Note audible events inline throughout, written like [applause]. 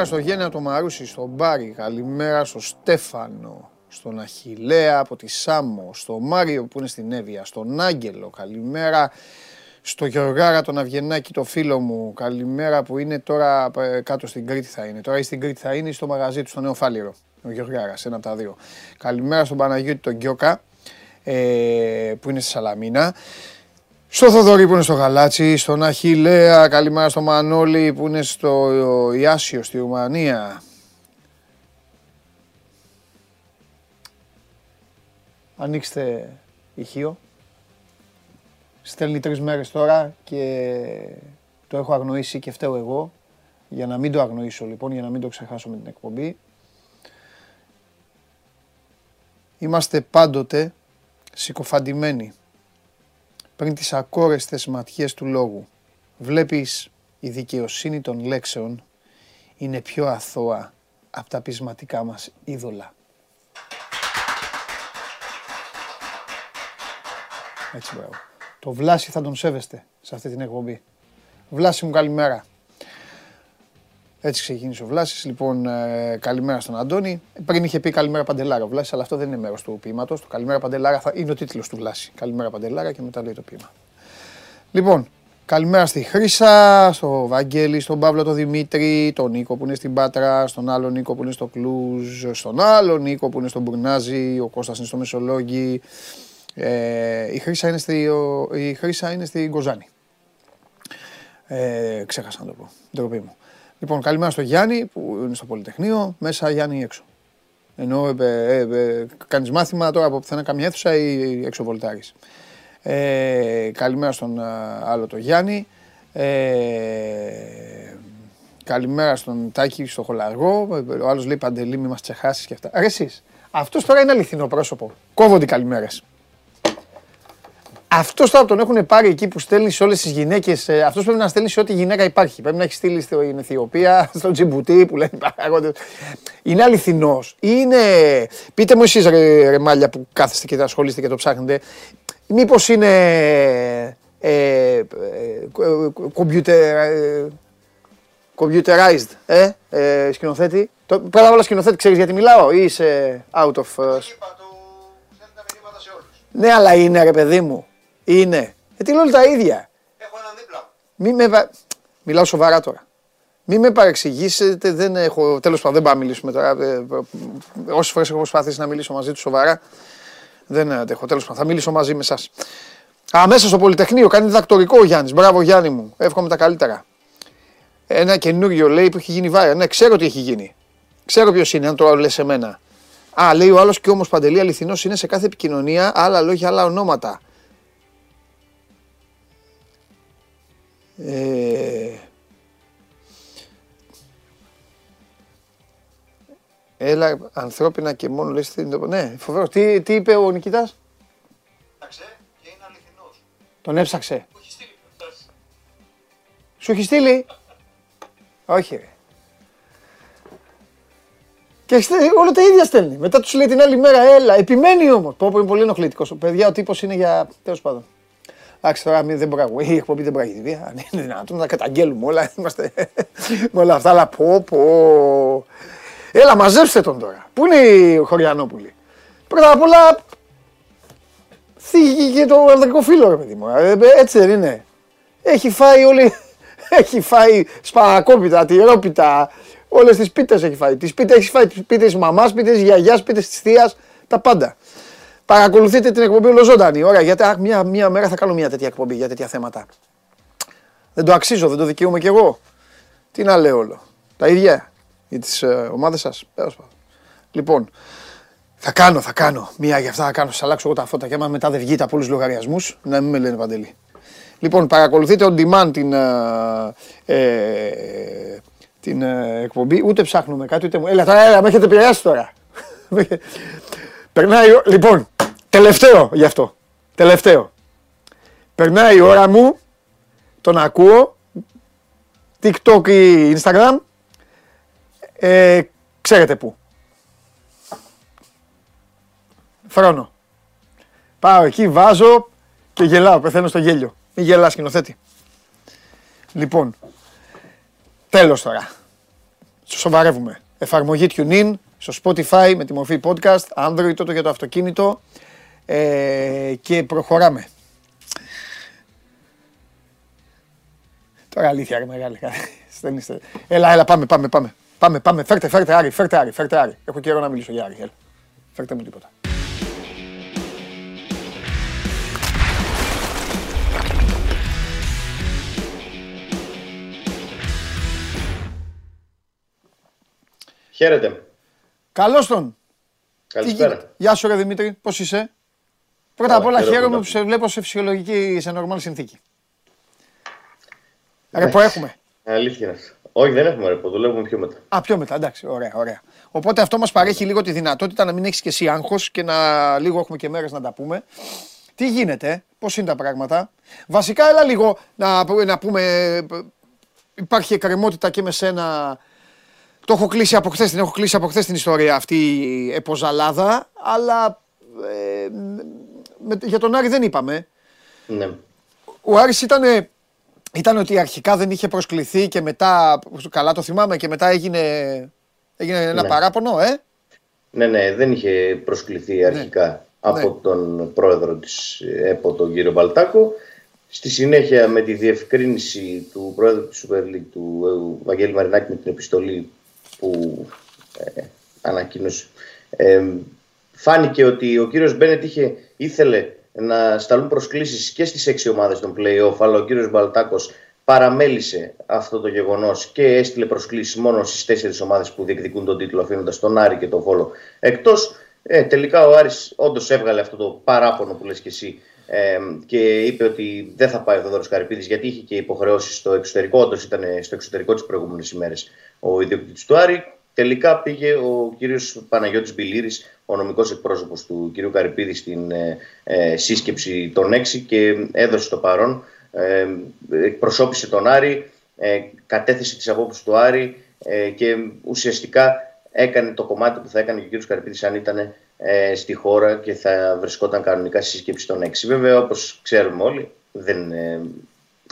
Καλημέρα στο Γέννα το Μαρούσι, στον Μπάρι, καλημέρα στο Στέφανο, στον Αχιλέα από τη Σάμο, στο Μάριο που είναι στην Εύβοια, στον Άγγελο, καλημέρα στο Γιωργάρα τον Αυγενάκη το φίλο μου, καλημέρα που είναι τώρα ε, κάτω στην Κρήτη θα είναι. Τώρα στην Κρήτη θα είναι στο μαγαζί του στο Νέο Φάληρο, ο Γιωργάρας, ένα από τα δύο. Καλημέρα στον Παναγιώτη τον Γκιόκα, ε, που είναι στη Σαλαμίνα. Στο Θοδωρή που είναι στο Γαλάτσι, στον Αχιλέα, καλημέρα στο Μανώλη που είναι στο Ιάσιο στη Ρουμανία. Ανοίξτε ηχείο. Στέλνει τρεις μέρες τώρα και το έχω αγνοήσει και φταίω εγώ. Για να μην το αγνοήσω λοιπόν, για να μην το ξεχάσω με την εκπομπή. Είμαστε πάντοτε συκοφαντημένοι πριν τις ακόρεστες ματιές του λόγου. Βλέπεις η δικαιοσύνη των λέξεων είναι πιο αθώα από τα πεισματικά μας είδωλα. Έτσι μπράβο. Το Βλάση θα τον σέβεστε σε αυτή την εκπομπή. Βλάση μου καλημέρα. Έτσι ξεκίνησε ο Βλάσης. Λοιπόν, ε, καλημέρα στον Αντώνη. Πριν είχε πει καλημέρα Παντελάρα ο Βλάσης, αλλά αυτό δεν είναι μέρος του ποίηματος. Το καλημέρα Παντελάρα θα είναι ο τίτλος του Βλάση. Καλημέρα Παντελάρα και μετά λέει το ποίημα. Λοιπόν, καλημέρα στη Χρύσα, στο Βαγγέλη, στον Παύλο τον Δημήτρη, τον Νίκο που είναι στην Πάτρα, στον άλλο Νίκο που είναι στο Κλούζ, στον άλλο Νίκο που είναι στο Μπουρνάζι, ο Κώστας είναι στο Μεσολόγγι. Ε, η, Χρύσα είναι στη, ο, η Χρύσα είναι στην Κοζάνη. Ε, ξέχασα να το πω. Ντροπή μου. Λοιπόν, καλημέρα στο Γιάννη που είναι στο Πολυτεχνείο, μέσα Γιάννη έξω. Ενώ ε, ε, ε, κάνεις μάθημα τώρα από πουθενά καμιά αίθουσα ή έξω βολτάρεις. Ε, καλημέρα στον άλλο το Γιάννη. Ε, καλημέρα στον Τάκη, στο Χολαργό. Ο άλλος λέει Παντελή, μη μας τσεχάσεις και αυτά. Ρε εσείς, αυτός τώρα είναι αληθινό πρόσωπο. Κόβονται οι καλημέρες. Αυτός τώρα τον έχουν πάρει εκεί που στέλνεις σε όλες τις γυναίκες. Αυτός πρέπει να στέλνεις σε ό,τι γυναίκα υπάρχει. Πρέπει να έχεις στείλει στην Αιθιοπία, [laughs] στο Τζιμπουτί που λένε παράγοντε. Είναι αληθινός. Είναι. Πείτε μου εσείς, ρε, ρε μάλια που κάθεστε και τα ασχολείστε και το ψάχνετε, μήπως είναι. Ε, ε, computer, ε, computerized, ε, ε, σκηνοθέτη. Το, πρώτα απ' όλα σκηνοθέτη, ξέρεις γιατί μιλάω ή είσαι out of... Uh... Ναι, αλλά είναι ρε παιδί μου. Είναι. Γιατί λέω τα ίδια. Έχω έναν δίπλα. Μη με... Μιλάω σοβαρά τώρα. Μη με παρεξηγήσετε, δεν έχω. Τέλος πάντων, δεν πάμε να μιλήσουμε τώρα. Ε, Όσες φορές έχω προσπαθήσει να μιλήσω μαζί τους σοβαρά, δεν αντέχω. Τέλος πάντων, θα μιλήσω μαζί με εσά. Α, μέσα στο Πολυτεχνείο κάνει διδακτορικό ο Γιάννης. Μπράβο, Γιάννη μου. Εύχομαι τα καλύτερα. Ένα καινούριο λέει που έχει γίνει βάρια. Ναι, ξέρω τι έχει γίνει. Ξέρω ποιος είναι, αν το λες σε μένα. Α, λέει ο άλλος και όμω παντελή αληθινός είναι σε κάθε επικοινωνία άλλα λόγια, άλλα ονόματα. Ε, έλα, ανθρώπινα και μόνο λες τι Ναι, φοβερός. Τι, τι είπε ο Νικητάς; Έψαξε και είναι αληθινός. Τον έψαξε. Μου έχει στείλει. Σου έχει στείλει; Όχι ρε. Και όλα τα ίδια στέλνει. Μετά τους λέει την άλλη μέρα, έλα. Επιμένει όμως. Πω, είναι πολύ ενοχλητικός. Παιδιά, ο τύπος είναι για. Τέλος πάντων. Εντάξει, τώρα δεν μπορεί, η εκπομπή δεν μπορεί να γίνει Αν είναι δυνατόν να τα καταγγέλουμε όλα, είμαστε με όλα αυτά, αλλά πω, πω. Έλα, μαζέψτε τον τώρα. Πού είναι η Χωριανόπουλη; Πρώτα απ' όλα, θίγει και το ανδρικό φίλο, ρε παιδί μου. Ε, έτσι δεν είναι. Έχει φάει όλη, [laughs] έχει φάει σπαρακόπιτα, τυρόπιτα, όλες τις πίτες έχει φάει. Τις πίτες έχει φάει, τις πίτες της μαμάς, πίτες της γιαγιάς, πίτες της θείας, τα πάντα. Παρακολουθείτε την εκπομπή ολοζώντανη. Ωραία, γιατί μια, μια μέρα θα κάνω μια τέτοια εκπομπή για τέτοια θέματα. Δεν το αξίζω, δεν το δικαιούμαι κι εγώ. Τι να λέω όλο. Τα ίδια για τι ε, ομάδες σας. Λοιπόν, θα κάνω, θα κάνω. Μία για αυτά θα κάνω. Σας αλλάξω εγώ τα φώτα και άμα μετά δεν βγείτε από όλους τους λογαριασμούς, να μην με λένε παντελή. Λοιπόν, παρακολουθείτε on demand την, ε, ε την ε, εκπομπή. Ούτε ψάχνουμε κάτι, ούτε μου. Έλα, τώρα, έλα, με έχετε επηρεάσει τώρα. [laughs] Περνάει, λοιπόν, τελευταίο γι' αυτό. Τελευταίο. Περνάει η ώρα μου, τον ακούω, TikTok ή Instagram, ε, ξέρετε πού. Φρόνο. Πάω εκεί, βάζω και γελάω, πεθαίνω στο γέλιο. Μη γελάς σκηνοθέτη. Λοιπόν, τέλος τώρα. Σοβαρεύουμε. Εφαρμογή TuneIn, στο Spotify με τη μορφή podcast, Android τότε για το αυτοκίνητο ε, και προχωράμε. Τώρα αλήθεια ρε μεγάλη. [laughs] Στέλνεις, έλα, έλα, πάμε, πάμε, πάμε. Πάμε, πάμε, φέρτε, φέρτε Άρη, φέρτε Άρη, φέρτε Άρη. Έχω καιρό να μιλήσω για Άρη, έλα. Φέρτε μου τίποτα. Χαίρετε. Καλώς τον. Καλησπέρα. Τι- Γεια σου ρε Δημήτρη, πώς είσαι; Πρώτα απ' Καλά, όλα χαίρομαι χαίρομαι που που σε βλέπω σε φυσιολογική, σε νορμάλ συνθήκη. Ναι. Ρεπό έχουμε; Αλήθεια είναι αυτό. Όχι, δεν έχουμε ρεπό, δουλεύουμε πιο μετά. Α, πιο μετά, εντάξει, ωραία, ωραία. Οπότε αυτό μας παρέχει λίγο τη δυνατότητα να μην έχεις και εσύ άγχος και να λίγο έχουμε και μέρες να τα πούμε. Τι γίνεται, πώς είναι τα πράγματα; Βασικά, έλα λίγο να, να πούμε, υπάρχει εκκρεμότητα και με σένα. Το έχω κλείσει από χθες, την έχω κλείσει από χθες την ιστορία αυτή η εποζαλάδα, αλλά ε, με- για τον Άρη δεν είπαμε. Ναι. Ο Άρης ήταν, ήταν ότι αρχικά δεν είχε προσκληθεί και μετά, καλά το θυμάμαι, και μετά έγινε, έγινε ένα Ναι. παράπονο, ε; ναι, ναι, δεν είχε προσκληθεί αρχικά από Ναι. τον πρόεδρο της ΕΠΟ, τον κύριο Μπαλτάκο. Στη συνέχεια με τη διευκρίνηση του πρόεδρου της Super League, του ε, Βαγγέλη Μαρινάκη με την επιστολή που ε, ανακοίνωσε, ε, φάνηκε ότι ο κύριος Μπένετ είχε, ήθελε να σταλούν προσκλήσεις και στις έξι ομάδες των play-off, αλλά ο κύριος Μπαλτάκος παραμέλησε αυτό το γεγονός και έστειλε προσκλήσεις μόνο στις τέσσερις ομάδες που διεκδικούν τον τίτλο αφήνοντας τον Άρη και τον Βόλο εκτός. Ε, τελικά ο Άρης όντως έβγαλε αυτό το παράπονο που λες και εσύ ε, και είπε ότι δεν θα πάει ο Θόδωρος Καρυπίδης γιατί είχε και υποχρεώσεις στο εξωτερικό, όντως ήταν στο εξωτερικό τις προηγούμενες ημέρες ο ιδιοκτήτης του Άρη. Τελικά πήγε ο κύριος Παναγιώτης Μπιλήρης, ο νομικός εκπρόσωπος του κύριου Καρυπίδη στην ε, ε, σύσκεψη των 6 και έδωσε το παρόν, ε, εκπροσώπησε τον Άρη, ε, κατέθεσε τις απόψεις του Άρη ε, και ουσιαστικά έκανε το κομμάτι που θα έκανε και ο κύριος Καρυπίδης αν ήταν ε, στη χώρα και θα βρισκόταν κανονικά στη σύσκεψη των 6. Βέβαια, όπως ξέρουμε όλοι, δεν ε,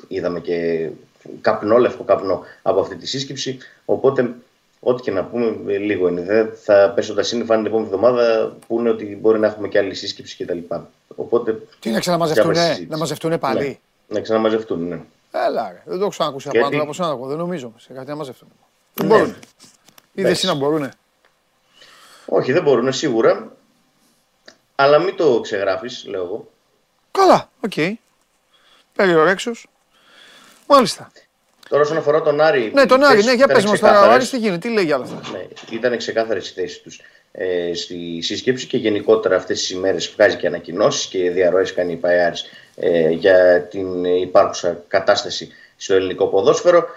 είδαμε και καπνό, λευκό καπνό από αυτή τη σύσκεψη. Οπότε, ό,τι και να πούμε, ε, λίγο είναι. Δεν θα πέσω τα σύννεφα αν την επόμενη εβδομάδα πούνε ότι μπορεί να έχουμε και άλλη σύσκεψη κτλ. Οπότε. Τι να ξαναμαζευτούνε, για συζήτηση. να μαζευτούνε πάλι; Ναι, να ξαναμαζευτούν, ναι. Έλα, ρε, δεν το έχω ξανακούσει από Γιατί; άνθρωπο από άνθρωπο, δεν νομίζω σε κάτι να μαζευτούν. Δεν Ναι. μπορούν. Είδες Εντάξει. εσύ να μπορούνε; Όχι, δεν μπορούν σίγουρα. Αλλά μην το ξεγράφεις, λέω εγώ. Καλά, οκ. Περιορέξους. Μάλιστα. Τώρα, όσον αφορά τον Άρη. Ναι, τον οι Άρη, θέσεις ναι, για ήταν πες μας τώρα, ο ξεκάθαρες. Άρης τι γίνεται, τι λέει για όλα αυτά. Ναι, ήταν ξεκάθαρες οι θέσεις τους ε, στη σύσκεψη και γενικότερα αυτές τις ημέρες βγάζει και ανακοινώσεις και διαρροές κάνει η ΠΑΕΑΡΙΣ ε, για την υπάρχουσα κατάσταση στο ελληνικό ποδόσφαιρο.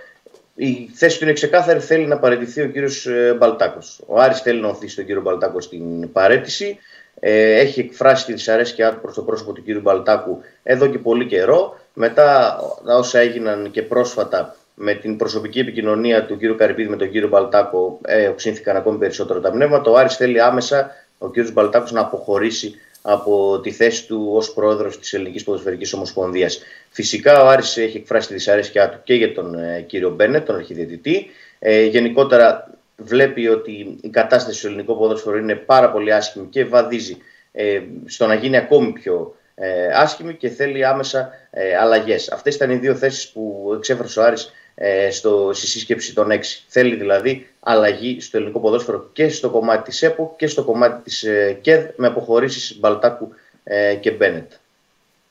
Η θέση του είναι ξεκάθαρη, θέλει να παραιτηθεί ο κύριος ε, Μπαλτάκος. Ο Άρης θέλει να οθήσει τον κύριο Μπαλτάκο στην παρέτηση. Ε, έχει εκφράσει τη δυσαρέσκειά του προς το πρόσωπο του κύριου Μπαλτάκου εδώ και πολύ καιρό. Μετά τα όσα έγιναν και πρόσφατα με την προσωπική επικοινωνία του κύριου Καρυπίδη με τον κύριο Μπαλτάκο ε, οξύνθηκαν ακόμη περισσότερο τα πνεύματα. Ο Άρης θέλει άμεσα ο κύριος Μπαλτάκος να αποχωρήσει από τη θέση του ως πρόεδρος της Ελληνικής Ποδοσφαιρικής Ομοσπονδίας. Φυσικά ο Άρης έχει εκφράσει τη δυσαρέσκειά του και για τον ε, κύριο Μπένετ, τον αρχιδιαιτητή. Ε, γενικότερα βλέπει ότι η κατάσταση στο ελληνικό ποδόσφαιρο είναι πάρα πολύ άσχημη και βαδίζει ε, στο να γίνει ακόμη πιο ε, άσχημη και θέλει άμεσα ε, αλλαγές. Αυτές ήταν οι δύο θέσεις που εξέφρασε ο Άρης ε, στο, στη σύσκεψη των 6. Θέλει δηλαδή αλλαγή στο ελληνικό ποδόσφαιρο και στο κομμάτι της ΕΠΟ και στο κομμάτι της ε, ΚΕΔ με αποχωρήσεις Μπαλτάκου ε, και Μπένετ.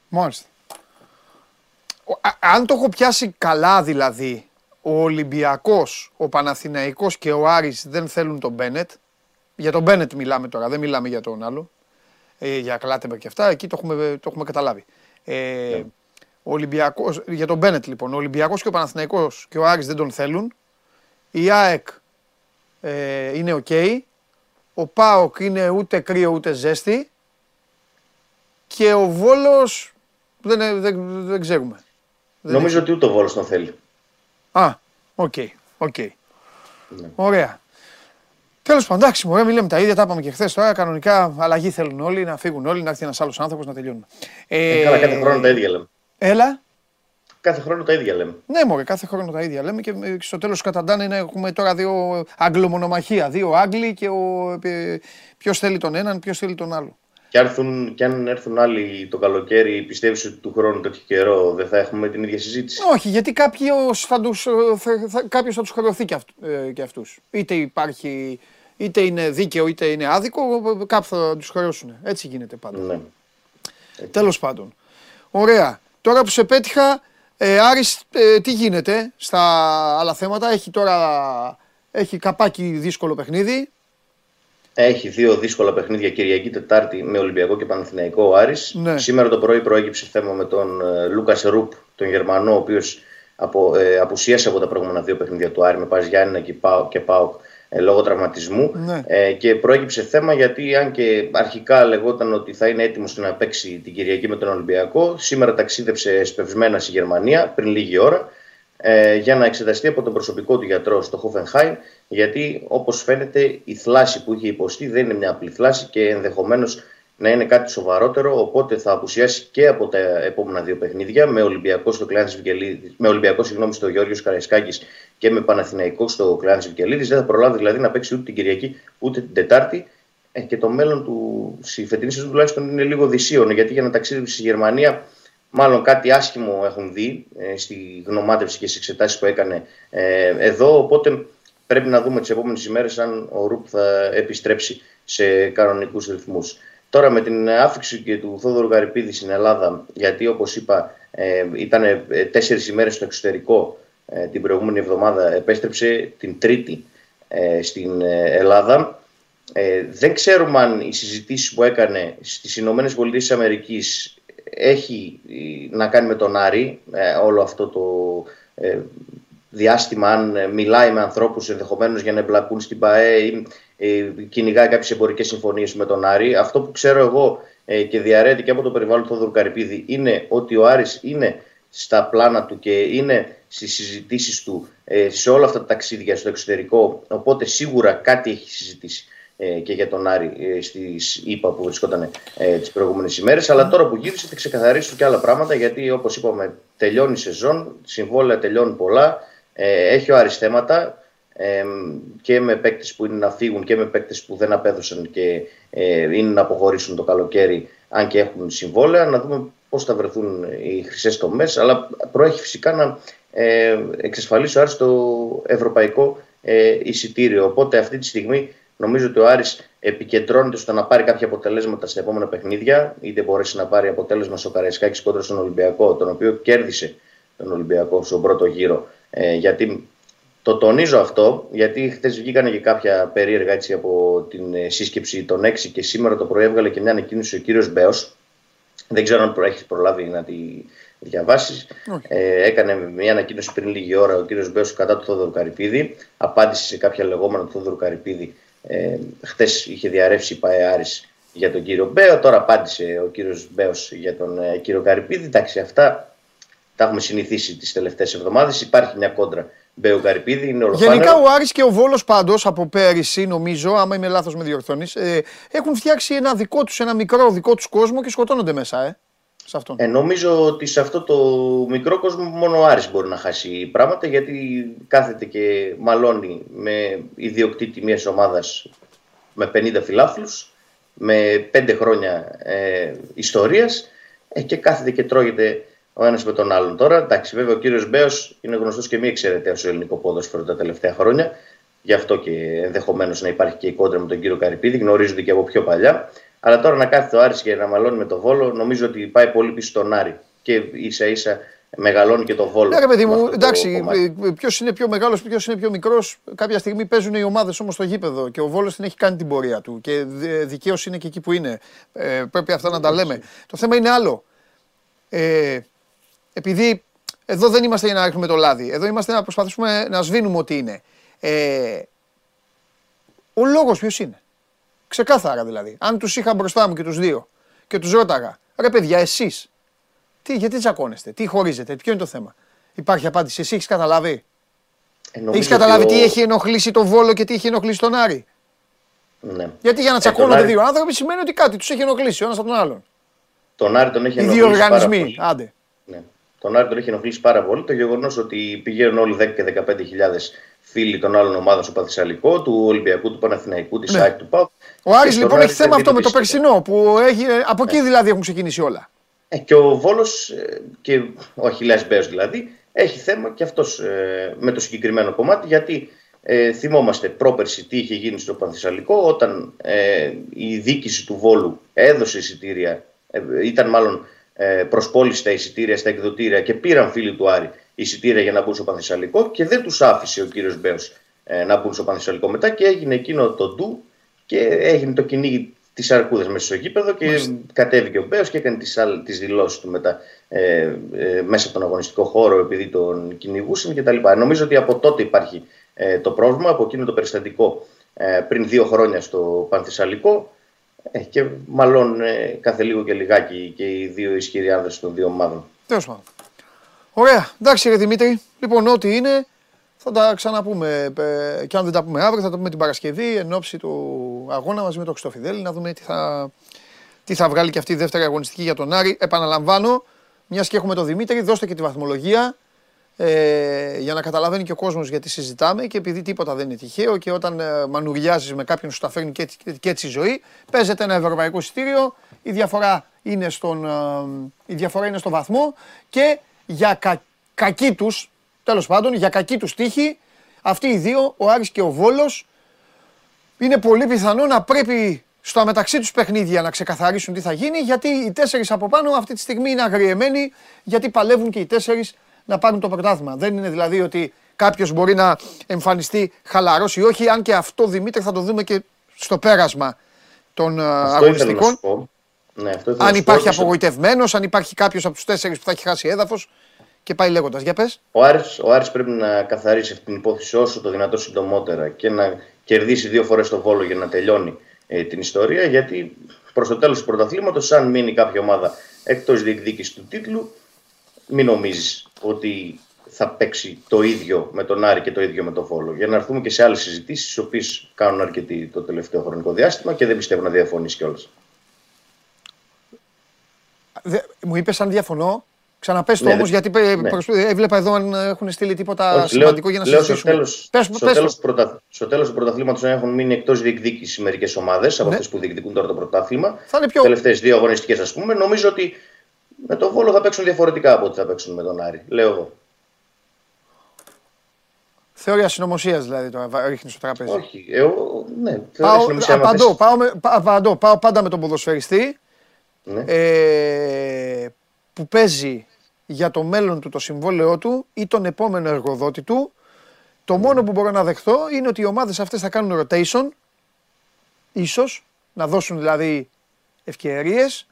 Μάλιστα. Ο- α- αν το έχω πιάσει καλά δηλαδή, ο Ολυμπιακός, ο Παναθηναϊκός και ο Άρης δεν θέλουν τον Μπένετ. Για τον Μπένετ μιλάμε τώρα, δεν μιλάμε για τον άλλο. Ε, για Κλάτεμπερ και αυτά, εκεί το έχουμε, το έχουμε καταλάβει. Ε, ο Ολυμπιακός, για τον Μπένετ λοιπόν, ο Ολυμπιακός και ο Παναθηναϊκός και ο Άρης δεν τον θέλουν. Η ΑΕΚ ε, είναι οκ. Ο ΠΑΟΚ είναι ούτε κρύο ούτε ζέστη. Και ο Βόλος δεν, δεν, δεν ξέρουμε. Δεν Νομίζω ότι ούτε ο Βόλος τον θέλει. Α, OK, OK. Ναι. Ωραία. Τέλος πάντων, εντάξει, μωρέ, μιλάμε τα ίδια, τα είπαμε και χθες τώρα. Κανονικά αλλαγή θέλουν όλοι, να φύγουν όλοι, να έρθει ένας άλλος άνθρωπος να τελειώνουν. Ε, καλά, κάθε χρόνο τα ίδια λέμε. Έλα. κάθε χρόνο τα ίδια λέμε. Ναι, μωρέ, κάθε χρόνο τα ίδια λέμε και ε, στο τέλος καταντάνε να έχουμε τώρα δύο αγγλομονομαχία. Δύο Άγγλοι και ποιος θέλει τον έναν, ποιος θέλει τον άλλο. Και, έρθουν, και αν έρθουν άλλοι το καλοκαίρι, πιστεύεις ότι του χρόνου τέτοιο καιρό δεν θα έχουμε την ίδια συζήτηση; Όχι, γιατί κάποιο θα τους κάποιος θα τους χρεωθεί και, αυτού, ε, και αυτούς. Είτε υπάρχει, είτε είναι δίκαιο είτε είναι άδικο, κάποιοι θα τους χρεώσουν. Έτσι γίνεται πάντα. Ναι. Τέλος πάντων. Ωραία. Τώρα που σε πέτυχα, ε, Άρης, ε, τι γίνεται στα άλλα θέματα; Έχει τώρα έχει καπάκι δύσκολο παιχνίδι. Έχει δύο δύσκολα παιχνίδια Κυριακή Τετάρτη με Ολυμπιακό και Παναθηναϊκό ο Άρης. Ναι. Σήμερα το πρωί προέκυψε θέμα με τον ε, Λούκας Ρουπ, τον Γερμανό, ο οποίος απο, ε, απουσίασε από τα προηγούμενα δύο παιχνίδια του Άρη με Πας Γιάννηνα και, Πάο, και Πάοκ ε, λόγω τραυματισμού. Ναι. Ε, και προέκυψε θέμα γιατί αν και αρχικά λεγόταν ότι θα είναι έτοιμος να παίξει την Κυριακή με τον Ολυμπιακό, σήμερα ταξίδεψε σπευσμένα στη Γερμανία πριν λίγη ώρα ε, για να εξεταστεί από τον προσωπικό του γιατρό στο Χόφενχάιμ, γιατί όπως φαίνεται η θλάση που είχε υποστεί δεν είναι μια απλή θλάση και ενδεχομένως να είναι κάτι σοβαρότερο, οπότε θα απουσιάσει και από τα επόμενα δύο παιχνίδια με Ολυμπιακό, στο με Ολυμπιακό συγγνώμη, στο Γιώργος Καραϊσκάκης και με Παναθηναϊκό στο Κλάνης Βικελίδης. Δεν θα προλάβει δηλαδή να παίξει ούτε την Κυριακή ούτε την Τετάρτη ε, και το μέλλον του στη φετινή σεζόν τουλάχιστον είναι λίγο δυσίωνο γιατί για να ταξίδεψει στη Γερμανία μάλλον κάτι άσχημο έχουν δει ε, στη γνωμάτευση και στις εξετάσεις που έκανε ε, εδώ. Οπότε πρέπει να δούμε τις επόμενες ημέρες αν ο Ρουπ θα επιστρέψει σε κανονικούς ρυθμούς. Τώρα με την άφηξη και του Θόδωρου Γαρυπίδη στην Ελλάδα, γιατί όπως είπα ε, ήταν ε, τέσσερις ημέρες στο εξωτερικό ε, την προηγούμενη εβδομάδα, επέστρεψε την Τρίτη ε, στην Ελλάδα. δεν ξέρουμε αν οι συζητήσεις που έκανε στις Ηνωμένες Πολιτείες Αμερικής έχει ε, να κάνει με τον Άρη ε, όλο αυτό το ε, διάστημα αν μιλάει με ανθρώπους ενδεχομένως για να εμπλακούν στην ΠαΕ ή κυνηγάει κάποιες εμπορικές συμφωνίες με τον Άρη. Αυτό που ξέρω εγώ και διαρρέεται και από το περιβάλλον του Θόδωρου Καρυπίδη είναι ότι ο Άρης είναι στα πλάνα του και είναι στις συζητήσεις του σε όλα αυτά τα ταξίδια στο εξωτερικό οπότε σίγουρα κάτι έχει συζητήσει ε, και για τον Άρη ε, στις ΗΠΑ που βρισκόταν ε, τις προηγούμενες ημέρες. Αλλά τώρα που γύρισε θα ξεκαθαρίσουν και άλλα πράγματα γιατί όπως είπαμε τελειώνει η σεζόν, συμβόλαια τελειώνουν πολλά, έχει ο Άρης θέματα και με παίκτες που είναι να φύγουν και με παίκτες που δεν απέδωσαν και είναι να αποχωρήσουν το καλοκαίρι αν και έχουν συμβόλαια, να δούμε πώς θα βρεθούν οι χρυσές τομές, αλλά προέχει φυσικά να εξασφαλίσει ο Άρης το ευρωπαϊκό εισιτήριο. Οπότε αυτή τη στιγμή Νομίζω ότι ο Άρης επικεντρώνεται στο να πάρει κάποια αποτελέσματα στα επόμενα παιχνίδια. Είτε μπορέσει να πάρει αποτέλεσμα στο Καραϊσκάκης κόντρα στον Ολυμπιακό, τον οποίο κέρδισε τον Ολυμπιακό στον πρώτο γύρο. Ε, γιατί το τονίζω αυτό, γιατί χθες βγήκαν και κάποια περίεργα έτσι από την ε, σύσκεψη των 6 και σήμερα το πρωί έβγαλε και μια ανακοίνωση ο κύριος Μπέος. Δεν ξέρω αν έχεις προλάβει να τη διαβάσεις. Ε, έκανε μια ανακοίνωση πριν λίγη ώρα ο κύριος Μπέος κατά του Θόδωρου Καρυπίδη. Απάντησε σε κάποια λεγόμενα του Θόδωρου Καρυπίδη ε, Χθες είχε διαρρεύσει η ΠαΕ για τον κύριο Μπέο, τώρα απάντησε ο κύριος Μπέος για τον ε, κύριο Καρυπίδη. Εντάξει, αυτά τα έχουμε συνηθίσει τις τελευταίες εβδομάδες. Υπάρχει μια κόντρα Μπέο Καρυπίδη, είναι Γενικά ο Άρης και ο Βόλος πάντως από πέρυσι, νομίζω, άμα είμαι λάθος με διορθώνεις, ε, έχουν φτιάξει ένα δικό τους, ένα μικρό δικό τους κόσμο και σκοτώνονται μέσα, ε σε αυτόν. Ε, νομίζω ότι σε αυτό το μικρό κόσμο μόνο ο Άρης μπορεί να χάσει πράγματα γιατί κάθεται και μαλώνει με ιδιοκτήτη μιας ομάδας με 50 φιλάθλους, με 5 χρόνια ε, ιστορίας ε, και κάθεται και τρώγεται ο ένας με τον άλλον. Τώρα, εντάξει, βέβαια ο κύριος Μπέος είναι γνωστός και μη εξαιρετέα στο ελληνικό ποδόσφαιρο τα τελευταία χρόνια. Γι' αυτό και ενδεχομένως να υπάρχει και η κόντρα με τον κύριο Καρυπίδη, γνωρίζονται και από πιο παλιά. Αλλά τώρα να κάθεται ο Άρης και να μαλώνει με το Βόλο, νομίζω ότι πάει πολύ πίσω στον Άρη. Και ίσα ίσα μεγαλώνει και το Βόλο. Ναι, παιδί μου, εντάξει, ποιος είναι πιο μεγάλος, ποιος είναι πιο μικρός. Κάποια στιγμή παίζουν οι ομάδες όμως στο γήπεδο και ο Βόλος την έχει κάνει την πορεία του. Και δικαίως είναι και εκεί που είναι. Ε, πρέπει αυτά να τα λέμε. Το θέμα είναι άλλο. Ε, επειδή εδώ δεν είμαστε για να ρίχνουμε το λάδι. Εδώ είμαστε να προσπαθήσουμε να σβήνουμε ό,τι είναι. Ε, ο λόγος ποιος είναι; Ξεκάθαρα δηλαδή. Αν τους είχα μπροστά μου και τους δύο και τους ρώταγα, ρε παιδιά, εσείς, τι, γιατί τσακώνεστε, τι χωρίζετε, ποιο είναι το θέμα; Υπάρχει απάντηση. Εσύ έχεις καταλάβει; Ε, έχεις καταλάβει τι έχει ενοχλήσει τον Βόλο και τι έχει ενοχλήσει τον Άρη; Ναι. Γιατί για να ε, τσακώνονται δύο άνθρωποι σημαίνει ότι κάτι τους έχει ενοχλήσει ο ένας από τον άλλον. Τον Άρη τον έχει ενοχλήσει. Οι δύο οργανισμοί. Άντε. Ναι. τον Άρη τον έχει ενοχλήσει πάρα πολύ το γεγονός ότι πηγαίνουν όλοι 10 και 15 φίλοι των άλλων ομάδων στο Παθησαλικό, του Ολυμπιακού, του Παναθηναϊκού, της Ναι. ΣΑΚ, του ΠΑΟΚ. Ο Άρης στον λοιπόν Άρη έχει θέμα δεν αυτό με το βρίσκεται. περσινό που έχει, από εκεί δηλαδή έχουν ξεκινήσει όλα. Ε, και ο Βόλος και ο Αχιλέας Μπέος δηλαδή έχει θέμα και αυτός με το συγκεκριμένο κομμάτι γιατί ε, θυμόμαστε πρόπερση τι είχε γίνει στο Πανθυσσαλικό όταν ε, η δίκηση του Βόλου έδωσε εισιτήρια, ε, ήταν μάλλον ε, προσπόληση τα εισιτήρια στα εκδοτήρια και πήραν φίλοι του Άρη εισιτήρια για να μπουν στο Πανθυσσαλικό και δεν τους άφησε ο κύριος Μπέος ε, να μπουν στο Πανθυσσαλικό μετά και έγινε εκείνο το ντου και έγινε το κυνήγι της αρκούδας μέσα στο γήπεδο και κατέβηκε ο Μπέος και έκανε τις τις δηλώσεις του μετά ε, ε, μέσα από τον αγωνιστικό χώρο επειδή τον κυνηγούσαν κτλ. Νομίζω ότι από τότε υπάρχει ε, το πρόβλημα, από εκείνο το περιστατικό ε, πριν δύο χρόνια στο Πανθυσσαλικό ε, και μάλλον ε, κάθε λίγο και λιγάκι και οι δύο ισχυροί άνδρες των δύο ομάδων. Τέλος πάντων. Ωραία. Εντάξει, ρε Δημήτρη. Λοιπόν, ό,τι είναι θα τα ξαναπούμε. Ε, και αν δεν τα πούμε αύριο, θα τα πούμε την Παρασκευή εν ώψη του αγώνα μαζί με τον Χριστόφιδέλη να δούμε τι θα, τι θα βγάλει και αυτή η δεύτερη αγωνιστική για τον Άρη. Επαναλαμβάνω, μιας και έχουμε τον Δημήτρη, δώστε και τη βαθμολογία ε, για να καταλαβαίνει και ο κόσμος γιατί συζητάμε και επειδή τίποτα δεν είναι τυχαίο και όταν ε, μανουριάζεις με κάποιον σου τα φέρνει και, έτσι- και έτσι η ζωή, παίζεται ένα ευρωπαϊκό εισιτήριο. Η διαφορά είναι, στον, ε, η διαφορά είναι στο βαθμό και για κα, κακή τους, τέλος πάντων, για κακή τους τύχη, αυτοί οι δύο, ο Άρης και ο Βόλος, είναι πολύ πιθανό να πρέπει στα μεταξύ τους παιχνίδια να ξεκαθαρίσουν τι θα γίνει γιατί οι τέσσερις από πάνω αυτή τη στιγμή είναι αγριεμένοι γιατί παλεύουν και οι τέσσερις να πάρουν το πρωτάθλημα. Δεν είναι δηλαδή ότι κάποιος μπορεί να εμφανιστεί χαλαρός ή όχι αν και αυτό Δημήτρη θα το δούμε και στο πέρασμα των ε, Αυτό ήθελα να αγωνιστικών. σου πω. Ναι, αυτό ήθελα Αν να σου πω υπάρχει και στο- απογοητευμένος, αν υπάρχει κάποιος από τους τέσσερις που θα έχει χάσει έδαφος και πάει λέγοντας. Για πες. Ο Άρης, ο Άρης πρέπει να καθαρίσει αυτή την υπόθεση όσο το δυνατό συντομότερα και να κερδίσει δύο φορές το Βόλο για να τελειώνει ε, την ιστορία γιατί προς το τέλος του πρωταθλήματος αν μείνει κάποια ομάδα εκτός διεκδίκησης του τίτλου μην νομίζεις ότι θα παίξει το ίδιο με τον Άρη και το ίδιο με τον Βόλο για να έρθουμε και σε άλλες συζητήσεις τις οποίες κάνουν αρκετοί το τελευταίο χρονικό διάστημα και δεν πιστεύω να διαφωνήσει κιόλας. Δε- μου είπες αν διαφωνώ. Ξαναπες το Ναι, όμως ναι. γιατί πε- Ναι. προσπ- έβλεπα εδώ αν έχουν στείλει τίποτα Όχι, σημαντικό για να λέω στο συζητήσουμε. τέλος, Πες, στο, πες τέλος το. του πρωτα, στο τέλος του πρωταθλήματος να έχουν μείνει εκτός διεκδίκησης μερικές ομάδες από Ναι. αυτές που διεκδικούν τώρα το πρωτάθλημα. Θα είναι πιο- Τελευταίες δύο αγωνιστικές ας πούμε. Νομίζω ότι με τον Βόλο θα παίξουν διαφορετικά από ό,τι θα παίξουν με τον Άρη. Λέω εγώ. Θεωρία συνωμοσίας δηλαδή τώρα ρίχνεις στο τραπέζι. Όχι, εγώ, ναι. Πάω, θεωρείς νομίζεις άμα απαντώ, θες- πάω, με- πα- απαντώ, πάω πάντα με τον ποδοσφαιριστή Ναι. ε, που παίζει για το μέλλον του το συμβόλαιό του ή τον επόμενο εργοδότη του. Το μόνο που μπορώ να δεχθώ είναι ότι οι ομάδες αυτές θα κάνουν rotation, ίσως, να δώσουν δηλαδή ευκαιρίες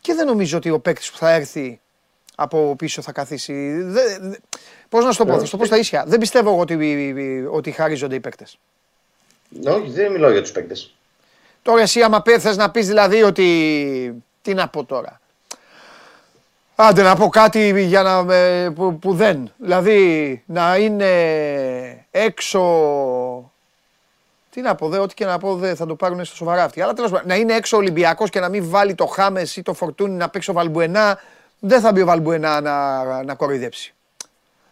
και δεν νομίζω ότι ο παίκτης που θα έρθει από πίσω θα καθίσει. Δε, δε, πώς να σου το πω, θα σου το πω στα ίσια. Δεν πιστεύω εγώ ότι, ότι χαρίζονται οι παίκτες. Ναι, Όχι, δεν μιλάω για τους παίκτες. Τώρα εσύ άμα πει- θες να πεις δηλαδή ότι... Τι να πω τώρα; Άντε να πω κάτι για να, ε, που, που δεν. Δηλαδή να είναι έξω... Τι να πω, δε, ό,τι και να πω δε, θα το πάρουν στο σοβαρά αυτοί. Αλλά τέλος πάντων, να είναι έξω ο Ολυμπιακός και να μην βάλει το Χάμες ή το Φορτούνι να παίξει ο Βαλμπουενά, δεν θα μπει ο Βαλμπουενά να, να κοροϊδέψει.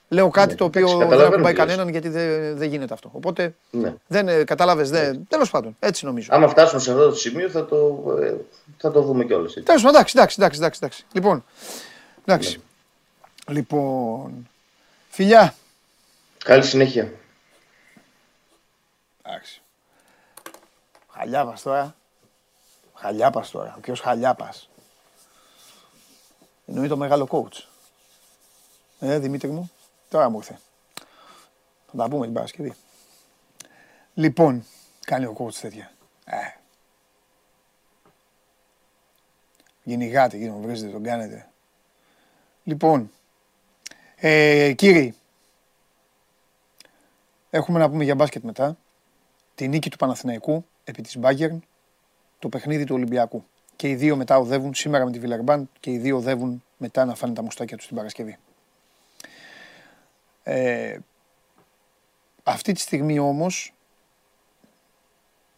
Λέω κάτι Ναι, το οποίο εντάξει, δεν καταλαβαίνω ακουμπάει τι λες. κανέναν γιατί δεν, δεν γίνεται αυτό. Οπότε Ναι. δεν ε, κατάλαβες, δεν... τέλος πάντων, έτσι νομίζω. Άμα φτάσουμε σε αυτό το σημείο θα το, ε, θα το δούμε κιόλας. έτσι. Τέλος πάντων, εντάξει, εντάξει, εντάξει, εντάξει, εντάξει. Λοιπόν, εντάξει. Λοιπόν, φιλιά. Καλή συνέχεια. Εντάξει. Χαλιάπας τώρα. Χαλιάπας τώρα. Ο ποιος Χαλιάπας. Εννοεί το μεγάλο coach. Ε, Δημήτρη μου, τώρα μου ήρθε. Θα τα πούμε την Παρασκευή. Λοιπόν, κάνει ο coach τέτοια. Ε. Γυνηγάτε εκεί, μου βρίζετε, τον κάνετε. Λοιπόν, ε, κύριοι, έχουμε να πούμε για μπάσκετ μετά. Τη νίκη του Παναθηναϊκού επί της Bayern, το παιχνίδι του Ολυμπιακού. Και οι δύο μετά οδεύουν σήμερα με τη Βιλερμπάν και οι δύο οδεύουν μετά να φάνε τα μουστάκια τους την Παρασκευή. Ε, αυτή τη στιγμή όμως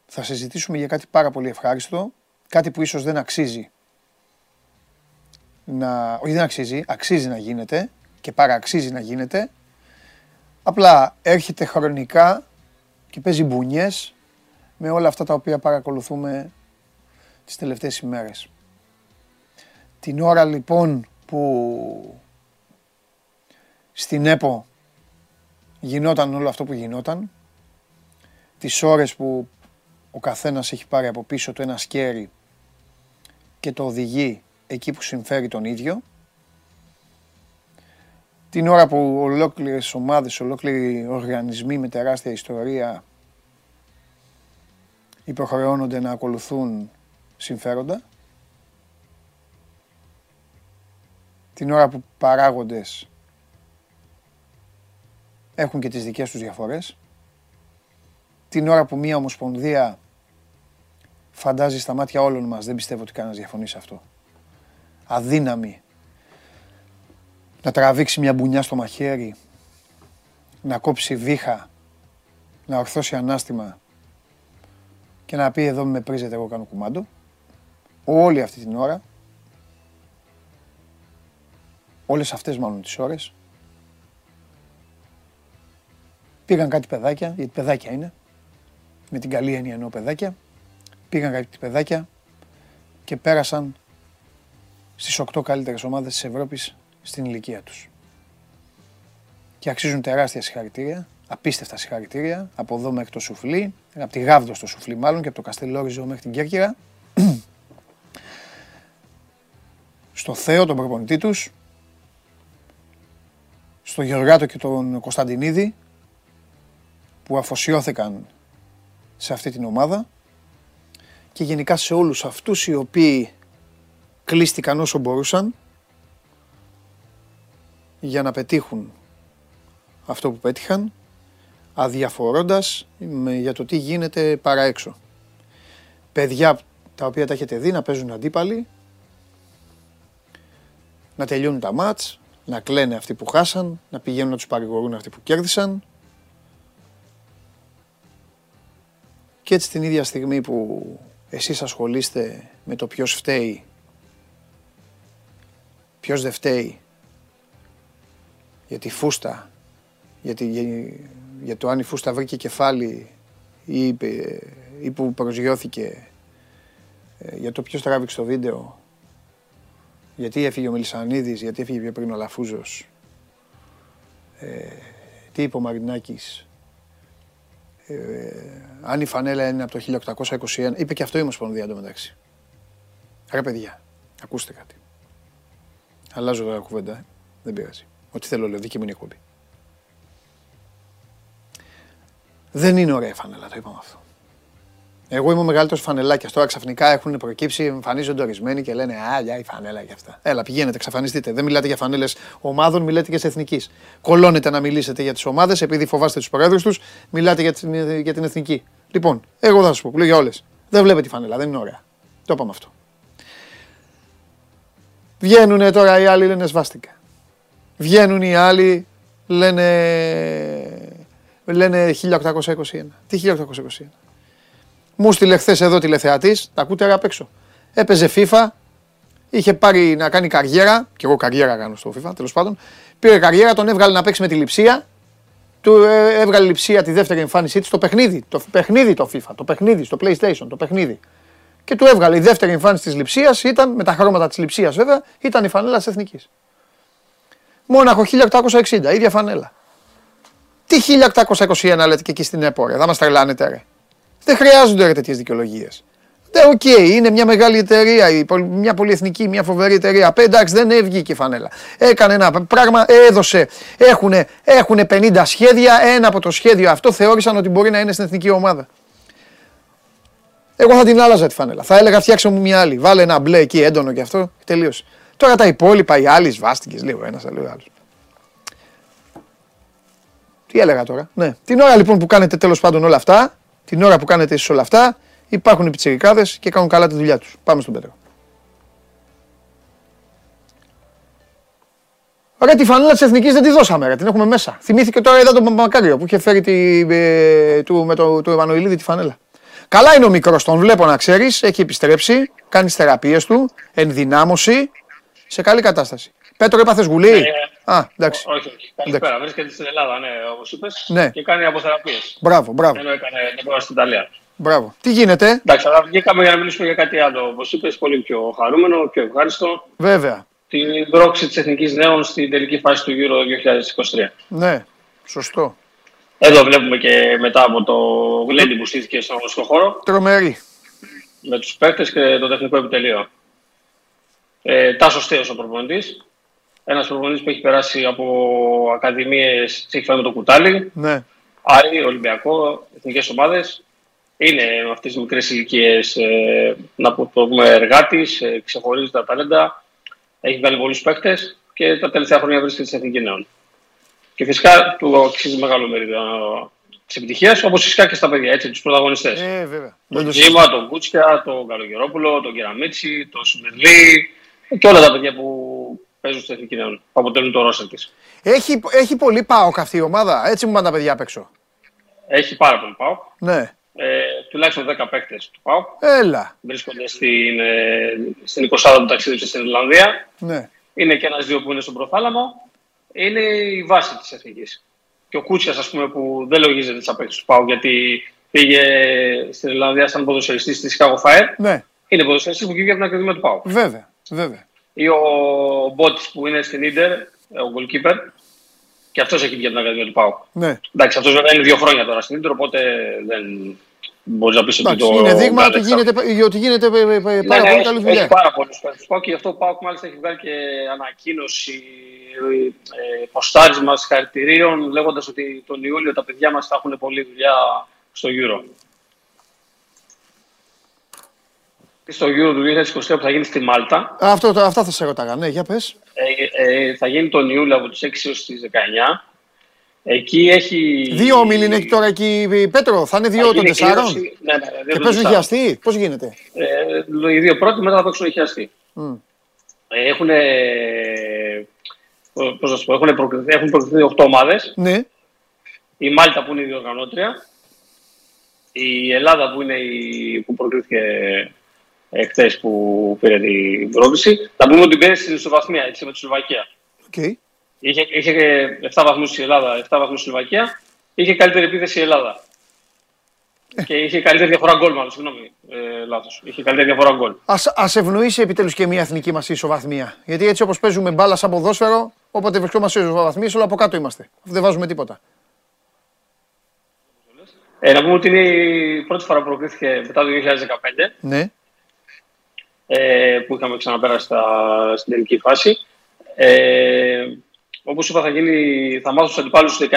θα συζητήσουμε για κάτι πάρα πολύ ευχάριστο, κάτι που ίσως δεν αξίζει να. Όχι, δεν αξίζει. Αξίζει να γίνεται και παραξίζει να γίνεται. Απλά έρχεται χρονικά και παίζει μπουνιές με όλα αυτά τα οποία παρακολουθούμε τις τελευταίες ημέρες. Την ώρα λοιπόν που στην ΕΠΟ γινόταν όλο αυτό που γινόταν, τις ώρες που ο καθένας έχει πάρει από πίσω του ένα σκέρι και το οδηγεί εκεί που συμφέρει τον ίδιο, την ώρα που ολόκληρες ομάδες, ολόκληροι οργανισμοί με τεράστια ιστορία υποχρεώνονται να ακολουθούν συμφέροντα, την ώρα που παράγοντες έχουν και τις δικές τους διαφορές, την ώρα που μία ομοσπονδία φαντάζει στα μάτια όλων μας, δεν πιστεύω ότι κανένας διαφωνεί σε αυτό, αδύναμη να τραβήξει μια μπουνιά στο μαχαίρι, να κόψει βήχα, να ορθώσει ανάστημα και να πει εδώ με πρίζετε εγώ κάνω κουμάντο. Όλη αυτή την ώρα, όλες αυτές μάλλον τις ώρες, πήγαν κάτι παιδάκια, γιατί παιδάκια είναι, με την καλή έννοια εννοώ παιδάκια, πήγαν κάτι παιδάκια και πέρασαν στις 8 καλύτερες ομάδες της Ευρώπης στην ηλικία τους. Και αξίζουν τεράστια συγχαρητήρια, απίστευτα συγχαρητήρια, από εδώ μέχρι το Σουφλί, από τη Γάβδο στο Σουφλί μάλλον και από το Καστελόριζο μέχρι την Κέρκυρα. [clears throat] στο Θέο, τον προπονητή τους, στο Γεωργάτο και τον Κωνσταντινίδη, που αφοσιώθηκαν σε αυτή την ομάδα και γενικά σε όλους αυτούς οι οποίοι κλείστηκαν όσο μπορούσαν για να πετύχουν αυτό που πέτυχαν, αδιαφορώντας με, για το τι γίνεται παρά έξω. Παιδιά τα οποία τα έχετε δει να παίζουν αντίπαλοι, να τελειώνουν τα μάτς, να κλαίνε αυτοί που χάσαν, να πηγαίνουν να τους παρηγορούν αυτοί που κέρδισαν. Και έτσι την ίδια στιγμή που εσείς ασχολείστε με το ποιος φταίει, ποιος δεν φταίει; Για τη φούστα, για, για, το αν η φούστα βρήκε κεφάλι ή, ή που προσγειώθηκε, ε, για το ποιος τράβηξε το βίντεο, γιατί έφυγε ο Μελισανίδης, γιατί έφυγε πιο πριν ο Λαφούζος, ε, τι είπε ο Μαρινάκης, ε, αν η φανέλα είναι από το 1821, είπε και αυτό η Ομοσπονδία εντωμεταξύ. Ρε παιδιά, ακούστε κάτι. Αλλάζω τώρα κουβέντα, ε. δεν πειράζει. Ό,τι θέλω λέω, δική μου είναι η εκπομπή. Δεν είναι ωραία η φανέλα, το είπαμε αυτό. Εγώ είμαι ο μεγαλύτερος φανελάκια. Τώρα ξαφνικά έχουν προκύψει, εμφανίζονται ορισμένοι και λένε Α, για η φανέλα και αυτά. Έλα, πηγαίνετε, εξαφανιστείτε. Δεν μιλάτε για φανέλες ομάδων, μιλάτε και σε εθνικής. Κολώνετε να μιλήσετε για τις ομάδες επειδή φοβάστε τους προέδρου τους, μιλάτε για την, για την εθνική. Λοιπόν, εγώ θα σας πω, που λέω για όλες. Δεν βλέπετε τη φανέλα, δεν είναι ωραία. Το είπαμε αυτό. Βγαίνουν τώρα οι άλλοι λένε σβάστηκα. Βγαίνουν οι άλλοι λένε, λένε 1821. Τι 1821. Μου στείλε χθες εδώ τηλεθεατής, τα ακούτε απ' έξω. Έπαιζε FIFA, είχε πάρει να κάνει καριέρα, και εγώ καριέρα κάνω στο FIFA τέλος πάντων. Πήρε καριέρα, τον έβγαλε να παίξει με τη λειψία. Του ε, έβγαλε λειψία τη δεύτερη εμφάνισή της στο παιχνίδι. Το παιχνίδι το FIFA, το παιχνίδι, στο PlayStation, το παιχνίδι. Και του έβγαλε η δεύτερη εμφάνιση της λειψία, ήταν με τα χρώματα της λειψία βέβαια, ήταν η φανέλα της Εθνικής. Μόναχο 1860, ίδια φανέλα. Τι 1821 λέτε και εκεί στην επόρια, θα μας τρελάνετε ρε. Δεν χρειάζονται τέτοιες δικαιολογίες. Ναι, οκ, είναι μια μεγάλη εταιρεία, μια πολυεθνική, μια φοβερή εταιρεία. Πέ, εντάξει, δεν έβγηκε η φανέλα. Έκανε ένα πράγμα, έδωσε. Έχουν 50 σχέδια. Ένα από το σχέδιο αυτό θεώρησαν ότι μπορεί να είναι στην εθνική ομάδα. Εγώ θα την άλλαζα τη φανέλα. Θα έλεγα φτιάξω μου μια άλλη. Βάλε ένα μπλε εκεί έντονο και αυτό. Τελείωσε. Τώρα τα υπόλοιπα, οι άλλοι σβάστικες λίγο ένας, λίγο άλλος. Τι έλεγα τώρα; Ναι. Την ώρα λοιπόν που κάνετε τέλος πάντων όλα αυτά, την ώρα που κάνετε εσείς όλα αυτά, υπάρχουν οι πιτσιρικάδες και κάνουν καλά τη δουλειά τους. Πάμε στον Πέτρο. Ωραία, τη φανέλα της Εθνικής δεν τη δώσαμε, ρε, την έχουμε μέσα. Θυμήθηκε τώρα είδα τον Μακάριο που είχε φέρει τη, ε, του, με το, του Εμμανουηλίδη τη φανέλα. Καλά είναι ο μικρός, τον βλέπω να ξέρεις, έχει επιστρέψει, κάνει τις θεραπείες του, ενδυνάμωση, Σε καλή κατάσταση. Πέτρο, έπαθες γουλή; Ε, Α, εντάξει. Όχι, όχι. Καλησπέρα. Βρίσκεται στην Ελλάδα, ναι, όπως είπες. Ναι. Και κάνει αποθεραπείες. Μπράβο, μπράβο, Ενώ έκανε την στην Ιταλία. μπράβο. Τι γίνεται, Εντάξει, αλλά βγήκαμε για να μιλήσουμε για κάτι άλλο. Όπως είπες, πολύ πιο χαρούμενο, πιο ευχάριστο. βέβαια. Την πρόξη της Εθνικής Νέων στην τελική φάση του Euro 2023. Ναι, σωστό. Εδώ βλέπουμε και μετά από το γλέντι που στήθηκε στον στο χώρο Τρομερή. με τους παίκτες και το τεχνικό επιτελείο. Ε, Τάσος Στέο ο προπονητής. Ένας προπονητής που έχει περάσει από ακαδημίες, έχει φάει με το κουτάλι. Ναι, Άρη, Ολυμπιακό, εθνικές ομάδες. Είναι με αυτές τις μικρές ηλικίες ε, να πω- το πούμε εργάτης, ε, ξεχωρίζει τα ταλέντα. Έχει βγάλει πολλούς παίκτες και τα τελευταία χρόνια βρίσκεται στην εθνική νέων. Και φυσικά του αξίζει μεγάλο μερίδιο της επιτυχίας, όπως φυσικά και στα παιδιά, έτσι, τους πρωταγωνιστές. ε, βέβαια. Δεν Τον το Τζίμα, τον Κούτσια, τον Καλογερόπουλο, τον Κεραμίτσι, τον Σμυρλί και όλα τα παιδιά που παίζουν στην εθνική νέων, που αποτελούν το ρόστερ της. Έχει, έχει πολύ πάω αυτή η ομάδα. Έτσι μου πάνε τα παιδιά απ' έξω. Έχει πάρα πολύ πάω. Ναι, Ε, τουλάχιστον 10 παίκτες του ΠΑΟΚ έλα. βρίσκονται στην, ε, στην 20 που ταξίδεψε στην Ιρλανδία. Ναι. Είναι και ένα-δύο που είναι στον προθάλαμο. Είναι η βάση της εθνικής. Και ο Κούτσιας, ας πούμε, που δεν λογίζεται τις απέξω του ΠΑΟΚ γιατί πήγε στην Ιρλανδία σαν ποδοσφαιριστής στη Chicago Fire. Ναι, Είναι ποδοσφαιριστής που βγήκε από την Ακαδημία του ΠΑΟΚ. βέβαια, βέβαια. Ή ο Μπότης που είναι στην Ιντερ, ο goalkeeper. Και αυτός έχει βγει από την Ακαδημία του ΠΑΟΚ. Ναι. Εντάξει, αυτός βέβαια είναι δύο χρόνια τώρα στην Ιντερ, οπότε δεν μπορείς να πεις ότι Εντάξει, το. είναι δείγμα ότι βγάλε γίνεται, ότι γίνεται ε, ε, ε, πάρα Ναι, ναι, πολύ έχει- καλή Έχει δουλειά. πάρα πολλούς παίκτες του ΠΑΟΚ και γι' αυτό ο ΠΑΟΚ μάλιστα έχει βγάλει και ανακοίνωση ε, ποστάρισμα συγχαρητηρίων λέγοντας ότι τον Ιούλιο τα παιδιά μας θα έχουν πολλή δουλειά στο Euro. Στο Euro του 2023 που θα γίνει στη Μάλτα, Αυτό, το- αυτά θα σε ρωτάγα. Ναι, για πες. ε, ε, θα γίνει τον Ιούλιο από τις 6 έως τις 19. Εκεί έχει... Δύο όμιλοι είναι τώρα εκεί, Πέτρο. Θα είναι θα δύο των γίνει τεσσάρων; κλήρωση- Ναι, ναι, ναι, δύο Και των παίζουν τεσσάρων. χιαστή. Πώς γίνεται; Ε, οι δύο πρώτοι μετά θα παίξουν χιαστή. Μμ. Ε, Έχουν, πώς να σου πω, έχουν προκριθεί, έχουν προκριθεί 8 ομάδες. Ναι, Η Μάλτα που είναι η διοργανώτρια. Η Ελλάδα που είναι η που προκρίθηκε χθες που πήρε την πρόκριση. Θα πούμε ότι πήρε στην ισοβαθμία έτσι, με τη Σλοβακία. οκ. Είχε, είχε 7 βαθμούς η Ελλάδα, 7 βαθμούς η Σλοβακία. Είχε καλύτερη επίθεση η Ελλάδα. Και είχε καλύτερη διαφορά γκολ, μάλλον. Συγγνώμη, ε, λάθος. Είχε καλύτερη διαφορά γκολ. Ας, ας ευνοήσει επιτέλους και μια εθνική μας ισοβαθμία. Γιατί έτσι όπως παίζουμε μπάλα σαν ποδόσφαιρο, όποτε βρισκόμαστε σε ισοβαθμίες, όλα από κάτω είμαστε. Δεν βάζουμε τίποτα. Ε, να πούμε ότι είναι η πρώτη φορά που προκρίθηκε μετά το 2015. Ναι, ε, που είχαμε ξαναπέρασει στα, στην τελική φάση. Ε, όπως είπα, θα, γίνει, θα μάθω στους αντιπάλους στις 19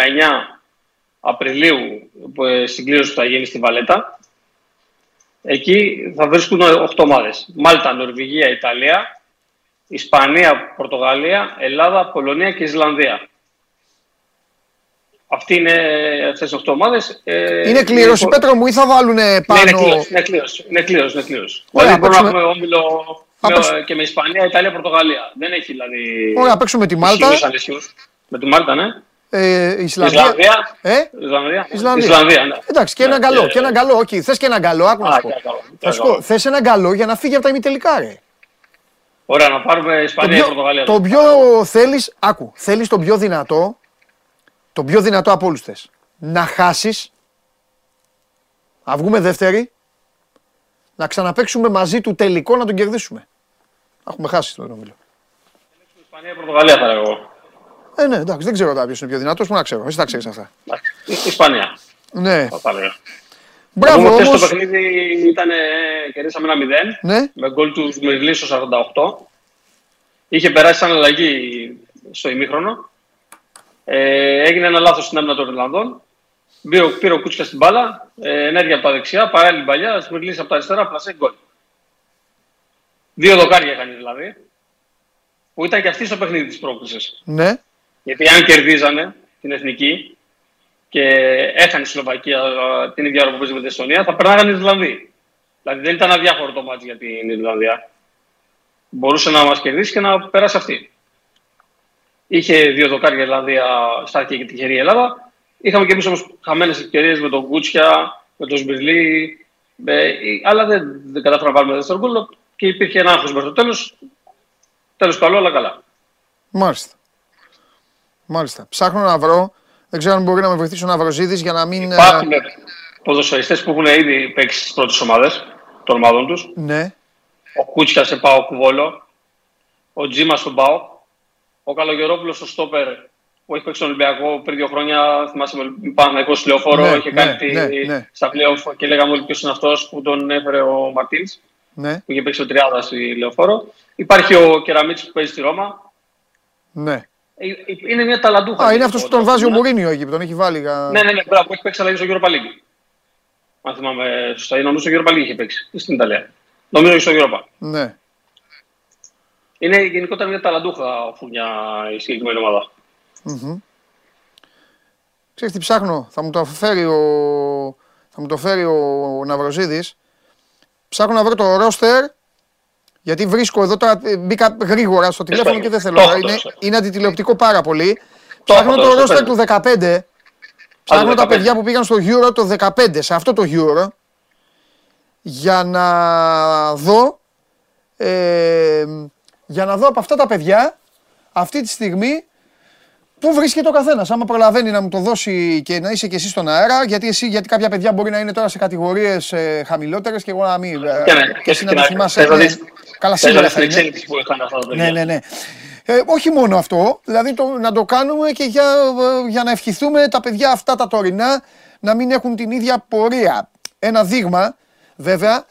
Απριλίου που, ε, στην κλήρωση που θα γίνει στη Βαλέτα. Εκεί θα βρίσκουν 8 ομάδες. Μάλτα, Νορβηγία, Ιταλία, Ισπανία, Πορτογαλία, Ελλάδα, Πολωνία και Ισλανδία. Αυτή είναι αυτές οι 8 ομάδες. Ε, είναι κλήρωση, λοιπόν- Πέτρο μου, ή θα βάλουν ναι, είναι πάνω... κλήρωση, είναι κλήρωση. Είναι κλήρωση, είναι κλήρωση. Ωραία, δηλαδή μπορούμε να παίξουμε- έχουμε όμιλο Α, με- παίξουμε- και με Ισπανία, Ιταλία, Πορτογαλία. Δεν έχει δηλαδή. Ωραία, παίξουμε τη Μάλτα, ισχύους ανισχύους. Με τη Μάλτα, ναι. ε, Ισλανδία. Ισλανδία. Ε, Ισλανδία. Ισλανδία. Ισλανδία, ναι. Εντάξει, και ένα Ναι, γκαλό, ε, και ένα γκαλό, όχι. Θες και ένα γκαλό, άκου να Α, σου πω. και ένα καλό, και Θα ένα σου πω, καλό. θες ένα γκαλό για να φύγει από τα ημιτελικά, ρε. Ωραία, να πάρουμε Το Ισπανία πιο, και Πορτογαλία. το πιο θέλεις, άκου, θέλεις τον πιο δυνατό, τον πιο δυνατό από όλους θες. Να χάσεις, να βγούμε δεύτερη, να ξαναπαίξουμε μαζί του τελικό να τον κερδίσουμε. Να Έχουμε χάσει τον όμιλο. Ισπανία και Πορτογαλία θα λέγω. εγώ. Ε, ναι, εντάξει, δεν ξέρω τώρα ποιος είναι πιο δυνατός, που να ξέρω. Εσύ τα ξέρεις αυτά. Εντάξει, Ισπανία, Ναι, θα τα έλεγα. μπράβο Μπράβο, το όμως. παιχνίδι ήταν, ε, κερδίσαμε ένα 0 Ναι, με γκολ του Σμυρλής στο 48. Είχε περάσει σαν αλλαγή στο ημίχρονο. Ε, έγινε ένα λάθος στην άμυνα των Ιρλανδών. Πήρε, ο- πήρε ο Κούτσικας στην μπάλα, ε, ενέργεια από τα δεξιά, παράλληλη παλιά, Σμυρλή από τα αριστερά, πλασέ γκολ. Δύο δοκάρια έκανε δηλαδή. Που ήταν και αυτή στο παιχνίδι της πρόκλησης. ναι, Γιατί αν κερδίζανε την εθνική και έχανε η Σλοβακία α, την ίδια ώρα που παίζει με την Εστονία, θα περνάγανε οι Ιρλανδοί. Δηλαδή δεν ήταν αδιάφορο το μάτι για την Ιρλανδία. Μπορούσε να μας κερδίσει και να περάσει αυτή. Είχε δύο δοκάρια η Ιρλανδία, στάθηκε και τυχερή η Ελλάδα. Είχαμε και εμείς όμως χαμένες ευκαιρίες με τον Κούτσια, με τον Σμπυρλί. ε, αλλά δεν, δεν κατάφερα να βάλουμε δεύτερο γκολ και υπήρχε ένα άγχος μέχρι το τέλος. Τέλος καλό, αλλά καλά. Μάλιστα. Μάλιστα. Ψάχνω να βρω. Δεν ξέρω αν μπορεί να με βοηθήσει ο Ναυροζίδης για να μην. ε, Υπάρχουν ποδοσφαιριστές που έχουν ήδη παίξει στις πρώτες ομάδες των ομάδων τους. Ναι. Ο Κούτσια σε πάω κουβόλο. Ο Τζίμα στον πάω. Ο Καλογερόπουλος στο Στόπερ που έχει παίξει στον Ολυμπιακό πριν δύο χρόνια. Θυμάσαι με Παναγικό λεωφόρο. Ναι, είχε ναι, κάνει τη- ναι, ναι. στα playoff και λέγαμε όλοι ποιος είναι αυτός που τον έφερε ο Μαρτίνς. Ναι. Που είχε παίξει ο Τριάδα στη λεωφόρο. Υπάρχει ο Κεραμίτης που παίζει στη Ρώμα. ναι. Ε, ε, Είναι μια ταλαντούχα. Α, είναι αυτός που τον βάζει ο Ναι. Μουρίνιο εκεί που τον έχει βάλει. γα- Ναι, ναι, ναι, μπράβο, που έχει παίξει αλλαγή στο Europa League. Αν θυμάμαι σωστά, ή νομίζω στο Europa League είχε παίξει. Ή στην Ιταλία. Νομίζω στο Europa. Ναι. Είναι γενικότερα μια ταλαντούχα φουνιά η συγκεκριμένη ομάδα. Ξέρεις τι ψάχνω, θα μου το φέρει ο, θα μου το φέρει ο, ο Ναυροζίδης. Ψάχνω να βρω το ρόστερ, γιατί βρίσκω εδώ τώρα, ε, μπήκα γρήγορα στο τηλέφωνο παίρνει. και δεν θέλω. Το έχω το είναι, ρόστερ. είναι αντιτηλεοπτικό πάρα πολύ. Ψάχνω έχω το το ρόστερ ρόστερ, του 15. Ψάχνω τα 15. παιδιά που πήγαν στο Euro το 15, σε αυτό το Euro, για να δω, ε, για να δω από αυτά τα παιδιά, αυτή τη στιγμή, Πού βρίσκεται ο καθένας, άμα προλαβαίνει να μου το δώσει και να είσαι και εσύ στον αέρα, γιατί, εσύ, γιατί κάποια παιδιά μπορεί να είναι τώρα σε κατηγορίες ε, χαμηλότερες και εγώ να μην. ε, Και ναι, και εσύ να το να- θυμάσαι. θες να ναι. δεις- Καλά, θες να σίγουρα δεις θα την είναι. εξέλιξη που είχαν αυτά τα παιδιά. Ναι, ναι, ναι. Ε, όχι μόνο αυτό, δηλαδή το, να το κάνουμε και για, ε, για να ευχηθούμε τα παιδιά αυτά τα τωρινά να μην έχουν την ίδια πορεία. Ένα δείγμα, βέβαια,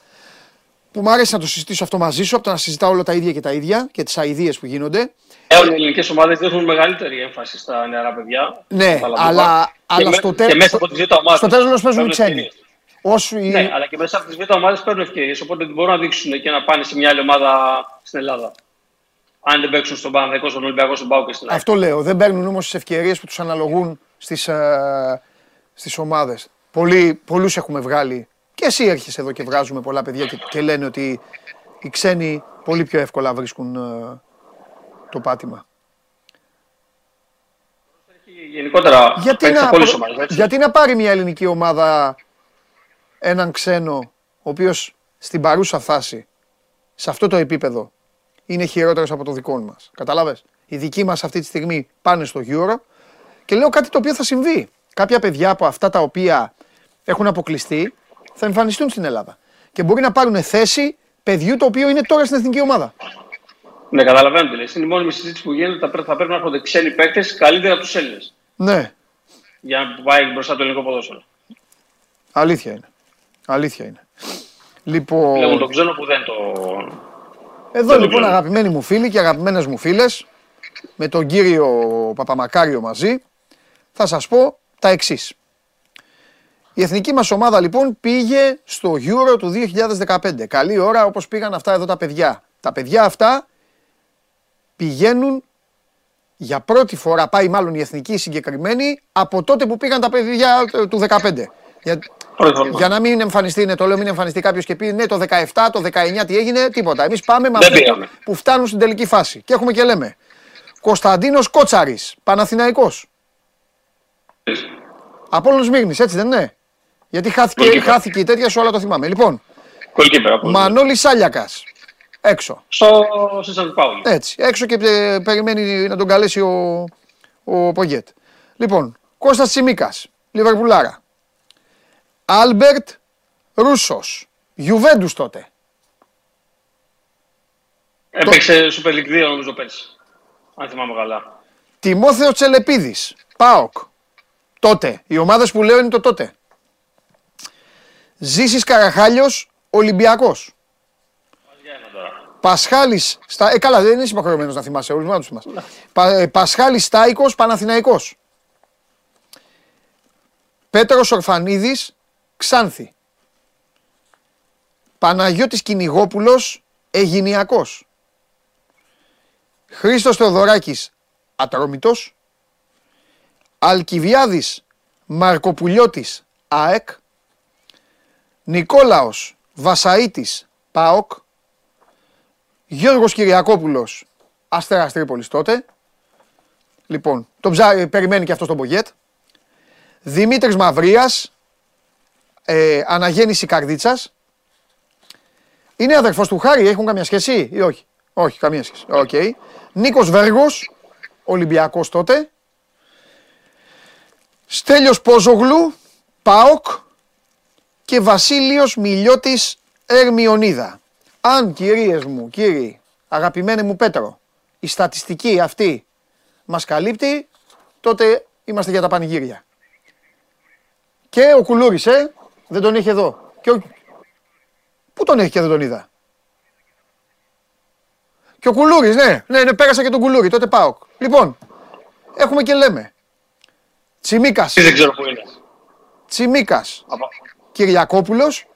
που μου αρέσει να το συζητήσω αυτό μαζί σου, από το να συζητάω όλα τα ίδια και τα ίδια και τις αηδίες που γίνονται. Έω οι ελληνικές ομάδες δίνουν μεγαλύτερη έμφαση στα νεαρά παιδιά. Ναι, Στα λαμπρά. αλλά- Και αλλά με- στο Και τέλος- μέσα από τις δύο ομάδες. Στο τέλος παίζουν οι ξένοι. Όσο οι... Ναι, αλλά και μέσα από τις δύο ομάδες παίρνουν ευκαιρίες. Οπότε μπορούν να δείξουν και να πάνε σε μια άλλη ομάδα στην Ελλάδα. Αν δεν παίξουν στον Παναδικό, στον Ολυμπιακό, στον Πάο και στην ΑΕΚ. Αυτό λέω. Δεν παίρνουν όμως τις ευκαιρίες που τους αναλογούν στις, ε, στις ομάδες. Πολλοί, πολλούς έχουμε βγάλει. Και εσύ έρχεσαι εδώ και βγάζουμε πολλά παιδιά και, και λένε ότι οι ξένοι πολύ πιο εύκολα βρίσκουν ε, το πάτημα. Γενικότερα Γιατί παίξει να, πολλές ομάδες, έτσι. γιατί να πάρει μια ελληνική ομάδα έναν ξένο ο οποίος στην παρούσα φάση, σε αυτό το επίπεδο, είναι χειρότερος από το δικό μας. Καταλάβες; Οι δικοί μας αυτή τη στιγμή πάνε στο Euro και λέω κάτι το οποίο θα συμβεί. Κάποια παιδιά από αυτά τα οποία έχουν αποκλειστεί θα εμφανιστούν στην Ελλάδα. Και μπορεί να πάρουν θέση παιδιού το οποίο είναι τώρα στην εθνική ομάδα. Ναι, καταλαβαίνω τι λες. Είναι η μόνιμη συζήτηση που γίνεται. Θα πρέπει, θα πρέπει να έρχονται ξένοι παίκτες καλύτερα από τους Έλληνες. Ναι, Για να πάει μπροστά το ελληνικό ποδόσφαιρο. αλήθεια είναι. Αλήθεια είναι. Λέγουν Λοιπόν, τον ξένο που δεν το. Εδώ Δεν το λοιπόν ξέρω. αγαπημένοι μου φίλοι και αγαπημένες μου φίλες, με τον κύριο Παπαμακάριο μαζί, θα σας πω τα εξής. Η εθνική μας ομάδα λοιπόν πήγε στο Euro του 2015. Καλή ώρα όπως πήγαν αυτά εδώ τα παιδιά. Τα παιδιά αυτά πηγαίνουν για πρώτη φορά, πάει μάλλον η εθνική συγκεκριμένη, από τότε που πήγαν τα παιδιά ε, του 15. Για, Πρώτη φορά. για να μην εμφανιστεί, ναι, το λέω, μην εμφανιστεί κάποιος και πει ναι, το 17, το 19 τι έγινε, τίποτα. Εμείς πάμε με Δεν αυτούς πήγαμε. που φτάνουν στην τελική φάση. Και έχουμε και λέμε. Κωνσταντίνος Κότσαρης, Παναθηναϊκός. Απόλλων Σμύρνης, έτσι δεν είναι; Γιατί χάθηκε, Goalkeeper. χάθηκε η τέτοια σου, αλλά το θυμάμαι. Λοιπόν, Goalkeeper. από- Μανώλη Σάλιακα. Έξω. Στο στο Σαν Πάουλο. Έτσι. Έξω και ε, περιμένει να τον καλέσει ο, ο Πογέτ. Λοιπόν, Κώστας Τσιμίκας, Λιβερπουλάρα. Άλμπερτ Ρούσος, Γιουβέντους τότε. Έπαιξε Super League 2 νομίζω πέρσι. Αν θυμάμαι καλά. Τιμόθεο Τσελεπίδης, ΠΑΟΚ. Τότε. Οι ομάδες που λέω είναι το τότε. Ζήσης Καραχάλιος, Ολυμπιακός. Για ένα τώρα. Πασχάλης, στα... ε, καλά, δεν είσαι υποχρεωμένος να θυμάσαι, όλους να τους θυμάσαι. Πα, ε, Πασχάλης Στάικος, Παναθηναϊκός. Πέτρος Ορφανίδης, Ξάνθη. Παναγιώτης Κυνηγόπουλος, Αιγινιακός. Χρήστος Θεοδωράκης, Ατρόμητος. Αλκιβιάδης Μαρκοπουλιώτης, ΑΕΚ. Νικόλαος Βασαΐτης, ΠΑΟΚ. Γιώργος Κυριακόπουλος, Αστέρας Τρίπολης τότε. Λοιπόν, τον ψά... περιμένει και αυτός τον Πογέτ. Δημήτρης Μαυρίας, ε, αναγέννηση Καρδίτσας. Είναι αδερφός του Χάρη, έχουν καμιά σχέση ή όχι; Όχι, καμία σχέση. Οκ. Νίκος Βέργος, Ολυμπιακός τότε. Στέλιος Πόζογλου, ΠΑΟΚ και Βασίλειος Μιλιώτης Ερμιονίδα. Αν κυρίες μου, κύριοι, αγαπημένοι μου Πέτρο, η στατιστική αυτή μας καλύπτει, τότε είμαστε για τα πανηγύρια. Και ο Κουλούρης, ε, δεν τον έχει εδώ. Και ο... Πού τον έχει και δεν τον είδα; Και ο Κουλούρης, ναι, ναι, ναι, πέρασα και τον Κουλούρη, τότε πάω. Λοιπόν, έχουμε και λέμε. Τσιμίκας, Τι δεν ξέρω πού είναι. Τσιμίκας, Από- Κυριακόπουλος,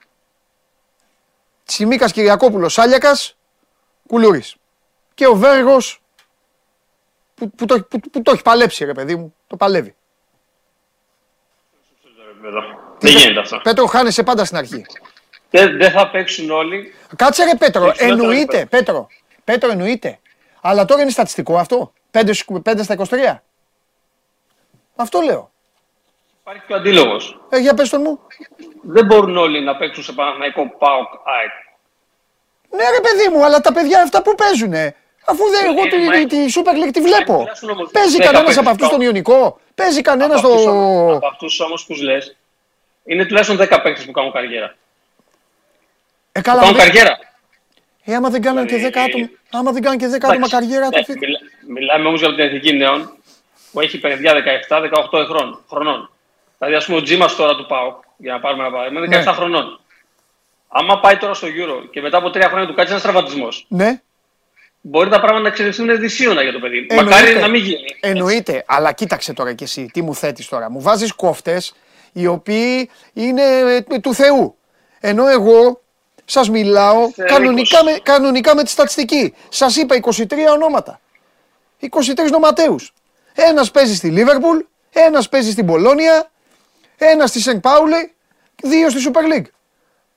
Τσιμίκας Κυριακόπουλος, Σάλιακας, Κουλούρης. Και ο Βέργος που, που, το, που, που το έχει παλέψει ρε παιδί μου, το παλεύει. Δεν γίνεται αυτό. Πέτρο χάνεσαι πάντα στην αρχή. Δεν δεν θα παίξουν όλοι. Κάτσε ρε Πέτρο, Έχεις δεύτερο εννοείται, επίπεδο. Πέτρο. Πέτρο εννοείται. Αλλά τώρα είναι στατιστικό αυτό. 5, 5 στα 23. Αυτό λέω. Υπάρχει και ο αντίλογος. Ε, για πες τον μου. Δεν μπορούν όλοι να παίξουν σε Παναθηναϊκό ΠΑΟΚ ΑΕΚ. Ναι ρε παιδί μου, αλλά τα παιδιά αυτά που παίζουνε. Αφού δεν, εγώ τη, μα- τη, τη Super League τη βλέπω. τουλάχιστον όμως Παίζει δέκα κανένας παίκτες από αυτούς πάω. στον Ιωνικό. Παίζει κανένας Από αυτούς όμως- στο. Από αυτούς όμως που λες, είναι τουλάχιστον 10 παίκτες που κάνουν καριέρα. Ε, καλά, Κάνουν ρε. καριέρα. Ε, άμα δεν κάναν και 10 Δηλαδή- άτομα, άμα δεν κάναν και 10 άτομα Εντάξει, καριέρα, ναι, το μιλά- Μιλάμε όμως για την εθνική νέων που έχει παιδιά 17-18 χρονών. Χρονών. Δηλαδή, ας πούμε, ο Τζίμας τώρα του ΠΑΟΚ, για να πάρουμε ένα παράδειγμα, είναι 17 Ναι. χρονών. Άμα πάει τώρα στο Euro και μετά από τρία χρόνια του κάτσει ένας τραυματισμός, Ναι, μπορεί τα πράγματα να εξελιχθούν δυσίωνα για το παιδί. Εννοείται. Μακάρι να μην γίνει. εννοείται. Αλλά κοίταξε τώρα κι εσύ, τι μου θέτεις τώρα. Μου βάζεις κόφτες οι οποίοι είναι ε, του Θεού. Ενώ εγώ σας μιλάω Είσαι κανονικά ρίκος. με, κανονικά με τη στατιστική. Σας είπα 23 ονόματα. 23 νοματέους. Ένας παίζει στη Λίβερπουλ, ένας παίζει στην Πολώνια, ένας στη Σενκ Πάουλε, δύο στη Super League.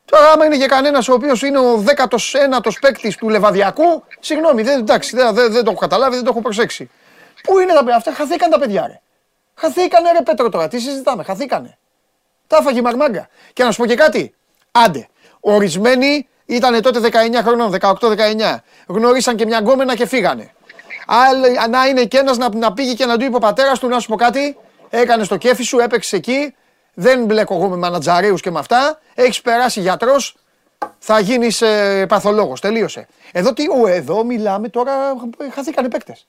Τώρα, άμα είναι και κανένας ο οποίος είναι ο 19ο παίκτης του Λεβαδιακού, συγγνώμη, δεν, εντάξει, δεν, δεν, δεν το έχω καταλάβει, δεν το έχω προσέξει. Πού είναι τα παιδιά αυτά, χαθήκαν τα παιδιά, ρε. Χαθήκανε, ρε Πέτρο τώρα, τι συζητάμε, χαθήκανε. Τα έφαγε η Μαρμάγκα. Και να σου πω και κάτι, άντε, ορισμένοι ήταν τότε 19 χρονών, 18-19. Γνωρίσαν και μια γκόμενα και φύγανε. Άλλοι, να είναι και ένας να, να πήγε και να του είπε ο πατέρας του να σου πω κάτι, έκανε το κέφι σου, έπαιξε εκεί, δεν μπλέκω εγώ με μανατζαρίους και με αυτά. Έχεις περάσει γιατρός, θα γίνεις ε, παθολόγος. Τελείωσε. Εδώ, τι, ο, εδώ μιλάμε τώρα, χαθήκανε παίκτες.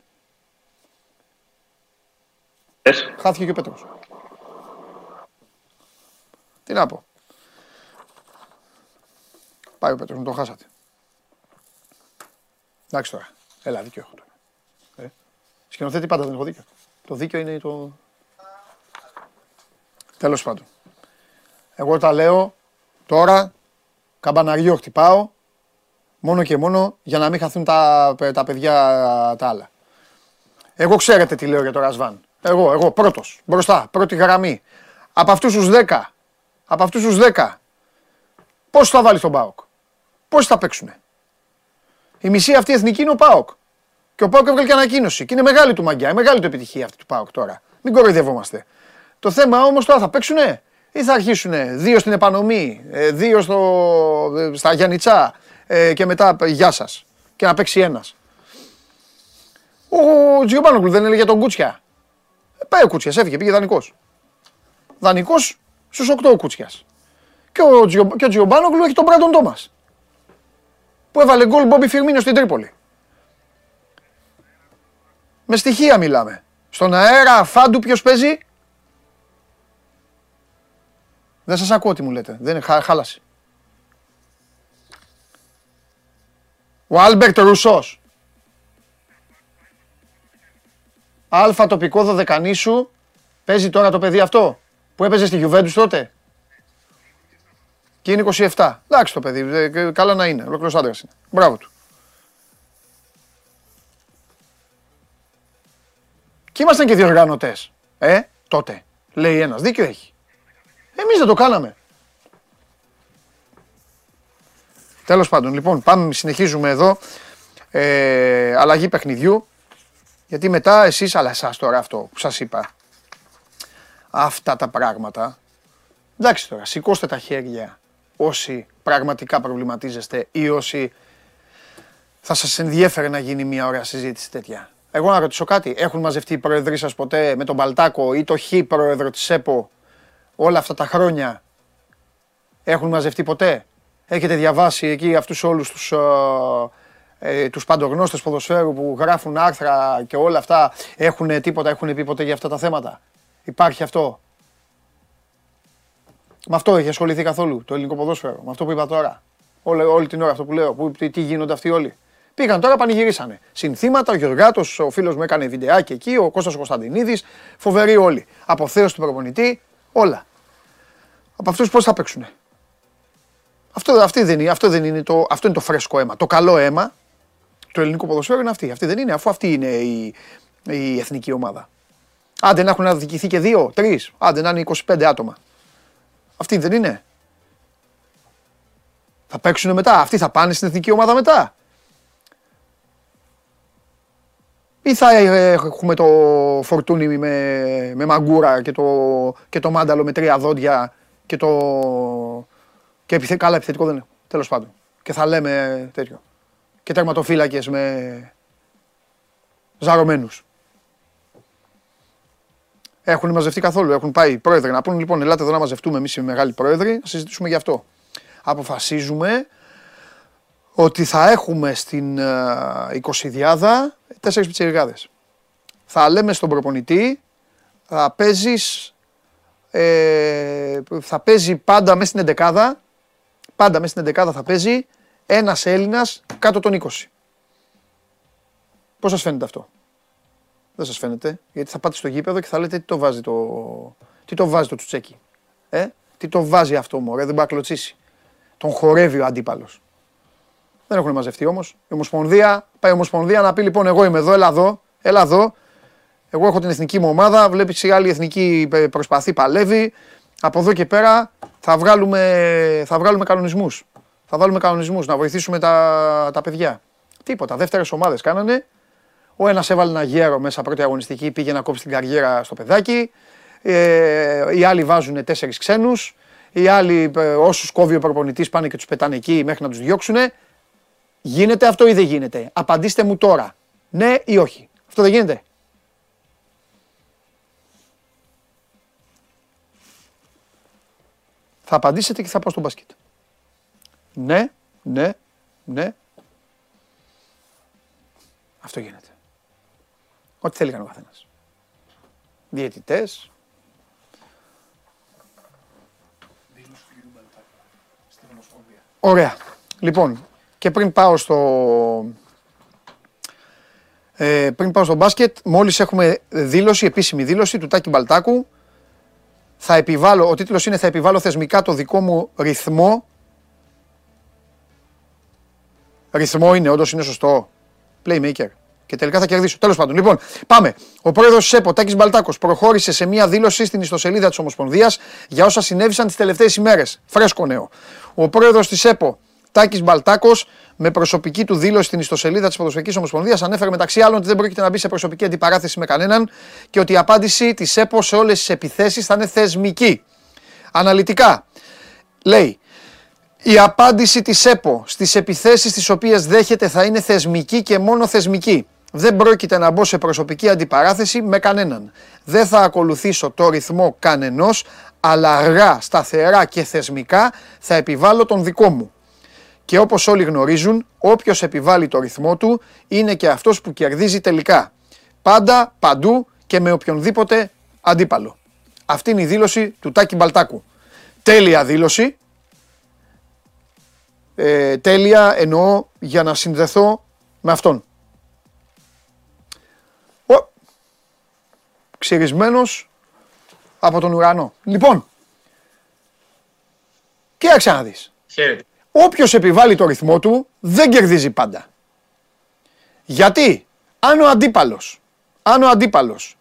Θες. Χάθηκε και ο Πέτρος. Τι να πω. Πάει ο Πέτρος, μου τον χάσατε. Εντάξει τώρα. Έλα, δίκιο έχω τώρα. Ε. Σκηνοθέτη πάντα δεν έχω δίκιο. Το δίκιο είναι το... Τέλος πάντων. Εγώ τα λέω τώρα, καμπαναριό χτυπάω, μόνο και μόνο για να μην χαθούν τα, τα παιδιά τα άλλα. Εγώ ξέρετε τι λέω για το Ρασβάν. Εγώ, εγώ, πρώτος, μπροστά, πρώτη γραμμή. Από αυτούς τους 10, από αυτούς τους 10, πώς θα βάλει τον ΠΑΟΚ. Πώς θα παίξουνε; Η μισή αυτή εθνική είναι ο ΠΑΟΚ. Και ο ΠΑΟΚ έβγαλε και ανακοίνωση. Και είναι μεγάλη του μαγκιά, είναι μεγάλη του επιτυχία αυτή του ΠΑΟΚ τώρα. Μην κοροϊδευόμαστε. Το θέμα όμως τώρα θα παίξουνε ή θα αρχίσουνε; Δύο στην επανομή, ε, δύο στο, ε, στα Γιάννητσά ε, και μετά ε, γεια σας. Και να παίξει ένας. Ο Τζιομπάνογκλου δεν έλεγε τον Κούτσια. Ε, πάει ο Κούτσιας, έφυγε, πήγε δανεικό. Δανεικό στους 8 ο Κούτσιας. Και ο, Τζιο, και ο Τζιομπάνογκλου έχει τον Μπράντον Τόμας. Που έβαλε γκολ Μπόμπι Φιρμίνο στην Τρίπολη. Με στοιχεία μιλάμε. Στον αέρα φάντου ποιος παίζει; Δεν σας ακούω τι μου λέτε. Δεν είναι χα, χάλασε. Ο Άλμπερτ Ρουσός. Αλφα τοπικό δωδεκανήσου. Παίζει τώρα το παιδί αυτό που έπαιζε στη Juventus τότε. Και είναι 27. Εντάξει το παιδί, ε, καλά να είναι. Ολόκληρος άντρας είναι. Μπράβο του. Και ήμασταν και διοργανωτές. Ε, τότε. Λέει ένας. Δίκιο έχει. Εμείς δεν το κάναμε. Τέλος πάντων, λοιπόν, πάμε, συνεχίζουμε εδώ. Ε, αλλαγή παιχνιδιού. Γιατί μετά εσείς, αλλά εσάς τώρα αυτό που σας είπα, αυτά τα πράγματα, εντάξει τώρα, σηκώστε τα χέρια όσοι πραγματικά προβληματίζεστε ή όσοι θα σας ενδιέφερε να γίνει μια ωραία συζήτηση τέτοια. Εγώ να ρωτήσω κάτι. Έχουν μαζευτεί οι πρόεδροι σας ποτέ με τον Παλτάκο ή το Χ πρόεδρο της ΕΠΟ; Όλα αυτά τα χρόνια. Έχουν μαζευτεί ποτέ; Έχετε διαβάσει εκεί αυτούς όλους τους, ε, ε, τους παντογνώστες ποδοσφαίρου που γράφουν άρθρα και όλα αυτά. Έχουν τίποτα, έχουν πει ποτέ για αυτά τα θέματα; Υπάρχει αυτό; Με αυτό έχει ασχοληθεί καθόλου το ελληνικό ποδόσφαιρο. Με αυτό που είπα τώρα; Όλη, όλη την ώρα αυτό που λέω. Που, τι, τι γίνονται αυτοί όλοι; Πήγαν τώρα, πανηγυρίσανε. Συνθήματα, ο Γιωργάτο, ο φίλος μου έκανε βιντεάκι εκεί, ο Κώστας Κωνσταντινίδης. Φοβεροί όλοι. Αποθέωση του προπονητή, όλα. Από αυτούς πώς θα παίξουν. Αυτό, αυτή δεν είναι, αυτό, δεν είναι το, αυτό είναι το φρέσκο αίμα. Το καλό αίμα του ελληνικού ποδοσφαίρου είναι αυτή. Αυτή δεν είναι, αφού αυτή είναι η, η εθνική ομάδα. Άντε να έχουν αδικηθεί και δύο, τρεις. Άντε να είναι 25 άτομα. Αυτή δεν είναι. Θα παίξουν μετά. Αυτοί θα πάνε στην εθνική ομάδα μετά. Ή θα έχουμε το φορτούνι με, με μαγκούρα και το, και το μάνταλο με τρία δόντια και το. Και επιθε, καλά επιθετικό δεν είναι. Τέλος πάντων. Και θα λέμε τέτοιο. Και τερματοφύλακες με ζαρωμένους. Έχουν μαζευτεί καθόλου. Έχουν πάει πρόεδροι να πούνε λοιπόν: Ελάτε εδώ να μαζευτούμε εμείς οι μεγάλοι πρόεδροι, να συζητήσουμε γι' αυτό. Αποφασίζουμε ότι θα έχουμε στην 20 διάδα τέσσερις πιτσιριγάδες. Θα λέμε στον προπονητή, θα παίζεις, ε, θα παίζει πάντα μέσα στην εντεκάδα, πάντα μέσα στην εντεκάδα θα παίζει ένας Έλληνας κάτω των 20. Πώς σας φαίνεται αυτό; Δεν σας φαίνεται, γιατί θα πάτε στο γήπεδο και θα λέτε τι το βάζει το, τι το, βάζει το τσουτσέκι. Ε; Τι το βάζει αυτό μωρέ, δεν πάει κλωτσίσει. Τον χορεύει ο αντίπαλος. Δεν έχουν μαζευτεί όμως. Η Ομοσπονδία, πάει η Ομοσπονδία να πει λοιπόν: Εγώ είμαι εδώ, έλα εδώ, έλα εδώ. Εγώ έχω την εθνική μου ομάδα. Βλέπεις η άλλη εθνική προσπαθεί, παλεύει. Από εδώ και πέρα θα βγάλουμε, θα βγάλουμε κανονισμούς. Θα βάλουμε κανονισμούς να βοηθήσουμε τα, τα παιδιά. Τίποτα. Δεύτερες ομάδες κάνανε. Ο ένας έβαλε ένα γέρο μέσα πρώτη αγωνιστική, πήγε να κόψει την καριέρα στο παιδάκι. Ε, οι άλλοι βάζουν τέσσερις ξένους. Οι άλλοι, ε, όσους κόβει ο προπονητής, πάνε και τους πετάνε εκεί μέχρι να τους διώξουν. Γίνεται αυτό ή δεν γίνεται. Απαντήστε μου τώρα. Ναι ή όχι. Αυτό δεν γίνεται. Θα απαντήσετε και θα πάω στο μπάσκετ. Ναι, ναι, ναι. Αυτό γίνεται. Ό,τι θέλει κάνει ο καθένας. Διαιτητές. Ωραία. Λοιπόν, και πριν πάω στο, ε, πριν πάω στο μπάσκετ, μόλις έχουμε δήλωση, επίσημη δήλωση του Τάκη Μπαλτάκου, θα επιβάλλω, ο τίτλος είναι «Θα επιβάλλω θεσμικά το δικό μου ρυθμό». Ρυθμό είναι, όντως είναι σωστό. Playmaker. Και τελικά θα κερδίσω. Τέλος πάντων, λοιπόν, πάμε. Ο πρόεδρος τη ΕΠΟ, Τάκης Μπαλτάκος, προχώρησε σε μία δήλωση στην ιστοσελίδα της Ομοσπονδίας για όσα συνέβησαν τις τελευταίες ημέρες. Φρέσκο νέο. Ο πρόεδρος της ΕΠΟ, Τάκης Μπαλτάκος, με προσωπική του δήλωση στην ιστοσελίδα της Ποδοσφαιρικής Ομοσπονδίας, ανέφερε μεταξύ άλλων ότι δεν πρόκειται να μπει σε προσωπική αντιπαράθεση με κανέναν και ότι η απάντηση της ΕΠΟ σε όλες τις επιθέσεις θα είναι θεσμική. Αναλυτικά, λέει, η απάντηση της ΕΠΟ στις επιθέσεις τις οποίες δέχεται θα είναι θεσμική και μόνο θεσμική. Δεν πρόκειται να μπω σε προσωπική αντιπαράθεση με κανέναν. Δεν θα ακολουθήσω το ρυθμό κανενός, αλλά αργά, σταθερά και θεσμικά θα επιβάλλω τον δικό μου. Και όπως όλοι γνωρίζουν, όποιος επιβάλλει το ρυθμό του είναι και αυτός που κερδίζει τελικά. Πάντα, παντού και με οποιονδήποτε αντίπαλο. Αυτή είναι η δήλωση του Τάκη Μπαλτάκου. Τέλεια δήλωση. Ε, τέλεια εννοώ για να συνδεθώ με αυτόν. Ο, ξυρισμένος από τον ουρανό. Λοιπόν, κοίταξε να δεις. Χαίρετε. Όποιος επιβάλλει το ρυθμό του δεν κερδίζει πάντα. Γιατί; Αν ο αντίπαλος, αν ο αντίπαλος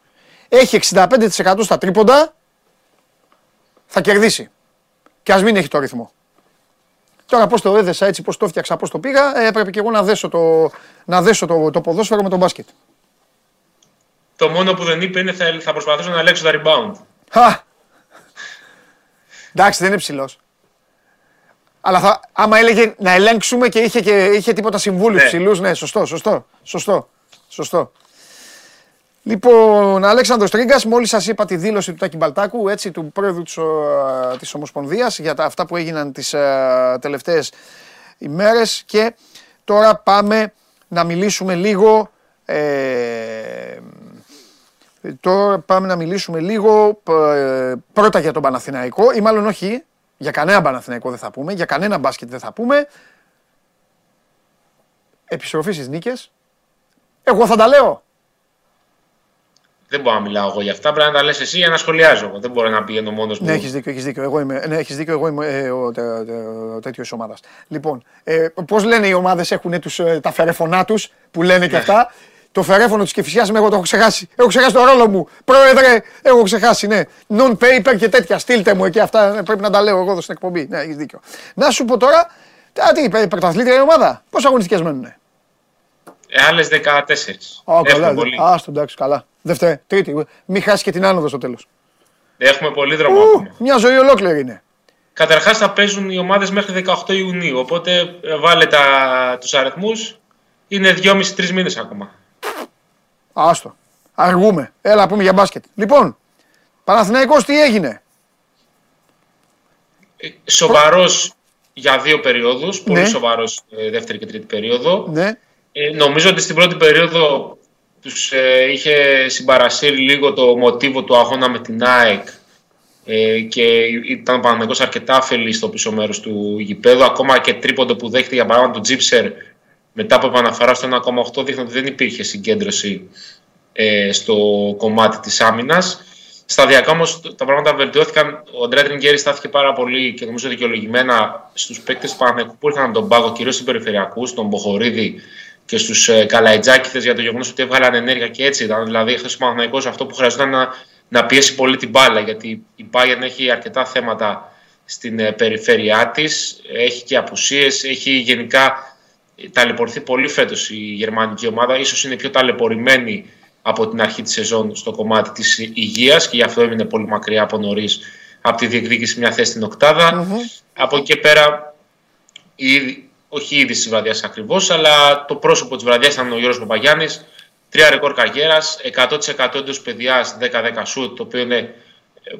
έχει 65% στα τρίποντα, θα κερδίσει. Και ας μην έχει το ρυθμό. Τώρα πώς το έδεσα έτσι, πώς το φτιάξα, πώς το πήγα, ε, έπρεπε και εγώ να δέσω το, να δέσω το, το ποδόσφαιρο με το μπάσκετ. Το μόνο που δεν είπε είναι θα, θα προσπαθήσω να ελέγξω τα rebound. Χα! Εντάξει, δεν είναι ψηλός. Αλλά θα, άμα έλεγε να ελέγξουμε και είχε, και, είχε τίποτα συμβούλου Ναι. ψηλούς, ναι, σωστό, σωστό, σωστό, σωστό. Λοιπόν, Αλέξανδρος Τρίγκας, μόλις σας είπα τη δήλωση του Τάκη Μπαλτάκου, έτσι, του πρόεδρου της, ο, της Ομοσπονδίας για τα, αυτά που έγιναν τις ε, τελευταίες ημέρες και τώρα πάμε να μιλήσουμε λίγο ε, Τώρα πάμε να μιλήσουμε λίγο ε, πρώτα για τον Παναθηναϊκό ή μάλλον όχι, για κανένα Παναθηναϊκό δεν θα πούμε, για κανένα μπάσκετ δεν θα πούμε. Επιστροφή στις νίκες. Εγώ θα τα λέω. Δεν μπορώ να μιλάω εγώ για αυτά. Πρέπει να τα λες εσύ για να σχολιάζω. εγώ. Δεν μπορώ να πηγαίνω μόνος μου. Ναι, έχεις δίκιο, έχεις δίκιο. Εγώ είμαι, ναι, έχεις δίκιο, εγώ είμαι ε, ο, τε- τε- ο τέτοιος ομάδας. Λοιπόν, ε, πώς λένε οι ομάδες έχουν τους, ε, τα φερεφωνά τους που λένε και αυτά. Το φερέφωνο της Κηφισιάς με εγώ το έχω ξεχάσει. Έχω ξεχάσει το ρόλο μου. Πρόεδρε, έχω ξεχάσει, ναι. Non-paper και τέτοια. Στείλτε μου εκεί αυτά. ε, Πρέπει να τα λέω εγώ εδώ στην εκπομπή. Ναι, έχεις δίκιο. Να σου πω τώρα, α, τι, είπε, πρωταθλήτρια η ομάδα; Πόσα αγωνιστικές μένουνε; Ε, Άλλες 14. Α, Έχουμε καλά. πολύ. Α, στον εντάξει, καλά. Δεύτερη, τρίτη. Μην χάσει και την άνοδο στο τέλος. Έχουμε πολύ δρόμο Ου, ακόμα. Μια ζωή ολόκληρη είναι. Καταρχάς θα παίζουν οι ομάδες μέχρι 18 Ιουνίου. Οπότε ε, βάλε τα, τους αριθμούς. Είναι 2,5-3 μήνες ακόμα. Άστο. Αργούμε. Έλα πούμε για μπάσκετ. Λοιπόν, Παναθηναϊκός τι έγινε; Σοβαρός για δύο περιόδους. Πολύ Ναι. σοβαρός δεύτερη και τρίτη περίοδο. Ναι. Ε, νομίζω ότι στην πρώτη περίοδο τους ε, είχε συμπαρασύρει λίγο το μοτίβο του αγώνα με την ΑΕΚ ε, και ήταν ο Παναθηναϊκός αρκετά αφελής στο πίσω μέρος του γηπέδου. Ακόμα και τρίποντο που δέχεται για παράδειγμα του Τζίψερ μετά από επαναφορά στο 1,8 δείχνει ότι δεν υπήρχε συγκέντρωση ε, στο κομμάτι της άμυνας. Σταδιακά όμως τα πράγματα βελτιώθηκαν. Ο Αντρέα Τριγκέρη στάθηκε πάρα πολύ και νομίζω δικαιολογημένα στους παίκτες του Παναθηναϊκού που ήρθαν από τον πάγκο, κυρίως στους περιφερειακούς, τον Μποχορίδη και στους ε, Καλαϊτζάκηδε για το γεγονός ότι έβγαλαν ενέργεια και έτσι ήταν. Δηλαδή, χθε ο Παναθηναϊκός αυτό που χρειαζόταν να, να πιέσει πολύ την μπάλα γιατί η Bayern έχει αρκετά θέματα στην ε, περιφέρειά της. Έχει και απουσίες, έχει γενικά ταλαιπωρηθεί πολύ φέτος η γερμανική ομάδα. Ίσως είναι πιο ταλαιπωρημένη από την αρχή της σεζόν στο κομμάτι της υγείας και γι' αυτό έμεινε πολύ μακριά από νωρίς από τη διεκδίκηση μια θέση στην οκτάδα. Από εκεί και πέρα, η, όχι η είδηση της βραδιάς ακριβώς, αλλά το πρόσωπο της βραδιάς ήταν ο Γιώργος Παπαγιάννης. Τρία ρεκόρ καριέρας, 100% εντός παιδιάς 10-10 σουτ, το οποίο είναι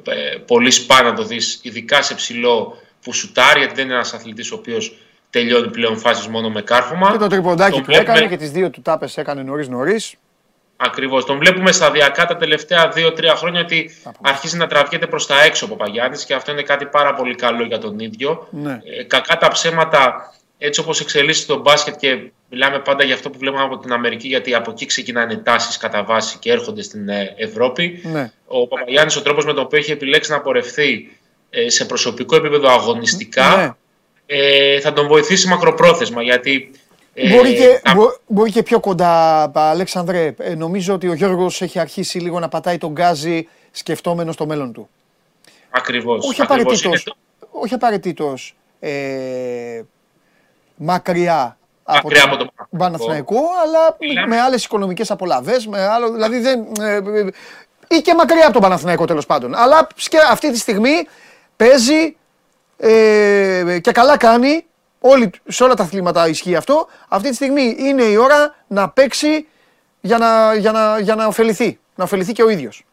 ε, πολύ σπάνιο να το δεις, ειδικά σε ψηλό που σουτάρει, γιατί δεν είναι ένας αθλητής ο οποίος τελειώνει πλέον φάσεις μόνο με κάρφωμα. Και το τριποντάκι Τον που έκανε βλέπουμε- και τις δύο του τάπες έκανε νωρίς νωρίς. Ακριβώς. Τον βλέπουμε σταδιακά τα τελευταία 2-3 χρόνια ότι αρχίζει να τραβιέται προς τα έξω ο Παπαγιάννη και αυτό είναι κάτι πάρα πολύ καλό για τον ίδιο. Ναι. Ε, κακά τα ψέματα, έτσι όπως εξελίσσεται το μπάσκετ και μιλάμε πάντα για αυτό που βλέπουμε από την Αμερική, γιατί από εκεί ξεκινάνε τάσεις κατά βάση και έρχονται στην ε, Ευρώπη. Ναι. Ο Παπαγιάννης, ο τρόπος με τον οποίο έχει επιλέξει να πορευθεί ε, σε προσωπικό επίπεδο αγωνιστικά, Ναι. Ε, θα τον βοηθήσει μακροπρόθεσμα. Γιατί ε, Μπορεί, και, τα- μπο- μπορεί και πιο κοντά, Αλέξανδρε. Ε, νομίζω ότι ο Γιώργος έχει αρχίσει λίγο να πατάει τον γκάζι σκεφτόμενο το μέλλον του. Ακριβώς, Όχι ακριβώς. απαραίτητος, Είναι το- όχι απαραίτητος ε, μακριά από Μακριά τον από τον Παναθηναϊκό, αλλά Μιλάμε. με άλλες οικονομικές απολαβές, με άλλο, δηλαδή δεν, ε, ε, ή και μακριά από τον Παναθηναϊκό τέλος πάντων. Αλλά σκε- αυτή τη στιγμή παίζει ε, και καλά κάνει, όλοι, σε όλα τα αθλήματα ισχύει αυτό, αυτή τη στιγμή είναι η ώρα να παίξει για να, για να, για να ωφεληθεί, να ωφεληθεί και ο ίδιος.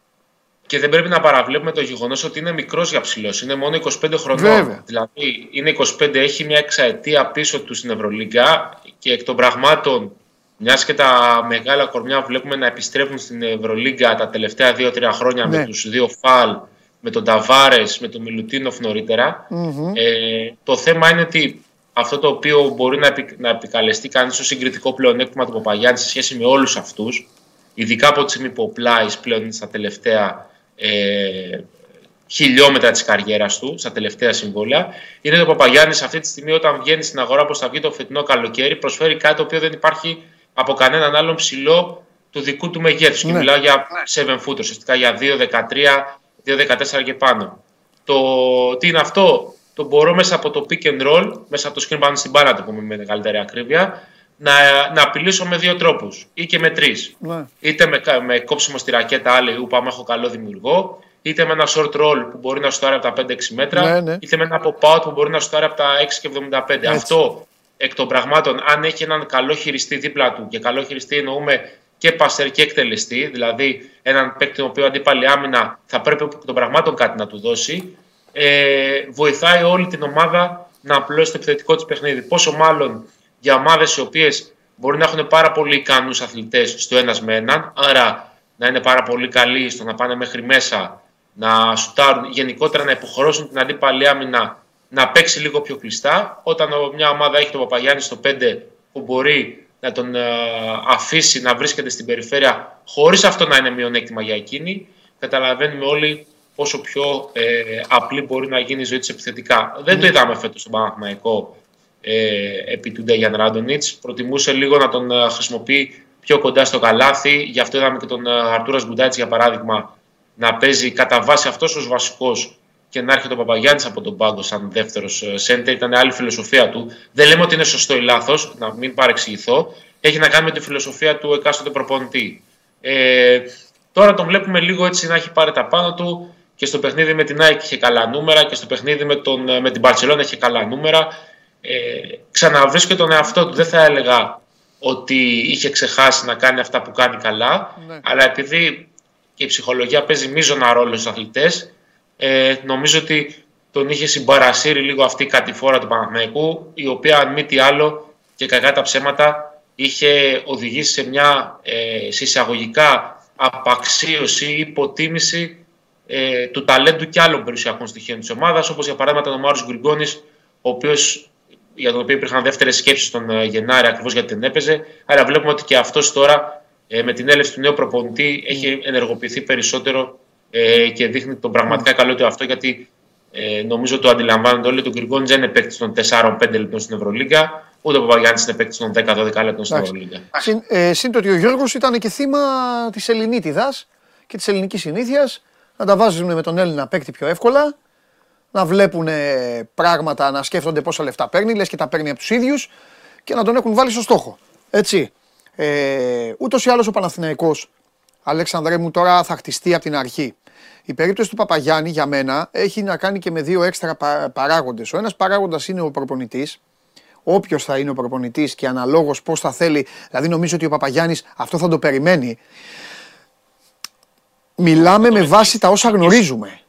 Και δεν πρέπει να παραβλέπουμε το γεγονός ότι είναι μικρός για ψηλός. Είναι μόνο 25 χρονών. Βέβαια. Δηλαδή είναι 25, έχει μια εξαετία πίσω του στην Ευρωλίγκα και εκ των πραγμάτων, μιας και τα μεγάλα κορμιά βλέπουμε να επιστρέφουν στην Ευρωλίγκα τα τελευταία 2-3 χρόνια Ναι. με τους δύο Φαλ, με τον Ταβάρες, με τον Μιλουτίνοφ νωρίτερα. Ε, το θέμα είναι ότι αυτό το οποίο μπορεί να, επι, να επικαλεστεί κανείς ως συγκριτικό πλεονέκτημα του Παπαγιάννη σε σχέση με όλους αυτούς, ειδικά από τη στιγμή που ο Πλάις πλέον είναι στα τελευταία ε, χιλιόμετρα της καριέρας του, στα τελευταία συμβόλαια, είναι ότι ο Παπαγιάννης αυτή τη στιγμή, όταν βγαίνει στην αγορά όπως θα βγει το φετινό καλοκαίρι, προσφέρει κάτι το οποίο δεν υπάρχει από κανέναν άλλον ψηλό του δικού του μεγέθους. Και Ναι. μιλάω για 7 foot, ουσιαστικά για 2-13, 2-14 και πάνω. Το τι είναι αυτό, το μπορώ μέσα από το pick and roll, μέσα από το screen πάνω στην μπάλα, το πούμε με μεγαλύτερη ακρίβεια, να, να απειλήσω με δύο τρόπους ή και με τρεις. Ναι. Είτε με, κα- με κόψιμο στη ρακέτα άλλη, ούπα, άμα έχω καλό δημιουργό, είτε με ένα short roll που μπορεί να σουτάρει από τα 5-6 μέτρα, Ναι, ναι. είτε με ένα pop-out που μπορεί να σουτάρει από τα 6,75. Αυτό εκ των πραγμάτων, αν έχει έναν καλό χειριστή δίπλα του, και καλό χειριστή εννοούμε και παστερ και εκτελεστή, δηλαδή έναν παίκτη τον οποίο αντίπαλη άμυνα θα πρέπει εκ των πραγμάτων κάτι να του δώσει, ε, βοηθάει όλη την ομάδα να απλώσει το επιθετικό της παιχνίδι. Πόσο μάλλον για ομάδες οι οποίες μπορεί να έχουν πάρα πολύ ικανούς αθλητές στο ένας με έναν, άρα να είναι πάρα πολύ καλοί στο να πάνε μέχρι μέσα, να σουτάρουν, γενικότερα να υποχρεώσουν την αντίπαλη άμυνα να παίξει λίγο πιο κλειστά. Όταν μια ομάδα έχει τον Παπαγιάννη στο 5 που μπορεί να τον ε, αφήσει να βρίσκεται στην περιφέρεια χωρίς αυτό να είναι μειονέκτημα για εκείνη, καταλαβαίνουμε όλοι πόσο πιο ε, απλή μπορεί να γίνει η ζωή της επιθετικά. Δεν το είδαμε φέτος στον Παναθηναϊκό ε, επί του Ντέγιαν Ράντονιτς. Προτιμούσε λίγο να τον ε, χρησιμοποιεί πιο κοντά στο καλάθι. Γι' αυτό είδαμε και τον ε, Αρτούρας Γκουντάτης για παράδειγμα να παίζει κατά βάση αυτός ως βασικός και να έρχεται ο Παπαγιάννη από τον πάγκο σαν δεύτερος σέντερ. Ήταν άλλη φιλοσοφία του. Δεν λέμε ότι είναι σωστό ή λάθος, να μην παρεξηγηθώ. Έχει να κάνει με τη φιλοσοφία του εκάστοτε προπονητή. Ε, τώρα τον βλέπουμε λίγο έτσι να έχει πάρει τα πάνω του και στο παιχνίδι με την ΑΕΚ είχε καλά νούμερα και στο παιχνίδι με, τον, με την Παρσελόνα είχε καλά νούμερα. Ε, ξαναβρίσκει τον εαυτό του. Δεν θα έλεγα ότι είχε ξεχάσει να κάνει αυτά που κάνει καλά, Ναι. αλλά επειδή και η ψυχολογία παίζει μείζωνα ρόλο στους αθλητές, ε, νομίζω ότι τον είχε συμπαρασύρει λίγο αυτή η κατηφόρα του Παναθηναϊκού, η οποία αν μη τι άλλο και κακά τα ψέματα είχε οδηγήσει σε μια ε, σε εισαγωγικά απαξίωση ή υποτίμηση ε, του ταλέντου και άλλων περιουσιακών στοιχείων της ομάδας, όπως για παράδειγμα ήταν ο Μάρος Γκριγκόνης, ο οποίος για τον οποίο υπήρχαν δεύτερες σκέψεις τον ε, Γενάρη ακριβώς γιατί δεν έπαιζε. Άρα βλέπουμε ότι και αυτός τώρα ε, με την έλευση του νέου προπονητή έχει ενεργοποιηθεί περισσότερο ε, και δείχνει τον πραγματικά καλό του αυτό γιατί ε, νομίζω το αντιλαμβάνονται όλοι. Τον Γκριγκόνη δεν είναι παίκτης των 4-5 λεπτών στην Ευρωλίγκα, ούτε ο Παπαγιάννης είναι παίκτης των 10-12 λεπτών στην Εντάξει. Ευρωλίγκα. Συν, ε, συν το ότι ο Γιώργος ήταν και θύμα της Ελληνίτιδας και της ελληνικής συνήθειας να τα βάζουν με τον Έλληνα παίκτη πιο εύκολα, να βλέπουν ε, πράγματα, να σκέφτονται πόσα λεφτά παίρνει, λες και τα παίρνει από τους ίδιους και να τον έχουν βάλει στο στόχο. Έτσι. Ε, Ούτως ή άλλως ο Παναθηναϊκός, Αλέξανδρέ μου, τώρα θα χτιστεί από την αρχή. Η περίπτωση του Παπαγιάννη για μένα έχει να κάνει και με δύο έξτρα πα, παράγοντες. Ο ένας παράγοντας είναι ο προπονητής, όποιος θα είναι ο προπονητής και αναλόγως πώς θα θέλει. Δηλαδή, νομίζω ότι ο Παπαγιάννης αυτό θα το περιμένει. Μιλάμε με βάση τα όσα γνωρίζουμε.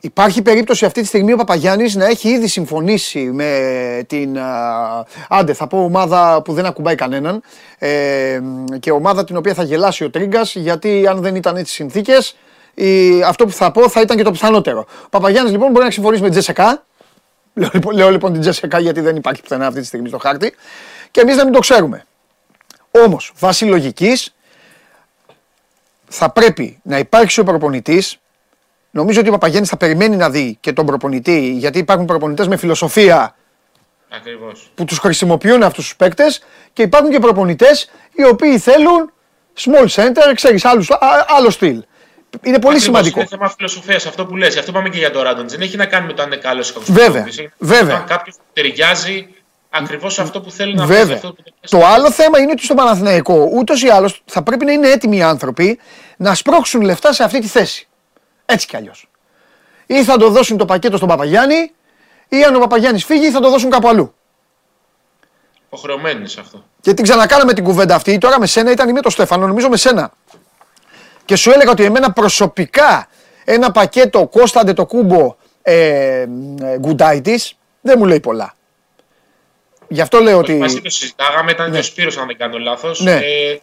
Υπάρχει περίπτωση αυτή τη στιγμή ο Παπαγιάννης να έχει ήδη συμφωνήσει με την, α, άντε θα πω ομάδα που δεν ακουμπάει κανέναν ε, και ομάδα την οποία θα γελάσει ο Τρίγκας γιατί αν δεν ήταν έτσι συνθήκες η, αυτό που θα πω θα ήταν και το πιθανότερο. Ο Παπαγιάννης λοιπόν μπορεί να συμφωνήσει με την Τζεσεκά Λέω, λοιπόν- λέω λοιπόν την Τζεσεκά γιατί δεν υπάρχει πουθενά αυτή τη στιγμή στο χάρτη και εμείς να μην το ξέρουμε. Όμως, βάσει λογικής, θα πρέπει να υπάρξει ο προπονητής Νομίζω ότι ο Παπαγέννης θα περιμένει να δει και τον προπονητή, γιατί υπάρχουν προπονητές με φιλοσοφία Ακριβώς. που τους χρησιμοποιούν αυτούς τους παίκτες και υπάρχουν και προπονητές οι οποίοι θέλουν small center, ξέρεις, άλλους, α- άλλο στυλ. Είναι πολύ Ακριβώς, σημαντικό. Είναι θέμα φιλοσοφίας αυτό που λες. Γι' αυτό πάμε και για το Ράντοντ. Δεν έχει να κάνει με το αν είναι καλός ή κακό. Βέβαια, βέβαια. Αν κάποιος ταιριάζει ακριβώς αυτό που θέλει να Βέβαια. αυτό που Το άλλο θέμα είναι ότι στο Παναθηναϊκό ούτως ή άλλως θα πρέπει να είναι έτοιμοι οι άνθρωποι να σπρώξουν λεφτά σε αυτή τη θέση. Έτσι κι αλλιώς. Ή θα το δώσουν το πακέτο στον Παπαγιάννη ή αν ο Παπαγιάννης φύγει θα το δώσουν κάπου αλλού. Υποχρεωμένοι σε αυτό. Και την ξανακάναμε την κουβέντα αυτή. Τώρα με σένα ήταν ή με τον Στέφανο, νομίζω με σένα. Και σου έλεγα ότι εμένα προσωπικά ένα πακέτο Κώσταντε το κούμπο ε, ε, Γκουντάιτης δεν μου λέει πολλά. Γι' αυτό λέω Όχι, ότι. μαζί το συζητάγαμε, ήταν Ναι. και ο Σπύρος αν δεν κάνω λάθος. Ναι. Ε,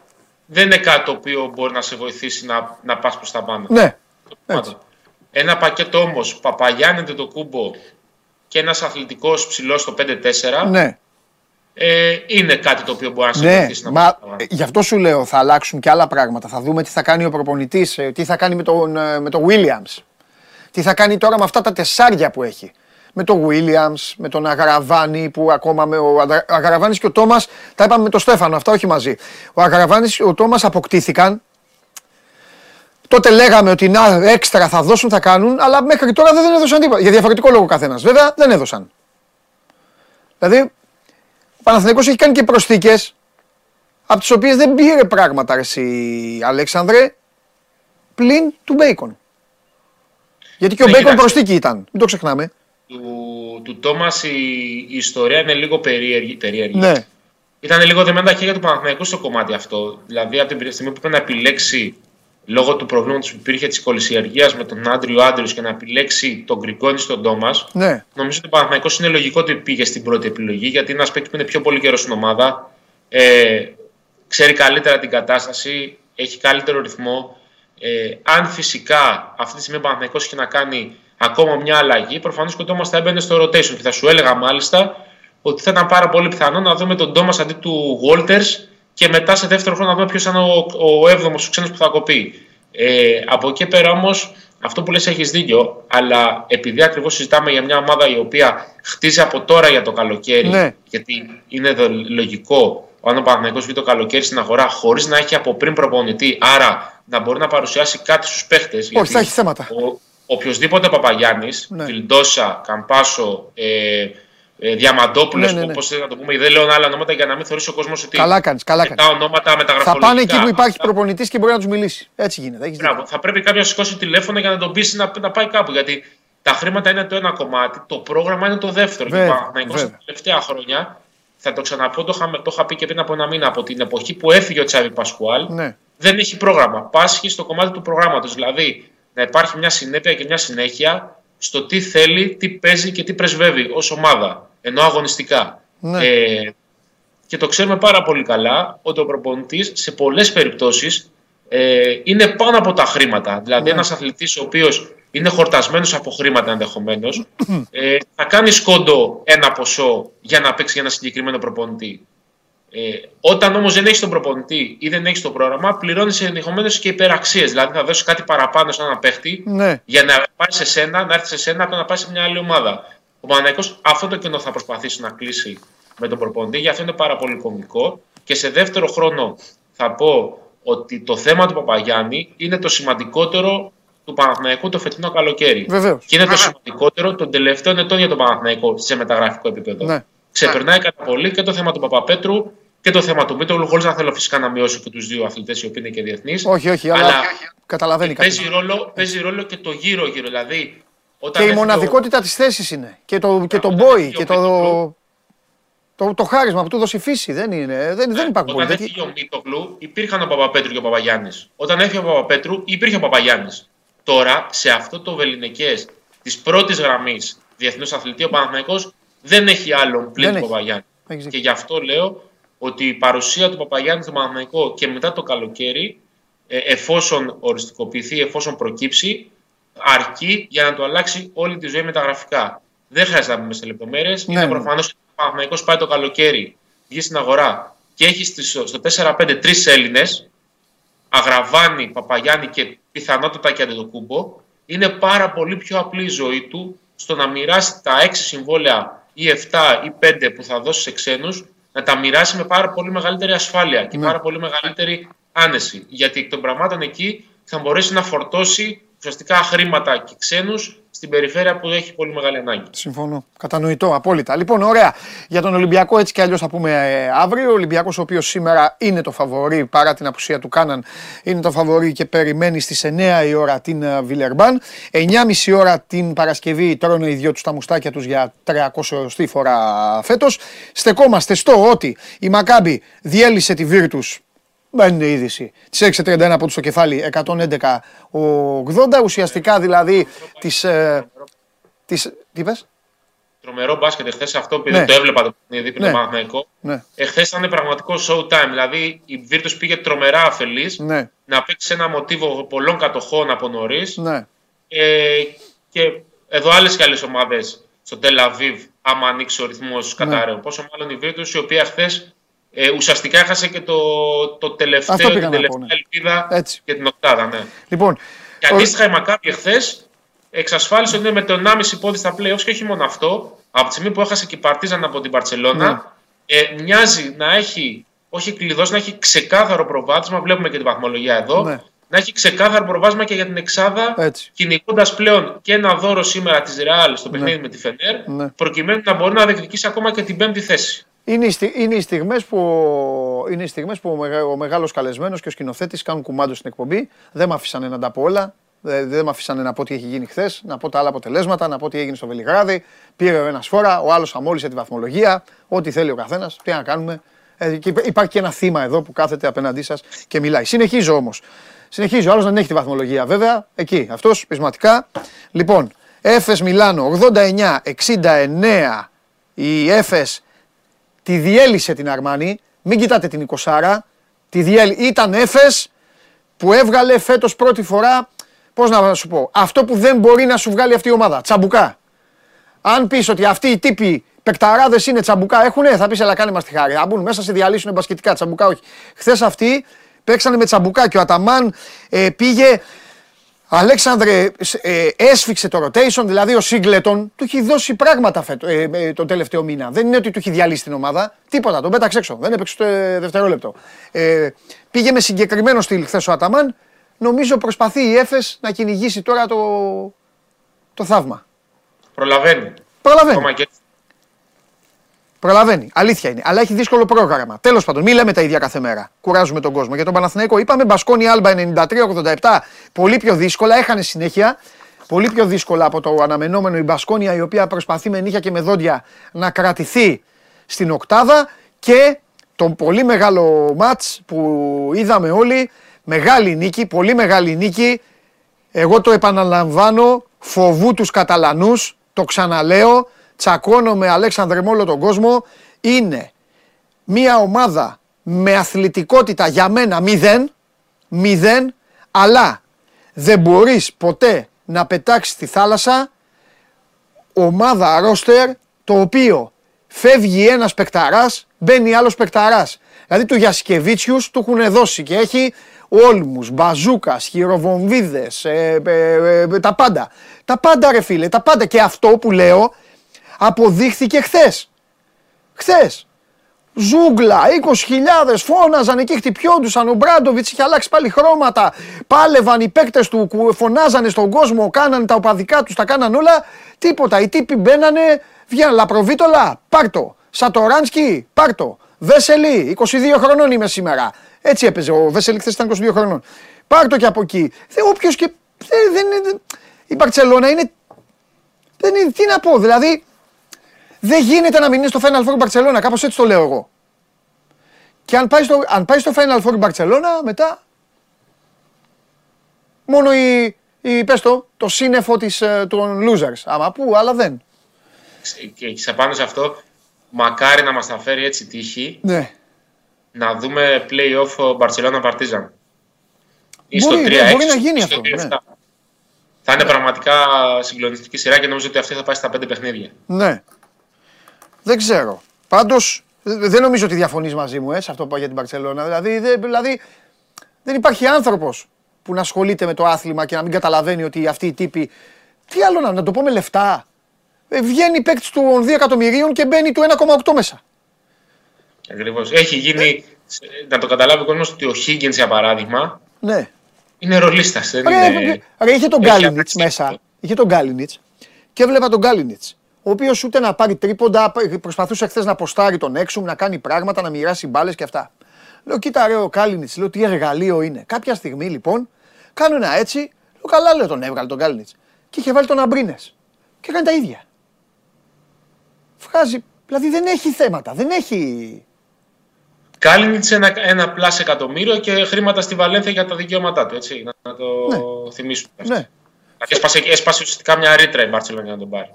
δεν είναι κάτι το οποίο μπορεί να σε βοηθήσει να, να πας προς τα πάνω. Ναι, Πάντων. έτσι. Ένα πακέτο όμως, Παπαγιάννη το κούμπο και ένας αθλητικός ψηλός στο 5-4, ναι, ε, είναι κάτι το οποίο μπορεί να σε ναι. βοηθήσει να Μα πας προς τα πάνω. ε, γι' αυτό σου λέω θα αλλάξουν και άλλα πράγματα. Θα δούμε τι θα κάνει ο προπονητής, ε, τι θα κάνει με τον, ε, με τον Williams. Τι θα κάνει τώρα με αυτά τα τεσσάρια που έχει. Με τον Williams, με τον Αγαραβάνη που ακόμα με ο Αδρα- ο Αγαραβάνης και ο Τόμας, τα είπαμε με τον Στέφανο, αυτά όχι μαζί. Ο Αγαραβάνης και ο Τόμας αποκτήθηκαν. Τότε λέγαμε ότι να έξτρα θα δώσουν, θα κάνουν, αλλά μέχρι τώρα δεν έδωσαν τίποτα. Για διαφορετικό λόγο καθένας. Βέβαια δεν έδωσαν. Δηλαδή, ο Παναθηναϊκός έχει κάνει και προσθήκες από τις οποίες δεν πήρε πράγματα ρε εσύ Αλέξανδρε πλην του Μπέικον. Γιατί και ο Ναι, Μπέικον κοίταξε. προστίκη ήταν. Μην το ξεχνάμε. Του, του Τόμας η, η ιστορία είναι λίγο περίεργη. περίεργη. Ναι. Ήταν λίγο δεμένα τα χέρια του Παναθηναϊκού στο κομμάτι αυτό. Δηλαδή, από την στιγμή που πρέπει να επιλέξει λόγω του προβλήματος που υπήρχε της κολυσιεργίας με τον Άντριο Άντριο και να επιλέξει τον Γκριγκόνη στον Τόμας, Ναι. νομίζω ότι ο Παναθηναϊκός είναι λογικό ότι πήγε στην πρώτη επιλογή γιατί είναι ένας παίκτης που είναι πιο πολύ καιρός στην ομάδα. Ε, ξέρει καλύτερα την κατάσταση, έχει καλύτερο ρυθμό. Ε, αν φυσικά αυτή τη στιγμή ο Παναθηναϊκός έχει να κάνει ακόμα μια αλλαγή, προφανώς και ο Τόμας θα έμπαινε στο rotation και θα σου έλεγα μάλιστα ότι θα ήταν πάρα πολύ πιθανό να δούμε τον Τόμας αντί του Walters και μετά σε δεύτερο χρόνο να δούμε ποιος θα είναι ο, ο έβδομος ο ξένος που θα κοπεί. Ε, από εκεί πέρα όμως, αυτό που λες έχεις δίκιο, αλλά επειδή ακριβώς συζητάμε για μια ομάδα η οποία χτίζει από τώρα για το καλοκαίρι, Ναι. γιατί είναι δο- λογικό αν ο Παναθηναϊκός βγει το καλοκαίρι στην αγορά χωρίς να έχει από πριν προπονητή, άρα να μπορεί να παρουσιάσει κάτι στους παίχτες. Όχι, θα έχει θέματα. Ο, οποιοδήποτε Παπαγιάννης, Ναι. Βιλντόσα, Καμπάσο, ε, ε, Διαμαντόπουλο, Ναι, ναι, ναι. όπω θέλει να το πούμε, δεν λέω άλλα ονόματα για να μην θεωρήσει ο κόσμος ότι. Καλά κάνεις, καλά τα κάνεις. ονόματα Θα μεταγραφολογικά. πάνε εκεί που υπάρχει προπονητής και μπορεί να τους μιλήσει. Έτσι γίνεται. Έχεις Μπράβο, δίκιο. θα πρέπει κάποιος να σηκώσει τηλέφωνο για να τον πείσει να, να πάει κάπου. Γιατί τα χρήματα είναι το ένα κομμάτι, το πρόγραμμα είναι το δεύτερο. Βέβαια, και ο Παναθηναϊκός βέβαια. τα τελευταία χρόνια, θα το ξαναπώ, το είχα, το είχα πει και πριν από ένα μήνα, από την εποχή που έφυγε ο Τσάβη Πασκουάλ, Ναι. δεν έχει πρόγραμμα. Πάσχει στο κομμάτι του προγράμματος. Δηλαδή να υπάρχει μια συνέπεια και μια συνέχεια στο τι θέλει, τι παίζει και τι πρεσβεύει ως ομάδα. Ενώ αγωνιστικά. Ναι. Ε, και το ξέρουμε πάρα πολύ καλά ότι ο προπονητής σε πολλές περιπτώσεις ε, είναι πάνω από τα χρήματα. Δηλαδή, Ναι. ένας αθλητής ο οποίος είναι χορτασμένος από χρήματα ενδεχομένως, ε, θα κάνει σκόντο ένα ποσό για να παίξει για ένα συγκεκριμένο προπονητή. Ε, όταν όμως δεν έχεις τον προπονητή ή δεν έχεις το πρόγραμμα, πληρώνεις ενδεχομένως και υπεραξίες. Δηλαδή, θα δώσει κάτι παραπάνω σε έναν παίχτη Ναι. για να πάει σε σένα, να έρθει σε σένα από το να πάει σε μια άλλη ομάδα. Ο Παναναϊκός αυτό το κενό θα προσπαθήσει να κλείσει με τον προπονητή, γι' αυτό είναι πάρα πολύ κομβικό. Και σε δεύτερο χρόνο θα πω ότι το θέμα του Παπαγιάννη είναι το σημαντικότερο του Παναθηναϊκού το φετινό καλοκαίρι. Βεβαίως. Και είναι το σημαντικότερο των τελευταίων ετών για τον Παναθηναϊκό σε μεταγραφικό επίπεδο. Ναι. Ξεπερνάει κατά πολύ και το θέμα του Παπαπέτρου και το θέμα του Μήτρογλου, χωρί να θέλω φυσικά να μειώσω και τους δύο αθλητές οι οποίοι είναι και διεθνείς. Όχι, όχι, αλλά, Αλλά καταλαβαίνει παίζει κάτι. ρόλο, παίζει ρόλο και το γύρω-γύρω. Δηλαδή, όταν Και η έφυγε ο- μοναδικότητα της θέσης είναι. Και το, και το όταν μπόι έφυγε και ο το, Μήτογλου. το, το χάρισμα που του δώσει η φύση. Δεν, είναι, δεν, δεν υπάρχουν Όταν πολιτικοί. έφυγε ο Μίτογλου, υπήρχαν ο Παπαπέτρου και ο Παπαγιάννης. Όταν έφυγε ο Παπαπέτρου, υπήρχε ο Παπαγιάννης. Τώρα, σε αυτό το βεληνικέ της πρώτης γραμμής διεθνού αθλητή, ο Παναθηναϊκός δεν έχει άλλον πλην Δεν του έχει. Παπαγιάννη. Έχεις Και δίκιο. γι' αυτό λέω ότι η παρουσία του Παπαγιάννη στο Παναθηναϊκό και μετά το καλοκαίρι, ε, εφόσον οριστικοποιηθεί, εφόσον προκύψει, αρκεί για να του αλλάξει όλη τη ζωή μεταγραφικά. Δεν χρειάζεται να μπούμε σε λεπτομέρειες. Ναι, είναι ναι. προφανώς ότι ο Παναθηναϊκός πάει το καλοκαίρι, βγει στην αγορά και έχει στις- στο 4-5 τρεις Έλληνες, Αγραβάνη, Παπαγιάννη και πιθανότατα και Αντετοκούμπο, είναι πάρα πολύ πιο απλή η ζωή του στο να μοιράσει τα 6 συμβόλαια ή 7 ή 5 που θα δώσει σε ξένους, να τα μοιράσει με πάρα πολύ μεγαλύτερη ασφάλεια και Ναι. πάρα πολύ μεγαλύτερη άνεση. Γιατί εκ των πραγμάτων εκεί θα μπορέσει να φορτώσει ουσιαστικά χρήματα και ξένους στην περιφέρεια που έχει πολύ μεγάλη ανάγκη. Συμφωνώ. Κατανοητό, απόλυτα. Λοιπόν, ωραία. Για τον Ολυμπιακό έτσι κι αλλιώς θα πούμε ε, αύριο. Ο Ολυμπιακός, ο οποίος σήμερα είναι το φαβορή παρά την απουσία του Κάναν, είναι το φαβορή και περιμένει στις 9 η ώρα την ε, Βιλερμπάν. 9.30 ώρα την Παρασκευή τρώνε οι δυο τους τα μουστάκια τους για 300 φορά φέτος. Στεκόμαστε στο ότι η Μακάμπη διέλυσε τη Βίρτους δεν είναι είδηση. Τη έριξε 31 από του στο κεφάλι, 111 ο 80. Ουσιαστικά δηλαδή τη. Ε, της, τι είπες; Τρομερό μπάσκετ εχθές αυτό που Ναι. το έβλεπα το παιχνίδι πριν Ναι. το Παναθηναϊκό. Ναι, Εχθές ήταν πραγματικό showtime. Δηλαδή η Virtus πήγε τρομερά αφελής ναι, να παίξει ένα μοτίβο πολλών κατοχών από νωρίς. ναι. Ε, και εδώ άλλες και άλλε ομάδες στο Τελαβίβ, άμα ανοίξει ο ρυθμός Ναι. κατάρρεων. Πόσο μάλλον η Virtus, η οποία χθες ε, ουσιαστικά έχασε και το, το τελευταίο, Αυτό πήγα την να πω, τελευταία ναι. ελπίδα Έτσι. για την οκτάδα. Ναι. Λοιπόν, Και ο- αντίστοιχα η Μακάπη εχθές εξασφάλισε ότι είναι με το 1,5 πόδι στα playoffs και όχι μόνο αυτό. Από τη στιγμή που έχασε και η Παρτίζαν από την Παρσελώνα, Ναι. ε, μοιάζει να έχει, όχι κλειδώσει, να έχει ξεκάθαρο προβάδισμα. Βλέπουμε και την βαθμολογία εδώ. Ναι. Να έχει ξεκάθαρο προβάδισμα και για την Εξάδα, Έτσι. κυνηγώντας πλέον και ένα δώρο σήμερα της Ρεάλ στο παιχνίδι με τη Φενέρ, Ναι. προκειμένου να μπορεί να διεκδικήσει ακόμα και την πέμπτη θέση. Είναι, οι στι- είναι οι στιγμές που, είναι οι στιγμές που ο, μεγα- ο μεγάλος καλεσμένος και ο σκηνοθέτης κάνουν κουμάντο στην εκπομπή. Δεν με άφησαν να τα πω όλα. Δεν, δεν με αφήσανε να πω τι έχει γίνει χθες, να πω τα άλλα αποτελέσματα, να πω τι έγινε στο Βελιγράδι. Πήρε ο ένας φορά, ο άλλος αμόλυσε τη βαθμολογία. Ό,τι θέλει ο καθένας. Τι να κάνουμε. Ε, και υπά- υπάρχει και ένα θύμα εδώ που κάθεται απέναντί σας και μιλάει. Συνεχίζω όμως. Συνεχίζει. Ο άλλος δεν έχει τη βαθμολογία βέβαια. Εκεί. Αυτός πεισματικά. Λοιπόν, Έφε Μιλάνο 89-69. Η Έφες τη διέλυσε την Αρμάνη. Μην κοιτάτε την 20 Τη διέλυ... Ήταν Έφες που έβγαλε φέτος πρώτη φορά, πώς να σου πω, αυτό που δεν μπορεί να σου βγάλει αυτή η ομάδα. Τσαμπουκά. Αν πεις ότι αυτοί οι τύποι πεκταράδες είναι τσαμπουκά έχουνε, θα πεις έλα κάνε μας τη χάρη. Θα μπουν μέσα σε διαλύσουν μπασκετικά, τσαμπουκά όχι. Χθες αυτοί παίξανε με τσαμπουκά και ο Αταμάν ε, πήγε Αλέξανδρε, σ- ε, έσφιξε το rotation, δηλαδή ο Σίγκλετον του έχει δώσει πράγματα φέτο, ε, ε, τον τελευταίο μήνα. Δεν είναι ότι του έχει διαλύσει την ομάδα. Τίποτα, τον πέταξε έξω. Δεν έπαιξε το ε, δευτερόλεπτο. Ε, πήγε με συγκεκριμένο στυλ χθες ο Αταμάν. Νομίζω προσπαθεί η Έφες να κυνηγήσει τώρα το, το θαύμα. Προλαβαίνει. Προλαβαίνει. Ακόμα και Προλαβαίνει. Αλήθεια είναι. Αλλά έχει δύσκολο πρόγραμμα. Τέλος πάντων, μην λέμε τα ίδια κάθε μέρα. Κουράζουμε τον κόσμο. Για τον Παναθηναϊκό είπαμε Μπασκόνι Άλμπα 93-87. Πολύ πιο δύσκολα. Έχανε συνέχεια. Πολύ πιο δύσκολα από το αναμενόμενο η Μπασκόνια η οποία προσπαθεί με νύχια και με δόντια να κρατηθεί στην οκτάδα και το πολύ μεγάλο μάτς που είδαμε όλοι, μεγάλη νίκη, πολύ μεγάλη νίκη, εγώ το επαναλαμβάνω, φοβού τους Καταλανούς, το ξαναλέω, τσακώνομαι Αλέξανδρε με όλο τον κόσμο, είναι μια ομάδα με αθλητικότητα για μένα μηδέν, μηδέν, αλλά δεν μπορείς ποτέ να πετάξεις στη θάλασσα ομάδα ρόστερ το οποίο φεύγει ένας παικταράς, μπαίνει άλλος παικταράς. Δηλαδή του Γιασκεβίτσιους του έχουν δώσει και έχει όλμους, μπαζούκας, χειροβομβίδες, ε, ε, ε, τα πάντα. Τα πάντα ρε φίλε, τα πάντα. Και αυτό που λέω αποδείχθηκε χθες. Χθες. Ζούγκλα, 20.000 φώναζαν εκεί, χτυπιόντουσαν. Ο Μπράντοβιτς είχε αλλάξει πάλι χρώματα. Πάλευαν οι παίκτες του, κου- φωνάζανε στον κόσμο, κάνανε τα οπαδικά τους, τα κάναν όλα. Τίποτα. Οι τύποι μπαίνανε, βγαίναν Λαπροβίτολα, πάρτο. Σατοράνσκι, πάρτο. Βέσελη, 22 χρονών είμαι σήμερα. Έτσι έπαιζε. Ο Βέσελη χθες ήταν 22 χρονών. Πάρτο και από εκεί. Όποιος και. Δεν, δεν, είναι- η Μπαρσελόνα είναι. Δεν είναι. Τι να πω, δηλαδή. Δεν γίνεται να μην είναι στο Final Four Barcelona, κάπως έτσι το λέω εγώ. Και αν πάει στο, αν πάει στο Final Four Barcelona, μετά μόνο η, η πες το, το σύννεφο της, ε, των losers. Άμα πού, αλλά δεν. και σε πάνω σε αυτό, μακάρι να μας τα φέρει έτσι τύχη Ναι. να δούμε play-off Barcelona Partizan. Ή στο Μπορεί, 3-6, ναι, μπορεί να γίνει ή στο αυτό, 3-7. ναι. Θα είναι πραγματικά συγκλονιστική σειρά και νομίζω ότι αυτή θα πάει στα πέντε παιχνίδια. Ναι. Δεν ξέρω. Πάντως, δε- δεν νομίζω ότι διαφωνείς μαζί μου ε, σε αυτό που είπα για την Barcelona. Δηλαδή, δε- δηλαδή, δεν υπάρχει άνθρωπος που να ασχολείται με το άθλημα και να μην καταλαβαίνει ότι αυτοί οι τύποι. Τι άλλο να, να το πω με λεφτά. Ε, βγαίνει παίκτης των 2 εκατομμυρίων και μπαίνει του 1,8 μέσα. Ακριβώς. Έχει γίνει, να το καταλάβει ο κόσμος, ότι ο Higgins για παράδειγμα Ναι. είναι ρολίστας. Δεν Ρε, είναι... ρε, είχε τον έχει Γκάλινιτς αλλάξει μέσα. αυτό. Είχε τον Γκάλινιτς και έβλεπα τον Γκάλινιτς. Ο οποίος ούτε να πάρει τρίποντα, προσπαθούσε χθες να ποστάρει τον έξουμ, να κάνει πράγματα, να μοιράσει μπάλες και αυτά. Λέω, κοίτα ρε ο Γκάλινιτ, λέω τι εργαλείο είναι. Κάποια στιγμή λοιπόν κάνω ένα έτσι, λέω καλά λέω τον έβγαλε τον Γκάλινιτ. Και είχε βάλει τον Αμπρίνες. Και έκανε τα ίδια. Βγάζει, δηλαδή δεν έχει θέματα, δεν έχει. Κάλινιτς ένα, ένα πλάς εκατομμύριο και χρήματα στη Βαλένθια για τα δικαιώματά του. Έτσι, να, να το θυμίσουμε. αυτό. Ναι. Δηλαδή έσπασε, έσπασε ουσιαστικά μια ρήτρα η Μπάρτσελον για να τον πάρει.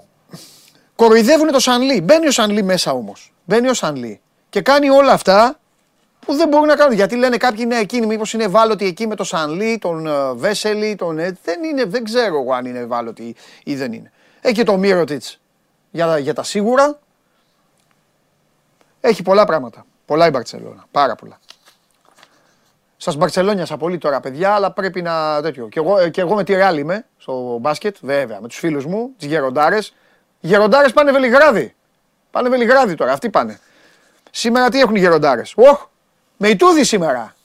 Κοροϊδεύουν το Σανλή. Μπαίνει ο Σανλή μέσα όμως. Μπαίνει ο Σανλή. Και κάνει όλα αυτά που δεν μπορούν να κάνουν. Γιατί λένε κάποιοι είναι εκείνοι, μήπως είναι ευάλωτοι εκεί με το Σανλή, τον ε, Βέσελη, τον. ε, δεν, είναι, δεν ξέρω εγώ αν είναι ευάλωτοι ή δεν είναι. Έχει και το Μύρωτιτς για, για τα σίγουρα. Έχει πολλά πράγματα. Πολλά η Μπαρσελόνα. Πάρα πολλά. Σας Μπαρσελόνιασα πολύ τώρα, παιδιά, αλλά πρέπει να. τέτοιο. Και εγώ, ε, και εγώ με τη Ρεάλ είμαι στο μπάσκετ, βέβαια, με τους φίλους μου, τις γεροντάρες. Οι γεροντάρες πάνε Βελιγράδι. Πάνε Βελιγράδι τώρα, αυτοί πάνε. Σήμερα τι έχουν οι γεροντάρες; Οχ, με Ιτούδη σήμερα.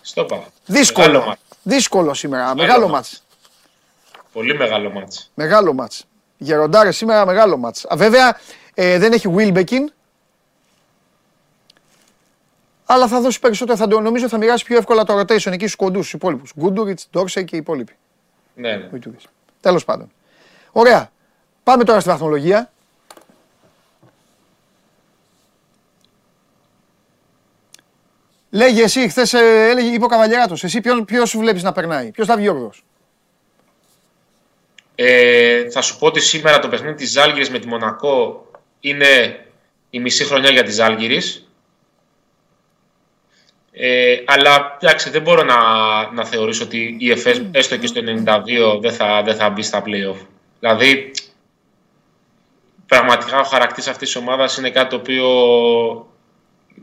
Στο είπα. Μεγάλο Δύσκολο. μάτς. Δύσκολο σήμερα. Μεγάλο μάτς. μάτς. Πολύ μεγάλο μάτς. Μεγάλο μάτς. Γεροντάρες σήμερα μεγάλο μάτς. Α, Βέβαια ε, δεν έχει Wilbekin. Αλλά θα δώσει περισσότερο. Θα το, νομίζω θα μοιράσει πιο εύκολα το rotation εκεί στους κοντούς, στους υπόλοιπους. Γκούντουριτς, Ντόρσεϊ και οι υπόλοιποι. Ναι, ναι. Ο Ιτούδης. Τέλος πάντων. Ωραία. Πάμε τώρα στη βαθμολογία. Λέγε εσύ, χθες έλεγε, είπε ο Καβαλιαράτος, εσύ ποιον, ποιος σου βλέπεις να περνάει, ποιος θα βγει όρδος. Ε, θα σου πω ότι σήμερα το παιχνίδι της Ζάλγιρης με τη Μονακό είναι η μισή χρονιά για της Ζάλγιρης. Ε, αλλά εντάξει, δεν μπορώ να, να θεωρήσω ότι η ΕΦΕΣ έστω και στο 92 δεν θα, δεν θα μπει στα playoff. Δηλαδή, πραγματικά ο χαρακτής αυτής της ομάδας είναι κάτι το οποίο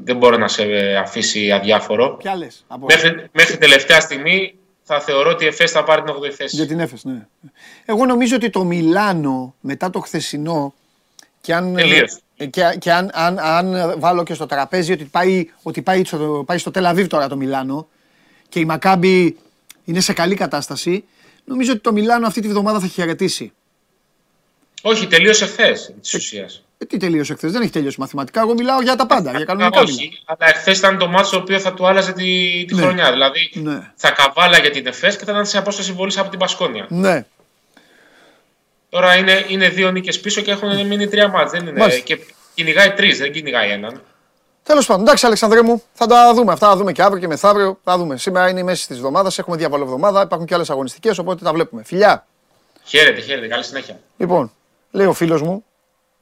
δεν μπορεί να σε αφήσει αδιάφορο. Ποια λες, από Μέχρι, μέχρι τελευταία στιγμή θα θεωρώ ότι η ΕΦΕΣ θα πάρει την 8η θέση. Για την Έφες, ναι. Εγώ νομίζω ότι το Μιλάνο μετά το χθεσινό και αν, Τελείωσε. ε, και, και αν, αν, αν βάλω και στο τραπέζι ότι πάει, ότι πάει, στο, πάει στο Τελαβίβ τώρα το Μιλάνο και η Μακάμπη είναι σε καλή κατάσταση, νομίζω ότι το Μιλάνο αυτή τη βδομάδα θα χαιρετήσει. Όχι, τελείωσε χθες της ουσίας. Ε, τι τελείωσε χθες, δεν έχει τελειώσει μαθηματικά. Εγώ μιλάω για τα πάντα, για κανονικά μιλάω. Όχι, αλλά εχθέ ήταν το μάτσο το οποίο θα του άλλαζε τη, τη Ναι. χρονιά. Δηλαδή Ναι. θα καβάλα για την ΕΦΕΣ και θα ήταν σε απόσταση βολής από την Πασκόνια. Ναι, Τώρα είναι, είναι δύο νίκες πίσω και έχουν μείνει τρία μάτς. Δεν είναι, Μάλιστα. και κυνηγάει τρεις, δεν κυνηγάει έναν. Τέλος πάντων, εντάξει, Αλεξανδρέ μου, θα τα δούμε. Αυτά θα δούμε και αύριο και μεθαύριο. Θα δούμε. Σήμερα είναι η μέση της εβδομάδας, έχουμε διαβολοβδομάδα, υπάρχουν και άλλες αγωνιστικές, οπότε τα βλέπουμε. Φιλιά! Χαίρετε, χαίρετε. Καλή συνέχεια. Λοιπόν, λέει ο φίλος μου,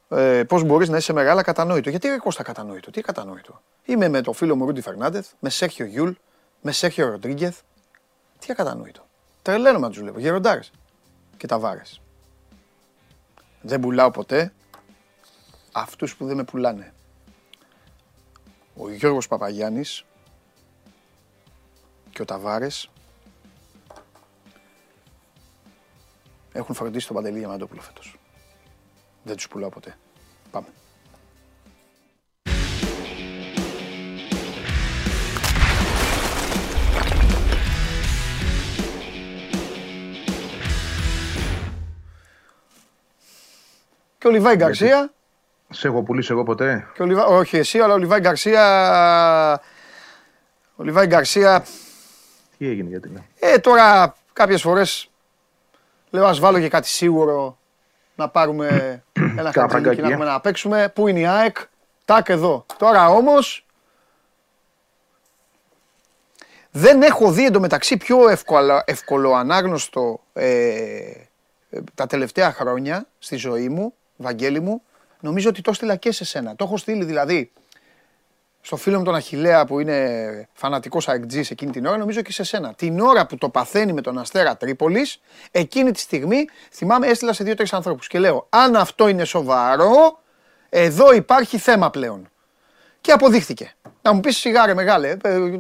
ε, πώς μπορείς να είσαι με Ρεάλ ακατανόητο. Γιατί ρε Κώστα ακατανόητο, τι ακατανόητο. Είμαι με το φίλο μου Ρούντι Φερνάντεθ, με Σέρχιο Γιουλ, με Σέρχιο Ροντρίγκεθ. Τι ακατανόητο. Τρελαίνομαι να τους βλέπω. Γεροντάρες και ταβάρε. Δεν πουλάω ποτέ αυτούς που δεν με πουλάνε. Ο Γιώργος Παπαγιάννης και ο Ταβάρες έχουν φροντίσει τον Παντελή Διαμαντόπουλο φέτος. Δεν τους πουλάω ποτέ. Πάμε. Και ο Λιβάη Γκαρσία. Σε έχω πουλήσει εγώ ποτέ. Και ο Λιβά... Όχι εσύ, αλλά ο Λιβάη Γκαρσία. Ο Λιβάη Γκαρσία. Τι έγινε γιατί λέω. Ε, τώρα κάποιες φορές λέω ας βάλω και κάτι σίγουρο να πάρουμε [clears throat] ένα χαρτί φραγκάκι, και να ε. έχουμε να παίξουμε. Πού είναι η ΑΕΚ, τάκ εδώ. Τώρα όμως δεν έχω δει εντωμεταξύ πιο εύκολο, ευκολοανάγνωστο ε, ε, τα τελευταία χρόνια στη ζωή μου, Βαγγέλη μου, νομίζω ότι το στείλα και σε σένα. Το έχω στείλει δηλαδή στο φίλο μου τον Αχιλέα που είναι φανατικός αεκτζής εκείνη την ώρα, νομίζω και σε σένα. Την ώρα που το παθαίνει με τον Αστέρα Τρίπολης, εκείνη τη στιγμή, θυμάμαι, έστειλα σε δύο-τρεις ανθρώπους και λέω, αν αυτό είναι σοβαρό, εδώ υπάρχει θέμα πλέον. Και αποδείχθηκε. Να μου πεις σιγά ρε μεγάλε, ε,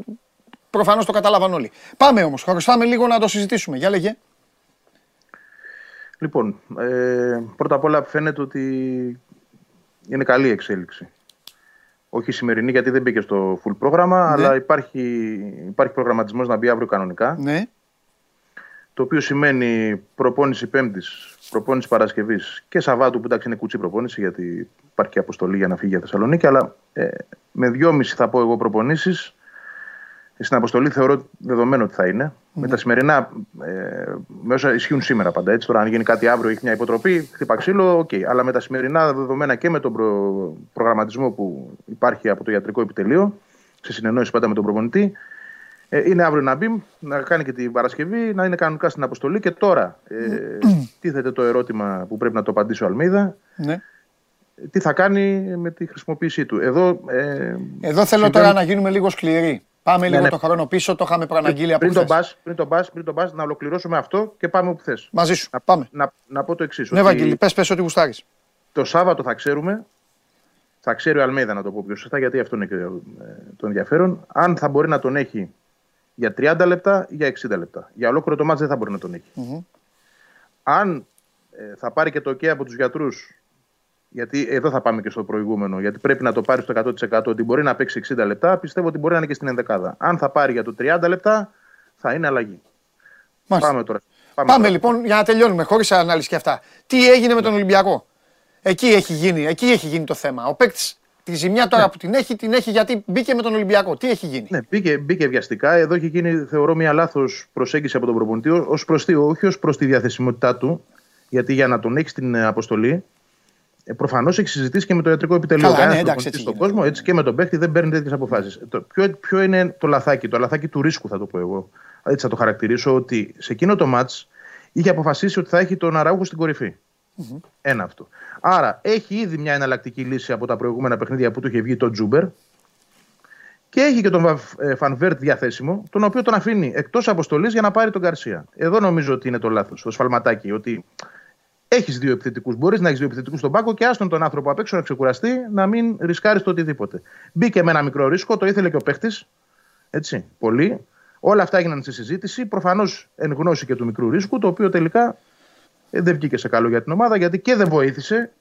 προφανώς το καταλάβαν όλοι. Πάμε όμως, χρωστάμε λίγο να το συζητήσουμε. Για λέγε. Λοιπόν, ε, πρώτα απ' όλα φαίνεται ότι είναι καλή η εξέλιξη. Όχι η σημερινή γιατί δεν μπήκε στο full πρόγραμμα, Ναι. αλλά υπάρχει, υπάρχει προγραμματισμός να μπει αύριο κανονικά. Ναι. Το οποίο σημαίνει προπόνηση Πέμπτης, προπόνηση Παρασκευής και Σαββάτου που εντάξει είναι κουτσή προπόνηση γιατί υπάρχει και αποστολή για να φύγει για Θεσσαλονίκη. Αλλά ε, με δυόμιση θα πω εγώ προπονήσεις. Στην αποστολή θεωρώ δεδομένο ότι θα είναι. Με τα σημερινά, ε, με όσα ισχύουν σήμερα πάντα. Έτσι, τώρα, αν γίνει κάτι αύριο, έχει μια υποτροπή, χτύπα ξύλο, οκ. Αλλά με τα σημερινά δεδομένα και με τον προ... προγραμματισμό που υπάρχει από το ιατρικό επιτελείο, σε συνεννόηση πάντα με τον προπονητή, ε, είναι αύριο να μπει, να κάνει και την Παρασκευή, να είναι κανονικά στην αποστολή. Και τώρα ε, τίθεται το ερώτημα που πρέπει να το απαντήσει ο Αλμίδα. ναι. Τι θα κάνει με τη χρησιμοποίησή του. Εδώ, ε, Εδώ θέλω συμβαίνουν- τώρα να γίνουμε λίγο σκληροί. Πάμε λίγο ναι. το χρόνο πίσω, το είχαμε προαναγγείλει από πριν τον χθες. πας, πριν τον πας, πριν τον πας, να ολοκληρώσουμε αυτό και πάμε όπου θες. Μαζί σου. Πάμε. Να, να πω το εξής. Ναι, Βαγγέλη, πες, πες ό,τι γουστάρεις. το Σάββατο θα ξέρουμε, θα ξέρει ο Αλμέδα να το πω πιο σωστά, γιατί αυτό είναι και ε, το ενδιαφέρον, αν θα μπορεί να τον έχει για 30 λεπτά ή για 60 λεπτά. Για ολόκληρο το μάτς δεν θα μπορεί να τον εχει Αν ε, θα πάρει και το OK από τους γιατρούς, γιατί εδώ θα πάμε και στο προηγούμενο, γιατί πρέπει να το πάρεις στο 100% ότι μπορεί να παίξει 60 λεπτά, πιστεύω ότι μπορεί να είναι και στην ενδεκάδα. Αν θα πάρει για το 30 λεπτά, θα είναι αλλαγή. Μάλιστα. Πάμε τώρα. Πάμε τώρα. λοιπόν για να τελειώνουμε χωρίς ανάλυση και αυτά. Τι έγινε με τον Ολυμπιακό; Εκεί έχει γίνει, εκεί έχει γίνει το θέμα. Ο παίκτης Τη ζημιά τώρα που την έχει, την έχει γιατί μπήκε με τον Ολυμπιακό. Τι έχει γίνει; Ναι, μπήκε, μπήκε βιαστικά. Εδώ έχει γίνει, θεωρώ, μια λάθος προσέγγιση από τον προπονητή, ως προς τι, όχι ως προς τη διαθεσιμότητά του. Γιατί για να τον έχεις στην ε, αποστολή, προφανώς έχεις συζητήσει και με το ιατρικό επιτελείο. Καλά, ναι, Κανένας εντάξει, προπονητής έτσι στον κόσμο, έτσι και με τον παίχτη δεν παίρνει τέτοιες αποφάσεις. Ποιο, ποιο είναι το λαθάκι, το λαθάκι του ρίσκου, θα το πω εγώ. Έτσι θα το χαρακτηρίσω, ότι σε εκείνο το ματ είχε αποφασίσει ότι θα έχει τον Αραούχο στην κορυφή Ένα αυτό. Άρα έχει ήδη μια εναλλακτική λύση από τα προηγούμενα παιχνίδια που του είχε βγει το Τζούμπερ. Και έχει και τον Βαφ- ε, Φανβέρτ διαθέσιμο, τον οποίο τον αφήνει εκτός αποστολής για να πάρει τον Γκαρσία. Εδώ νομίζω ότι είναι το λάθος, το σφαλματάκι. Ότι έχεις δύο επιθετικούς. Μπορείς να έχεις δύο επιθετικούς στον πάγκο και άστον τον άνθρωπο απ' έξω να ξεκουραστεί, να μην ρισκάρεις το οτιδήποτε. Μπήκε με ένα μικρό ρίσκο, το ήθελε και ο παίχτης. Έτσι, πολύ. Όλα αυτά έγιναν στη συζήτηση. Προφανώς εν γνώση και του μικρού ρίσκου, το οποίο τελικά ε, δεν βγήκε σε καλό για την ομάδα γιατί και δεν βοήθησε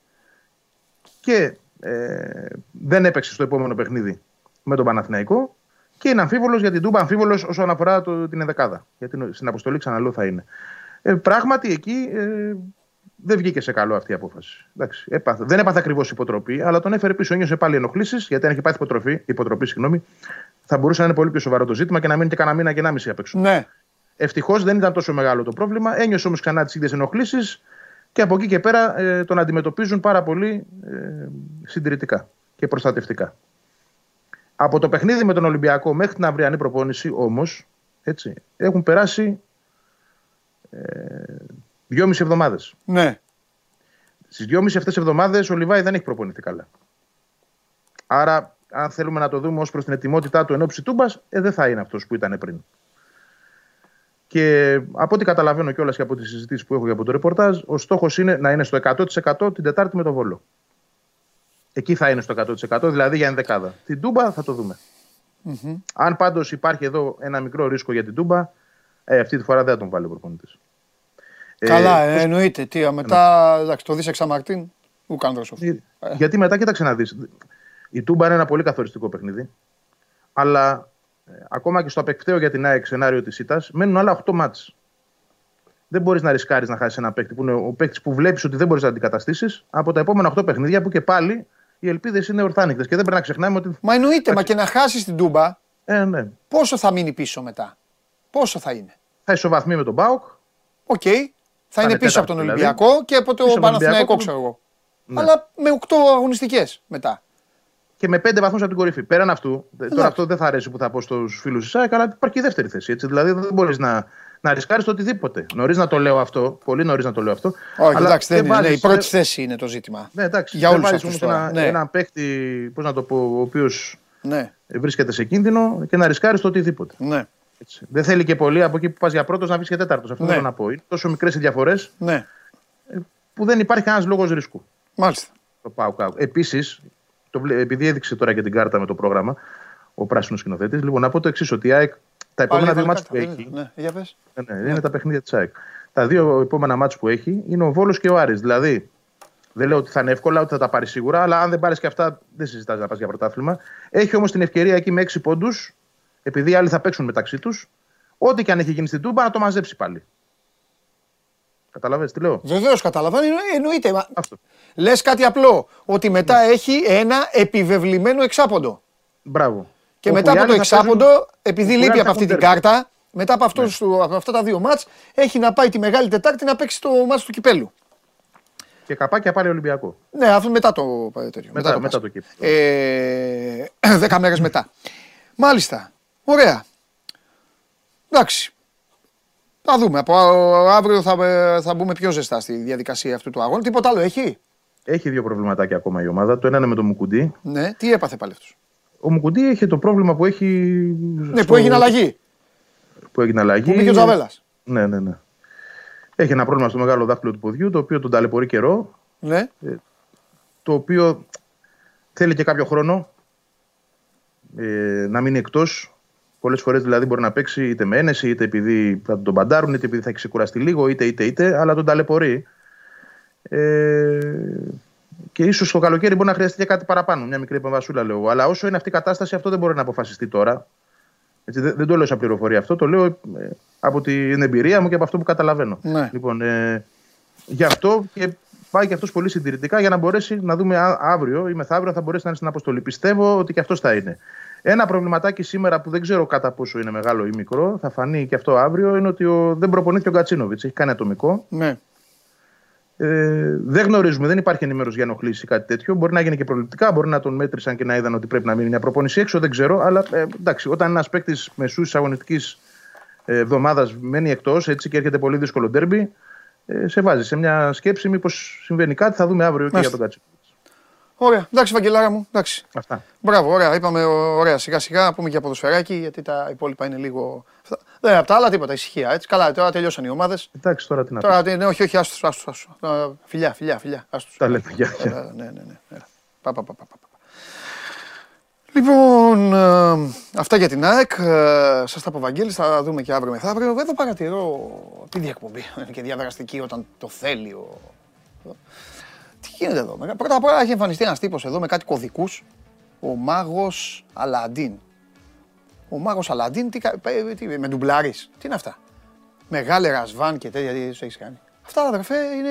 και ε, δεν έπαιξε στο επόμενο παιχνίδι με τον Παναθηναϊκό και είναι αμφίβολος για την Τούμπα, αμφίβολος όσον αφορά το, την ενδεκάδα. Γιατί στην αποστολή ξαναλέω θα είναι. Ε, πράγματι εκεί ε, δεν βγήκε σε καλό αυτή η απόφαση. Εντάξει, έπαθε, δεν έπαθε ακριβώς υποτροπή, αλλά τον έφερε πίσω. Ένιωσε πάλι ενοχλήσεις, γιατί αν είχε πάθει υποτροφή, υποτροπή, συγγνώμη, θα μπορούσε να είναι πολύ πιο σοβαρό το ζήτημα και να μείνει και κανένα μήνα και ένα μισή απ' έξω. Ναι. Ευτυχώς δεν ήταν τόσο μεγάλο το πρόβλημα. Ένιωσε όμως ξανά τις ίδιες ενοχλήσεις και από εκεί και πέρα ε, τον αντιμετωπίζουν πάρα πολύ ε, συντηρητικά και προστατευτικά. Από το παιχνίδι με τον Ολυμπιακό μέχρι την αυριανή προπόνηση όμως έχουν περάσει ε, δυόμιση εβδομάδες. Ναι. Στις δυόμιση αυτές εβδομάδες ο Λιβάη δεν έχει προπονηθεί καλά. Άρα, αν θέλουμε να το δούμε ως προς την ετοιμότητά του εν ώψη τούμπας, ε, δεν θα είναι αυτός που ήταν πριν. Και από ό,τι καταλαβαίνω κιόλας και από τις συζητήσεις που έχω και από το ρεπορτάζ, ο στόχος είναι να είναι στο 100% την Τετάρτη με το Βόλο. Εκεί θα είναι στο 100%, δηλαδή για ενδεκάδα. Την Τούμπα θα το δούμε. Αν πάντως υπάρχει εδώ ένα μικρό ρίσκο για την Τούμπα, ε, αυτή τη φορά δεν θα τον βάλει ο προπονητής. Καλά, ε, εννοείται. Τι, α, μετά εντάξει, το δεις εξαμαρτίν, ουκ άνδρος αυτό. Ε, Γιατί μετά, κοίταξε να δεις. Η Τούμπα είναι ένα πολύ καθοριστικό παιχνίδι. Αλλά ε, ακόμα και στο απεκταίο για την ΑΕΚ σενάριο της ήττας, μένουν άλλα 8 μάτς. Δεν μπορείς να ρισκάρεις να χάσεις ένα παίκτη που είναι ο παίκτης που βλέπεις ότι δεν μπορείς να αντικαταστήσει από τα επόμενα 8 παιχνίδια που και πάλι οι ελπίδες είναι ορθάνοιχτες. Και δεν πρέπει να ξεχνάμε ότι. Μα εννοείται, μα και να χάσεις την Τούμπα, Ε, ναι. πόσο θα μείνει πίσω μετά; Πόσο θα είναι; Θα ισοβαθμεί με τον ΠΑΟΚ. Οκ. Θα είναι είναι πίσω από τον τέταρτο, Ολυμπιακό και από Πίσω το από τον Παναθηναϊκό, Ολυμπιακό, ξέρω εγώ. Ναι. Αλλά με 8 αγωνιστικές μετά. και με 5 βαθμούς από την κορυφή. Πέραν αυτού, τώρα αυτό δεν θα αρέσει που θα πω στους φίλους της ΑΕΚ, αλλά υπάρχει και η δεύτερη θέση. Έτσι. Δηλαδή δεν μπορείς να, να ρισκάρεις το οτιδήποτε. Νωρίς να το λέω αυτό, πολύ νωρίς να το λέω αυτό. Όχι, αλλά εντάξει, δεν είναι. βάζεις- Ναι, η πρώτη δεν- θέση είναι το ζήτημα. Ναι, εντάξει. Για δεν όλους βάζεις αυτούς όμως τώρα. Ένα, Ναι. έναν παίκτη, πώς να το πω, ο οποίος Ναι, βρίσκεται σε κίνδυνο και να ρισκάρεις το οτιδήποτε. ναι, Έτσι. Δεν θέλει και πολύ από εκεί που πας για πρώτος να βρει και τέταρτος. Αυτό Ναι. θέλω να πω. Είναι τόσο μικρές οι διαφορές ναι. που δεν υπάρχει κανένας λόγος ρίσκου. Μάλιστα. Το πάω κάτω. Επίσης, επειδή έδειξε τώρα και την κάρτα με το πρόγραμμα ο πράσινος σκηνοθέτης, λοιπόν, να πω το εξής: ότι η ΑΕΚ τα επόμενα Πάλι δύο έβαλε μάτς που κάρτα, έχει. Ναι, για πες. Ναι, ναι, είναι τα παιχνίδια της ΑΕΚ. Τα δύο επόμενα μάτς που έχει είναι ο Βόλος και ο Άρης. Δηλαδή, δεν λέω ότι θα είναι εύκολα, ότι θα τα πάρει σίγουρα, αλλά αν δεν πάρεις και αυτά, δεν συζητάς να πας για πρωτάθλημα. Έχει όμως την ευκαιρία εκεί με 6 πόντους, επειδή οι άλλοι θα παίξουν μεταξύ τους, ό,τι και αν έχει γίνει στην Τούμπα να το μαζέψει πάλι. Καταλαβαίνετε τι λέω; Βεβαίως καταλαβαίνω, εννο- εννοείται. Μα... Αυτό. Λες κάτι απλό. Ότι μετά έχει ένα επιβεβλημένο εξάποντο. Μπράβο. Και Όπου μετά οι από το άλλοι θα εξάποντο, παίζουν- επειδή όπου οι λείπει άλλοι από θα αυτή την έχουν τέρμα. κάρτα, μετά από, αυτούς, του- από αυτά τα δύο μάτς, έχει να πάει τη Μεγάλη Τετάρτη να παίξει το μάτς του Κυπέλου. Και καπάκια πάλι Ολυμπιακό. Ναι, αυτό μετά το ε, τέτοιο. Μετά, μετά, Πάσχα. το κύπελο. Ε, [clears throat] δέκα μέρες μετά. Μάλιστα. Ωραία. Εντάξει. Θα δούμε. Από αύριο θα, ε, θα μπούμε πιο ζεστά στη διαδικασία αυτού του αγώνα. Τίποτα άλλο έχει; Έχει δύο προβληματάκια ακόμα η ομάδα. Το ένα είναι με το Μουκουντή. Ναι. Τι έπαθε πάλι αυτός; Ο Μουκουντή έχει το πρόβλημα που έχει. Ναι, που έγινε αλλαγή. Που έγινε αλλαγή. Που μπήκε ο Τζαβέλας. Ναι, ναι, ναι. Έχει ένα πρόβλημα στο μεγάλο δάχτυλο του ποδιού, το οποίο τον ταλαιπωρεί καιρό. Ναι. Το οποίο θέλει και κάποιο χρόνο ε, να μείνει εκτός. Πολλές φορές δηλαδή μπορεί να παίξει είτε με ένεση, είτε επειδή θα τον παντάρουν, είτε επειδή θα έχει ξεκουραστεί λίγο, είτε, είτε, είτε, αλλά τον ταλαιπωρεί. Ε, και ίσως το καλοκαίρι μπορεί να χρειαστεί και κάτι παραπάνω. Μια μικρή επεμβασούλα λέω. εγώ. Αλλά όσο είναι αυτή η κατάσταση, αυτό δεν μπορεί να αποφασιστεί τώρα. Έτσι, δεν, δεν το λέω σαν πληροφορία αυτό. Το λέω ε, από την εμπειρία μου και από αυτό που καταλαβαίνω. Ναι. Λοιπόν, ε, γι' αυτό και πάει και αυτός πολύ συντηρητικά για να μπορέσει να δούμε α- αύριο ή μεθαύριο θα μπορέσει να είναι στην αποστολή. Πιστεύω ότι και αυτός θα είναι. Ένα προβληματάκι σήμερα που δεν ξέρω κατά πόσο είναι μεγάλο ή μικρό, θα φανεί και αυτό αύριο, είναι ότι ο, δεν προπονείται ο Γκατσίνοβιτ. Έχει κάνει ατομικό. Ναι. Ε, δεν γνωρίζουμε, δεν υπάρχει ενημέρωση για ενοχλήσεις ή κάτι τέτοιο. Μπορεί να γίνει και προληπτικά, μπορεί να τον μέτρησαν και να είδαν ότι πρέπει να μείνει μια προπόνηση έξω, δεν ξέρω. Αλλά ε, εντάξει, όταν ένας παίκτης μεσούς τη αγωνιστική εβδομάδας μένει εκτός έτσι και έρχεται πολύ δύσκολο ντέρμπι, ε, σε βάζει σε μια σκέψη μήπως συμβαίνει κάτι. Θα δούμε αύριο και Μάλιστα. για τον Κάτσο. Ωραία. Εντάξει, Βαγγελάρα μου. Εντάξει. Αυτά. Μπράβο, ωραία. Είπαμε ωραία. Σιγά σιγά να πούμε και ποδοσφαιράκι γιατί τα υπόλοιπα είναι λίγο. Αυτά. Δεν είναι από τα άλλα τίποτα. Ησυχία. Έτσι. Καλά, τώρα τελειώσαν οι ομάδες. Εντάξει, τώρα τι να Τώρα πεις. τι- ναι, όχι, όχι, άστου. άστους, άστους. Α, Φιλιά, φιλιά, φιλιά. Άστους. Τα λέμε. Γεια, γεια. Ε, Ναι, ναι, ναι. Έλα. Πα, πα, πα, πα, πα, πα. Λοιπόν, ε, αυτά για την ΑΕΚ. Ε, Σας τα πω Βαγγέλης, θα δούμε και αύριο μεθαύριο. Εδώ παρατηρώ τη διακπομπή. Είναι και διαδραστική όταν το θέλει ο... Τι γίνεται εδώ. Μεγα- Πρώτα απ' όλα έχει εμφανιστεί ένας τύπος εδώ με κάτι κωδικούς. Ο μάγος Αλαντίν. Ο μάγος Αλαντίν, τι, κα- ε, τι, με ντουμπλάρεις. Τι είναι αυτά; Μεγάλε ρασβάν και τέτοια, τι σου έχεις κάνει. Αυτά αδερφέ είναι,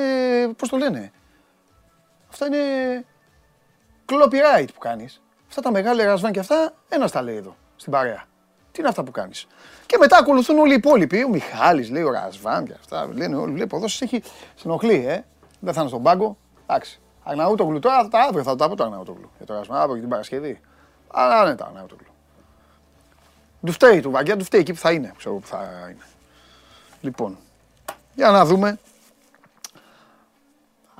πώς το λένε; Αυτά είναι copyright που κάνεις. Αυτά τα μεγάλα ρασβάν και αυτά, ένας τα λέει εδώ, στην παρέα. Τι είναι αυτά που κάνεις; Και μετά ακολουθούν όλοι οι υπόλοιποι. Ο Μιχάλης λέει ο Ρασβάν και αυτά. Λένε όλοι, βλέπω εδώ σας έχει συνοχλεί, ε. Δεν θα είναι στον πάγκο. Εντάξει. Αγναούτογλου τώρα, τα αύριο θα τα πω το Αγναούτογλου. Για το Ρασβάν, αύριο και την Παρασκευή. Αλλά ναι, τα Αγναούτογλου. Του φταίει του Βαγγέλη, του φταίει εκεί που θα είναι. Ξέρω που θα είναι. Λοιπόν, για να δούμε.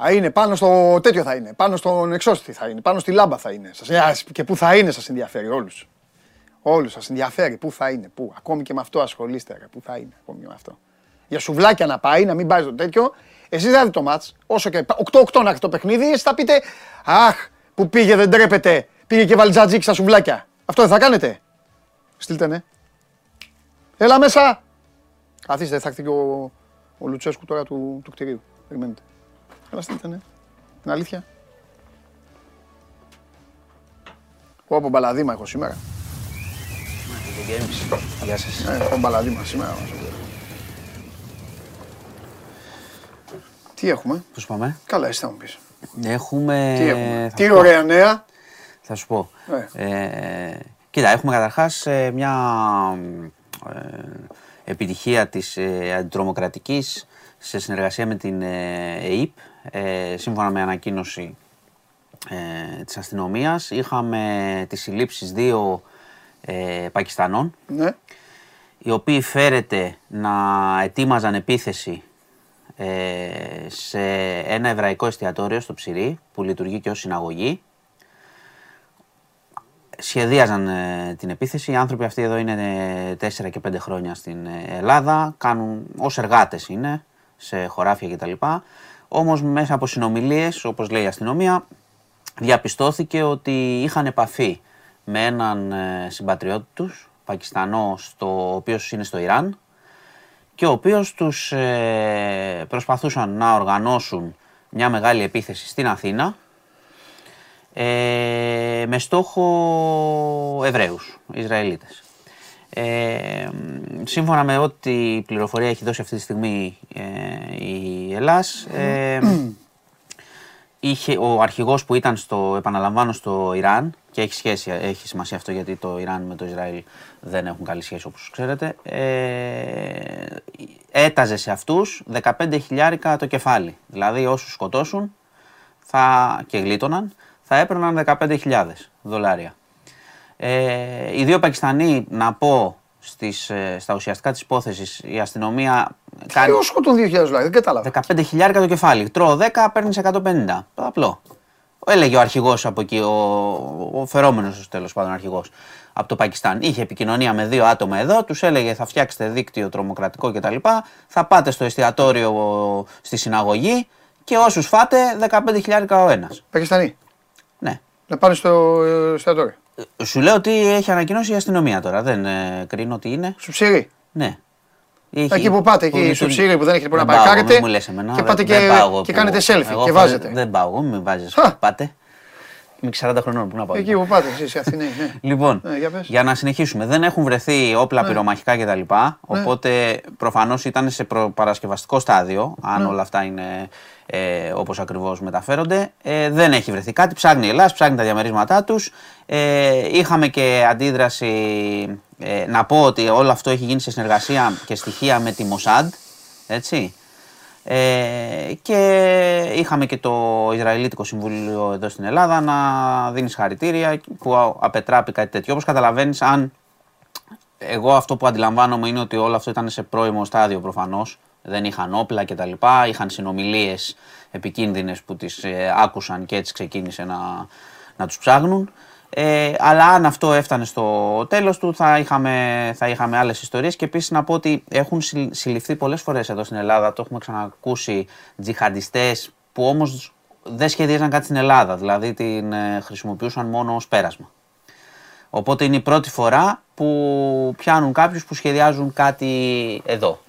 Α, είναι πάνω στο τέτοιο θα είναι. Πάνω στον εξώστη θα είναι. Πάνω στη λάμπα θα είναι. Σας, ας, και πού θα είναι σας ενδιαφέρει όλους. Όλους σας ενδιαφέρει. Πού θα είναι. Πού. Ακόμη και με αυτό ασχολείστε. Ρε. Πού θα είναι. Ακόμη και με αυτό. Για σουβλάκια να πάει, να μην πάει στο τέτοιο. Εσείς δεν δείτε το μάτς. Όσο και 8-8 να έχει το παιχνίδι, εσείς θα πείτε Αχ, που πήγε δεν τρέπεται. Πήγε και βάλει τζατζίκ στα σουβλάκια. Αυτό δεν θα κάνετε. Στείλτε ναι. Έλα μέσα. Καθίστε, θα έρθει και ο, ο Λουτσέσκου τώρα του, του κτηρίου. Περιμένετε. Έλα στείλτε, ναι. Την αλήθεια. Πω από μπαλαδίμα έχω σήμερα. Γεια σας. Ε, έχω μπαλαδίμα σήμερα. Τι έχουμε; Πώς πάμε; Καλά, εσύ θα μου πεις. Έχουμε... Τι έχουμε; θα Τι σου πω. ωραία νέα. Θα σου πω. Ε. Ε, κοίτα, έχουμε καταρχάς ε, μια ε, επιτυχία της ε, αντιτρομοκρατικής σε συνεργασία με την ε, ΕΕΠ. Ε, σύμφωνα με ανακοίνωση ε, της αστυνομίας, είχαμε τις συλλήψεις δύο ε, Πακιστανών, Ναι. οι οποίοι φέρεται να ετοίμαζαν επίθεση ε, σε ένα εβραϊκό εστιατόριο στο Ψηρή, που λειτουργεί και ως συναγωγή. Σχεδίαζαν ε, την επίθεση. Οι άνθρωποι αυτοί εδώ είναι 4 και 5 χρόνια στην ε, Ελλάδα. Κάνουν ως εργάτες είναι, σε χωράφια κτλ. Όμως μέσα από συνομιλίες, όπως λέει η αστυνομία, διαπιστώθηκε ότι είχαν επαφή με έναν ε, συμπατριώτη τους, Πακιστανό, στο, ο οποίος είναι στο Ιράν και ο οποίος τους ε, προσπαθούσαν να οργανώσουν μια μεγάλη επίθεση στην Αθήνα ε, με στόχο Εβραίους, Ισραηλίτες. Ε, σύμφωνα με ό,τι πληροφορία έχει δώσει αυτή τη στιγμή ε, η Ελλάς, ε, είχε, ο αρχηγός που ήταν στο, επαναλαμβάνω, στο Ιράν και έχει, σχέση, έχει σημασία αυτό γιατί το Ιράν με το Ισραήλ δεν έχουν καλή σχέση όπως ξέρετε, ε, έταζε σε αυτούς 15 χιλιάρικα το κεφάλι. Δηλαδή όσους σκοτώσουν θα, και γλίτωναν θα έπαιρναν 15.000 δολάρια. Ε, οι δύο Πακιστανοί, να πω, στις, ε, στα ουσιαστικά της υπόθεσης, η αστυνομία κάνει... Ποιο σκοτών 2.000 δηλαδή, δεν κατάλαβα. 15 χιλιάρικα το κεφάλι. Τρώω 10, παίρνεις 150. Το απλό. Έλεγε ο αρχηγός από εκεί, ο, ο φερόμενος τέλος πάντων αρχηγός από το Πακιστάν. Είχε επικοινωνία με δύο άτομα εδώ, τους έλεγε θα φτιάξετε δίκτυο τρομοκρατικό κτλ. Θα πάτε στο εστιατόριο στη συναγωγή και όσους φάτε 15 χιλιάρικα ο ένας. Πακιστανοί. Ναι. Να πάνε στο ε, εστιατόριο. Σου λέω ότι έχει ανακοινώσει η αστυνομία τώρα. Δεν ε, κρίνω τι είναι. Στο ψυρί. Ναι. Έχει- Εκεί που πάτε, εκεί στο λειτουργεί. ψήρι που δεν έχετε που να Δεν πάω, παρκάρετε μην μου λες εμένα, και δεν- πάτε δεν και- πάω εγώ και που- κάνετε selfie εγώ και φε- βάζετε. Δεν πάω εγώ, μην βάζεις. Χα. Πάτε. Είμαι και 40 χρονών, πού να πάω. Εκεί που πάτε εσείς, οι Αθηναίοι. ναι. Λοιπόν, Ναι, για πες. για να συνεχίσουμε. Δεν έχουν βρεθεί όπλα πυρομαχικά κτλ. Οπότε προφανώς ήταν σε προπαρασκευαστικό στάδιο, αν όλα αυτά είναι ε, όπως ακριβώς μεταφέρονται. Ε, δεν έχει βρεθεί κάτι. Ψάχνει η Ελλάδα, ψάχνει τα διαμερίσματά τους. Ε, είχαμε και αντίδραση. Ε, να πω ότι όλο αυτό έχει γίνει σε συνεργασία και στοιχεία με τη Μοσάντ. Έτσι. Ε, και είχαμε και το Ισραηλίτικο Συμβούλιο εδώ στην Ελλάδα να δίνεις χαρητήρια που απετράπει κάτι τέτοιο. Όπως καταλαβαίνεις, αν εγώ αυτό που αντιλαμβάνομαι είναι ότι όλο αυτό ήταν σε πρώιμο στάδιο προφανώς. Δεν είχαν όπλα κτλ. Είχαν συνομιλίες επικίνδυνες που τις ε, άκουσαν και έτσι ξεκίνησε να, να τους ψάχνουν. Ε, αλλά αν αυτό έφτανε στο τέλος του θα είχαμε, θα είχαμε άλλες ιστορίες και επίσης να πω ότι έχουν συ- συλληφθεί πολλές φορές εδώ στην Ελλάδα, το έχουμε ξανακούσει, τζιχαντιστές που όμως δεν σχεδίαζαν κάτι στην Ελλάδα, δηλαδή την ε, χρησιμοποιούσαν μόνο ως πέρασμα. Οπότε είναι η πρώτη φορά που πιάνουν κάποιους που σχεδιάζουν κάτι εδώ.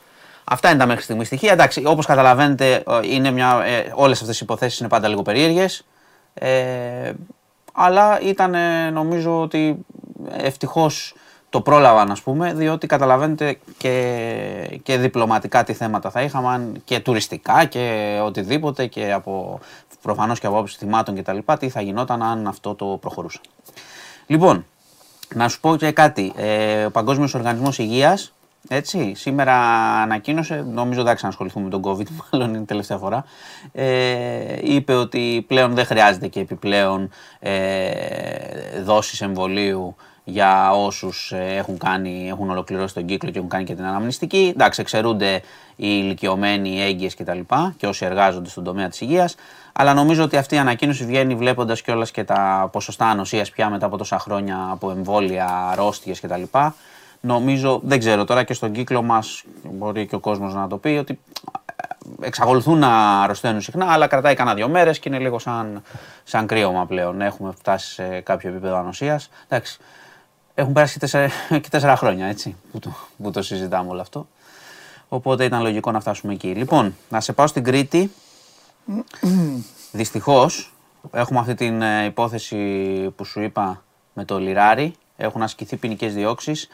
Αυτά είναι τα μέχρι στιγμή στοιχεία. Εντάξει, όπως καταλαβαίνετε, ε, είναι μια, ε, όλες αυτές οι υποθέσεις είναι πάντα λίγο περίεργες. Ε, αλλά ήταν ε, νομίζω ότι ευτυχώς το πρόλαβαν ας πούμε, διότι καταλαβαίνετε και, και διπλωματικά τι θέματα θα είχαμε αν και τουριστικά και οτιδήποτε και από, προφανώς και από άποψη θυμάτων και τα λοιπά, τι θα γινόταν αν αυτό το προχωρούσε. Λοιπόν, να σου πω και κάτι. Ε, ο Παγκόσμιος Οργανισμός Υγείας, έτσι, σήμερα ανακοίνωσε, νομίζω εντάξει να ασχοληθούμε με τον COVID, [laughs] μάλλον είναι η τελευταία φορά, ε, είπε ότι πλέον δεν χρειάζεται και επιπλέον ε, δόσεις εμβολίου για όσους ε, έχουν, κάνει, έχουν ολοκληρώσει τον κύκλο και έχουν κάνει και την αναμνηστική. Εντάξει, εξαιρούνται οι ηλικιωμένοι, οι έγκυες κτλ. Και, και όσοι εργάζονται στον τομέα της υγείας. Αλλά νομίζω ότι αυτή η ανακοίνωση βγαίνει βλέποντας κιόλας και τα ποσοστά ανοσίας πια μετά από τόσα χρόνια από εμβόλια, αρρώστιες κτλ. Νομίζω, δεν ξέρω τώρα και στον κύκλο μας, μπορεί και ο κόσμος να το πει, ότι εξακολουθούν να αρρωσταίνουν συχνά, αλλά κρατάει κανένα δύο μέρες και είναι λίγο σαν, σαν κρύωμα πλέον. Έχουμε φτάσει σε κάποιο επίπεδο ανοσίας. Εντάξει, έχουν περάσει και τέσσερα, και τέσσερα χρόνια έτσι, που το, που το συζητάμε όλο αυτό. Οπότε ήταν λογικό να φτάσουμε εκεί. Λοιπόν, να σε πάω στην Κρήτη. Δυστυχώς, έχουμε αυτή την ε, υπόθεση που σου είπα με το Λιράρι. Έχουν ασκηθεί ποινικές διώξεις.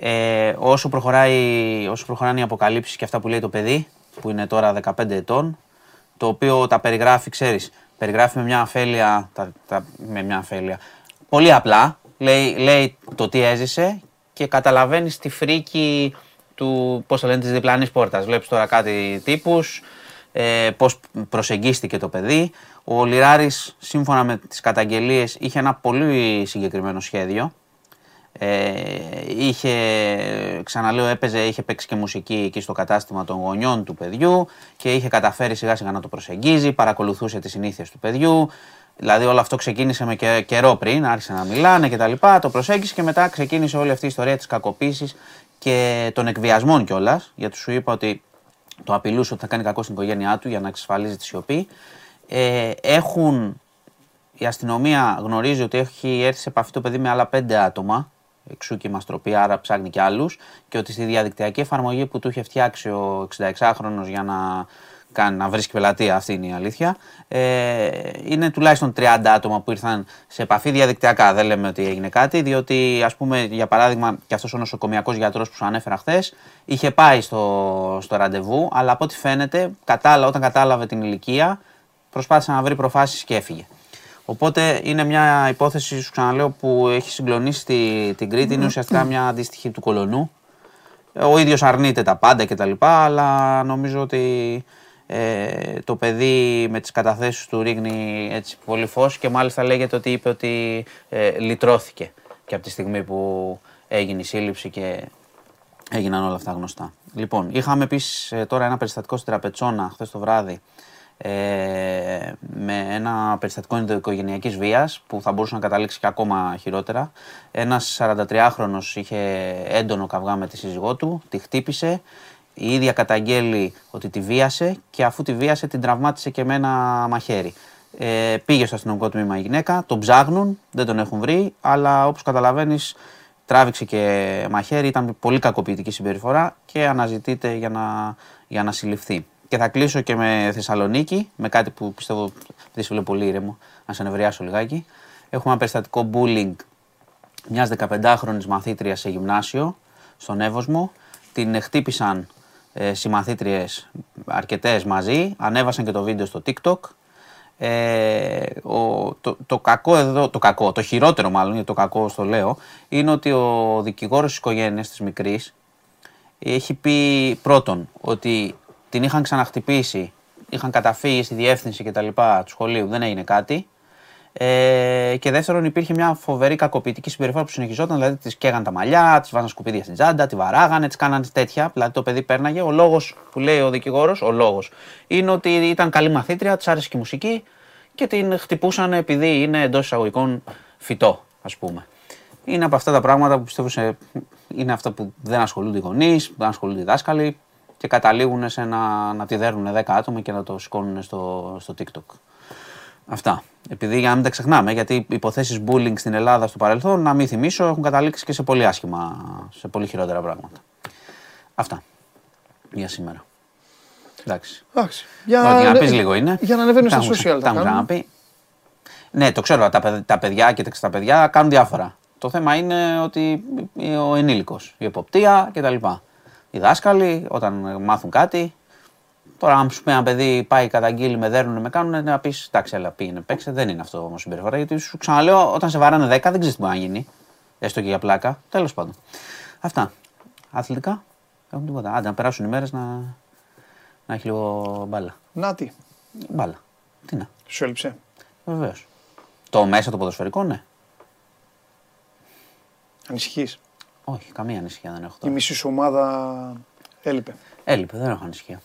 Ε, όσο, προχωράει, όσο προχωράνε οι αποκαλύψεις και αυτά που λέει το παιδί, που είναι τώρα 15 ετών, το οποίο τα περιγράφει, ξέρεις, περιγράφει με μια αφέλεια, τα, τα- με μια αφέλεια, πολύ απλά, λέει, λέει το τι έζησε και καταλαβαίνεις τη φρίκη του, πώς το λένε, της διπλανής πόρτας. Βλέπεις τώρα κάτι τύπους, ε, πώς προσεγγίστηκε το παιδί. Ο Λιράρης, σύμφωνα με τις καταγγελίες, είχε ένα πολύ συγκεκριμένο σχέδιο. Ε, είχε, ξαναλέω, έπαιζε, είχε παίξει και μουσική εκεί στο κατάστημα των γονιών του παιδιού και είχε καταφέρει σιγά σιγά να το προσεγγίζει, παρακολουθούσε τις συνήθειες του παιδιού. Δηλαδή όλο αυτό ξεκίνησε με και- καιρό πριν, άρχισε να μιλάνε κτλ. Το προσέγγισε και μετά ξεκίνησε όλη αυτή η ιστορία της κακοποίησης και των εκβιασμών κιόλας. Γιατί σου είπα ότι το απειλούσε ότι θα κάνει κακό στην οικογένειά του για να εξασφαλίζει τη σιωπή. Ε, έχουν η αστυνομία γνωρίζει ότι έχει έρθει σε επαφή το παιδί με άλλα πέντε άτομα, εξού και η μαστροπή, άρα ψάχνει και άλλους, και ότι στη διαδικτυακή εφαρμογή που του είχε φτιάξει ο 66χρονος για να, κάνει, να βρίσκει πελατεία, αυτή είναι η αλήθεια, ε, είναι τουλάχιστον 30 άτομα που ήρθαν σε επαφή διαδικτυακά. Δεν λέμε ότι έγινε κάτι, διότι ας πούμε για παράδειγμα και αυτός ο νοσοκομιακός γιατρός που σου ανέφερα χθες, είχε πάει στο, στο ραντεβού, αλλά από ό,τι φαίνεται, κατάλα, όταν κατάλαβε την ηλικία, προσπάθησε να βρει προφάσεις και έφυγε. Οπότε είναι μια υπόθεση, σου ξαναλέω, που έχει συγκλονίσει τη- την Κρήτη. Είναι ουσιαστικά μια αντίστοιχη του κολονού. Ο ίδιος αρνείται τα πάντα κτλ. Αλλά νομίζω ότι ε, το παιδί με τις καταθέσεις του ρίχνει έτσι πολύ φως και μάλιστα λέγεται ότι είπε ότι ε, λυτρώθηκε και από τη στιγμή που έγινε η σύλληψη και έγιναν όλα αυτά γνωστά. Λοιπόν, είχαμε επίσης τώρα ένα περιστατικό στην Τραπετσόνα χθες το βράδυ ε, με ένα περιστατικό ενδοοικογενειακής βίας που θα μπορούσε να καταλήξει και ακόμα χειρότερα. Ένας 43χρονος είχε έντονο καυγά με τη σύζυγό του, τη χτύπησε, η ίδια καταγγέλει ότι τη βίασε και αφού τη βίασε την τραυμάτισε και με ένα μαχαίρι. Ε, πήγε στο αστυνομικό τμήμα η γυναίκα, τον ψάχνουν, δεν τον έχουν βρει, αλλά όπως καταλαβαίνεις τράβηξε και μαχαίρι, ήταν πολύ κακοποιητική συμπεριφορά και αναζητείται για να, για να συλληφθεί. Και θα κλείσω και με Θεσσαλονίκη, με κάτι που πιστεύω δεν σε πολύ ήρεμο, να σε νευριάσω λιγάκι. Έχουμε ένα περιστατικό bullying μιας 15χρονη μαθήτριας σε γυμνάσιο, στον Εύωσμο. Την χτύπησαν ε, συμμαθήτριες αρκετές μαζί, ανέβασαν και το βίντεο στο TikTok. Ε, ο, το, το κακό εδώ, το κακό, το χειρότερο μάλλον, γιατί το κακό στο λέω, είναι ότι ο δικηγόρος της οικογένειας της μικρής έχει πει πρώτον ότι την είχαν ξαναχτυπήσει, είχαν καταφύγει στη διεύθυνση και τα λοιπά του σχολείου, δεν έγινε κάτι. Ε, και δεύτερον, υπήρχε μια φοβερή κακοποιητική συμπεριφορά που συνεχιζόταν. Δηλαδή, τη καίγαν τα μαλλιά, τη βάζαν σκουπίδια στην τσάντα, τη βαράγανε, τη κάνανε τέτοια. Δηλαδή, το παιδί πέρναγε. Ο λόγος που λέει ο δικηγόρος, ο λόγος είναι ότι ήταν καλή μαθήτρια, της άρεσε και η μουσική και την χτυπούσαν επειδή είναι εντός εισαγωγικών φυτό, ας πούμε. Είναι από αυτά τα πράγματα που πιστεύω σε, είναι αυτά που δεν ασχολούνται οι γονείς, δεν ασχολούνται οι δάσκαλοι και καταλήγουν σε να, να τη δέρνουν 10 άτομα και να το σηκώνουν στο, στο TikTok. Αυτά. Επειδή για να μην τα ξεχνάμε, γιατί οι υποθέσεις bullying στην Ελλάδα στο παρελθόν, να μην θυμίσω, έχουν καταλήξει και σε πολύ άσχημα, σε πολύ χειρότερα πράγματα. Αυτά για σήμερα. Εντάξει. Εντάξει. Για, Ό,τι να πεις λίγο είναι. Για να ανεβαίνουν στα Τα έχουμε- social. Τα τα έχουμε κάνουν. ξαναπεί. Ναι, το ξέρω. Τα, παιδ- τα παιδιά και τα παιδιά κάνουν διάφορα. Το θέμα είναι ότι ο ενήλικος, η εποπτεία κτλ. Οι δάσκαλοι, όταν μάθουν κάτι, τώρα αν σου πει ένα παιδί πάει καταγγείλει, με δέρνουν, με κάνουν, να πεις εντάξει, έλα πήγαινε, παίξε. Δεν είναι αυτό όμως συμπεριφορά. Γιατί σου ξαναλέω, όταν σε βαράνε 10, δεν ξέρεις τι μπορεί να γίνει. Έστω και για πλάκα. Τέλος πάντων. Αυτά. Αθλητικά. Έχουμε τίποτα. Άντε να περάσουν οι μέρες να, να έχει λίγο μπάλα. Να τι, Μπάλα. Τι να. σου έλειψε. Βεβαίως. Το μέσα το ποδοσφαιρικό, ναι. Ανησυχείς. Όχι, καμία ανησυχία δεν έχω Η τώρα. μισή σου ομάδα έλειπε. Έλειπε, δεν έχω ανησυχία.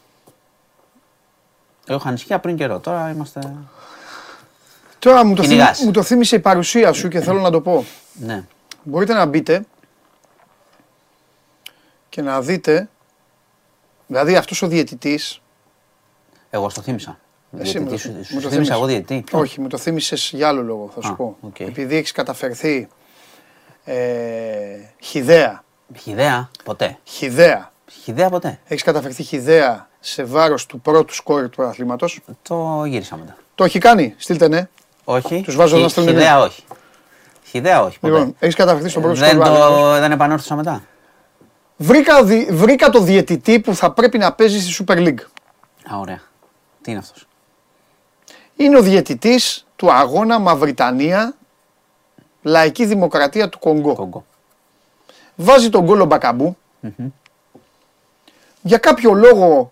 Εγώ είχα ανησυχία πριν καιρό. Τώρα είμαστε. Τώρα μου το, θύμι- Κυνηγάς. μου το θύμισε η παρουσία σου και θέλω να το πω. Ναι. Μπορείτε να μπείτε και να δείτε, δηλαδή αυτός ο διαιτητής, Εγώ στο θύμισα. Εσύ μου το- Διαιτητή σου, μου σου το θύμισα θύμισες. εγώ διαιτητή. Ποιο; όχι, μου το θύμισες για άλλο λόγο, θα σου Α, πω. οκ. Επειδή έχεις καταφερθεί ε, χυδαία, Χυδαία, ποτέ. χυδαία, Χυδαία ποτέ. έχεις καταφερθεί χυδαία σε βάρος του πρώτου σκόρερ του πρωταθλήματος. Το γύρισα μετά. Το έχει κάνει, στείλτε ναι. Όχι. Τους βάζω Χυ- να στέλνουν Χυδαία όχι. Χυδαία όχι. Ποτέ. Λοιπόν, έχεις καταφερθεί στον πρώτο σκόρερ δεν, του πρωταθλήματος. το, δεν επανόρθωσα μετά. Βρήκα, δι- βρήκα το διαιτητή που θα πρέπει να παίζει στη Super League. Α, ωραία. Τι είναι αυτός; είναι ο διαιτητής του αγώνα Μαυριτανία Λαϊκή Δημοκρατία του Κονγκό. Κόγκο. Βάζει τον γκολ ο μπακαμπου Για κάποιο λόγο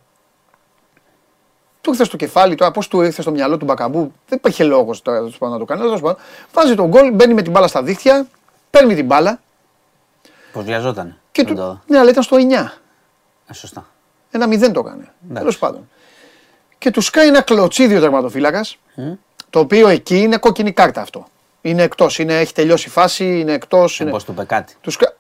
του ήρθε στο κεφάλι, τώρα πώς του ήρθε στο μυαλό του Μπακαμπού, δεν υπήρχε λόγος τώρα τέλος πάντων, να το κάνει. τέλος πάντων. Βάζει τον γκολ, μπαίνει με την μπάλα στα δίχτυα, παίρνει την μπάλα Πώ βιαζόταν. και Δεν του. το- Ναι, αλλά ήταν στο 9. Ε, σωστά. Ένα μηδέν το έκανε. Εντάξει. Τέλος πάντων. Και του σκάει ένα κλωτσίδιο τερματοφύλακας, το οποίο εκεί είναι κόκκινη κάρτα αυτό. Είναι εκτός, έχει τελειώσει η φάση, είναι εκτός. Είναι... Πώ του είπε κάτι. Τους κα-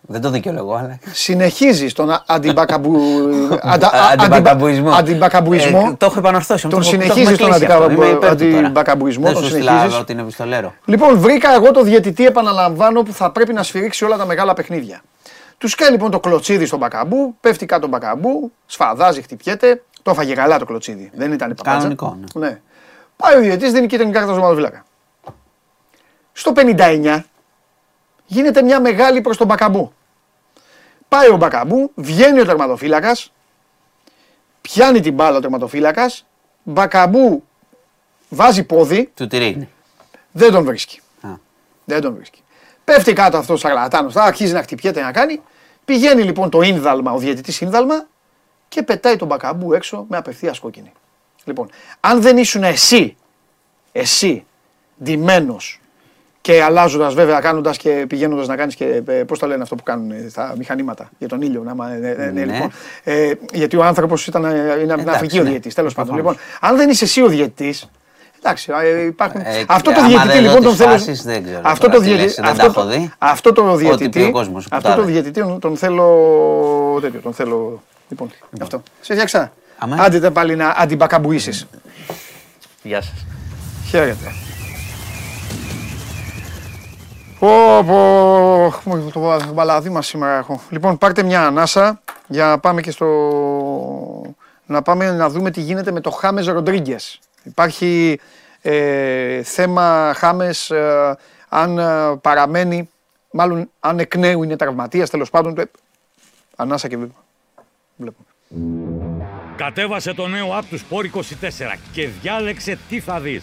Δεν το δικαιολογώ, αλλά. Συνεχίζεις στον α- αντιμπακαμπου... [laughs] αντα- α- Αντιμπακαμπουισμό. αντιμπακαμπουισμό. Ε, το έχω επανορθώσει. Τον το έχω- το συνεχίζεις έχουμε τον κλείσει αντικα- αυτό. Είμαι υπέρ του τώρα. αντιμπακαμπουισμό, Δεν τον σου συνεχίζεις. στείλα την επιστολέρο. Λοιπόν, βρήκα εγώ το διαιτητή, επαναλαμβάνω, που θα πρέπει να σφυρίξει όλα τα μεγάλα παιχνίδια. Τους κάνει λοιπόν το κλωτσίδι στον μπακαμπού, πέφτει κάτω ο μπακαμπού, σφαδάζει, χτυπιέται. Το έφαγε καλά το κλωτσίδι. Δεν ήταν παπάτσα. Κανονικό, Ναι. Πάει ο διαιτητής, δίνει κίτρινη κάρτα στον Μαδοβιλάκα. Στο 59 γίνεται μια μεγάλη προς τον μπακαμπού. Πάει ο μπακαμπού, βγαίνει ο τερματοφύλακας, πιάνει την μπάλα ο τερματοφύλακας, μπακαμπού βάζει πόδι, Του τη ρίχνει. δεν τον βρίσκει. Α. Δεν τον βρίσκει. Πέφτει κάτω αυτός ο σαρλατάνος, θα αρχίζει να χτυπιέται να κάνει. Πηγαίνει λοιπόν το ίνδαλμα, ο διαιτητής ίνδαλμα και πετάει τον μπακαμπού έξω με απευθεία κόκκινη. Λοιπόν, αν δεν ήσουν εσύ, εσύ, ντυμένος και αλλάζοντας βέβαια, κάνοντας και πηγαίνοντας να κάνεις και. Πώς το λένε αυτό που κάνουν ε, στα μηχανήματα για τον ήλιο. Να, μα- ε, ε, ναι, Ναι. λοιπόν. Ε, γιατί ο άνθρωπος ήταν. ε, Είναι από την Εντάξει, Αφρική ο ναι. διαιτητής. Τέλος πάντων. Προφανώς. Λοιπόν, αν δεν είσαι εσύ ο διαιτητής. Εντάξει, ε, υπάρχουν. Ε, αυτό το άμα διαιτητή δεν δω λοιπόν τον τις θέλω. φάσεις, δεν ξέρω Αυτό τώρα το τι λες, διαιτητή. δεν Αυτό τα έχω το- δει. αυτό το Ό,τι πει διαιτητή. ο κόσμος, Αυτό το πουτάδες. διαιτητή τον θέλω. Τέτοιο, τον θέλω. Λοιπόν, αυτό. Σε φτιάξα. Αμέ. Άντε τα πάλι να αντιμπακαμπουίσει. Γεια σας. Χαίρετε. Πω πω, μου το μπαλαδί μας σήμερα έχω. Λοιπόν, πάρτε μια ανάσα για να πάμε και στο... να πάμε να δούμε τι γίνεται με το Χάμες Ροντρίγκες. Υπάρχει ε, θέμα Χάμες ε, αν ε, παραμένει, μάλλον αν εκ νέου είναι τραυματίας τέλος πάντων. ε, Ανάσα και βήμα. Βλέπουμε. Κατέβασε το νέο app του Sport 24 και διάλεξε τι θα δεις.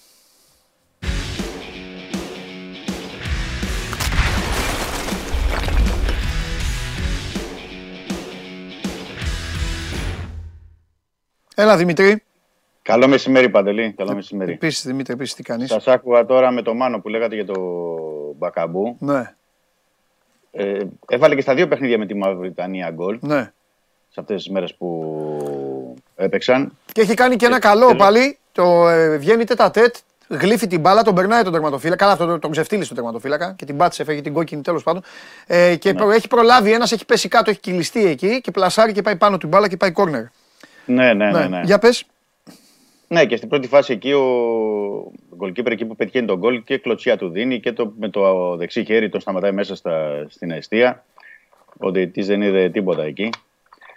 Έλα Δημητρή. Καλό μεσημέρι, Παντελή. Καλό μεσημέρι. Επίσης Δημήτρη, επίσης τι κάνεις. Σας άκουγα τώρα με το Μάνο που λέγατε για το Μπακαμπού. Ναι, Ε, έβαλε και στα δύο παιχνίδια με τη Μαυριτανία γκολ ναι. σε αυτές τις μέρες που έπαιξαν. Και έχει κάνει και ένα καλό πάλι. Το ε, βγαίνει τέτα τέτ, γλύφει την μπάλα, τον περνάει τον τερματοφύλακα. Καλά, αυτό τον, τον ξεφτύλισε τον τερματοφύλακα και την πάτησε, φεύγει την κόκκινη τέλος πάντων. Ε, και προ- έχει προλάβει ένας, έχει πέσει κάτω, έχει κυλιστεί εκεί και πλασάρει και πάει πάνω την μπάλα και πάει κόρνερ. Ναι, ναι, ναι. ναι. Για πες. Ναι, και στην πρώτη φάση εκεί ο γκολκίπερ εκεί που πετυχαίνει το γκολ και κλωτσιά του δίνει και το, με το δεξί χέρι τον σταματάει μέσα στα, στην εστία. Ο διαιτητής δεν είδε τίποτα εκεί.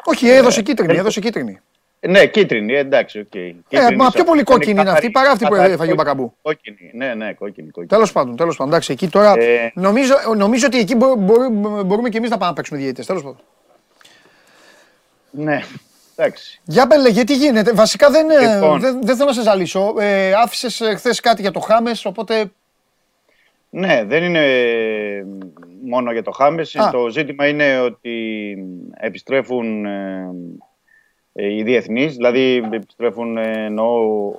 Όχι, έδωσε κίτρινη, έδωσε κίτρινη. Ε, Ναι, κίτρινη, εντάξει, οκ. Ε, Κίτρινη, μα σαν- πιο πολύ σαν κόκκινη είναι καθαρή- αυτή παρά αυτή που καθαρή έφαγε ο κόκκινη. Μπακαμπού. Κόκκινη, ναι, ναι, κόκκινη. κόκκινη. Τέλος πάντων, τέλος πάντων. Εντάξει, εκεί τώρα. Ε, νομίζω, νομίζω ότι εκεί μπο- μπορούμε, μπορούμε και εμείς να πάμε να παίξουμε διαιτητές. Τέλος πάντων. Ναι, εντάξει. Για πέλε, γιατί γίνεται. Βασικά δεν, ε, Λοιπόν. δεν, δεν θέλω να σε ζαλίσω. Ε, Άφησες χθες κάτι για το Χάμες, οπότε. Ναι, δεν είναι ε, μόνο για το Χάμες. Α. Το ζήτημα είναι ότι επιστρέφουν ε, ε, οι διεθνείς, δηλαδή επιστρέφουν ε, εννοώ,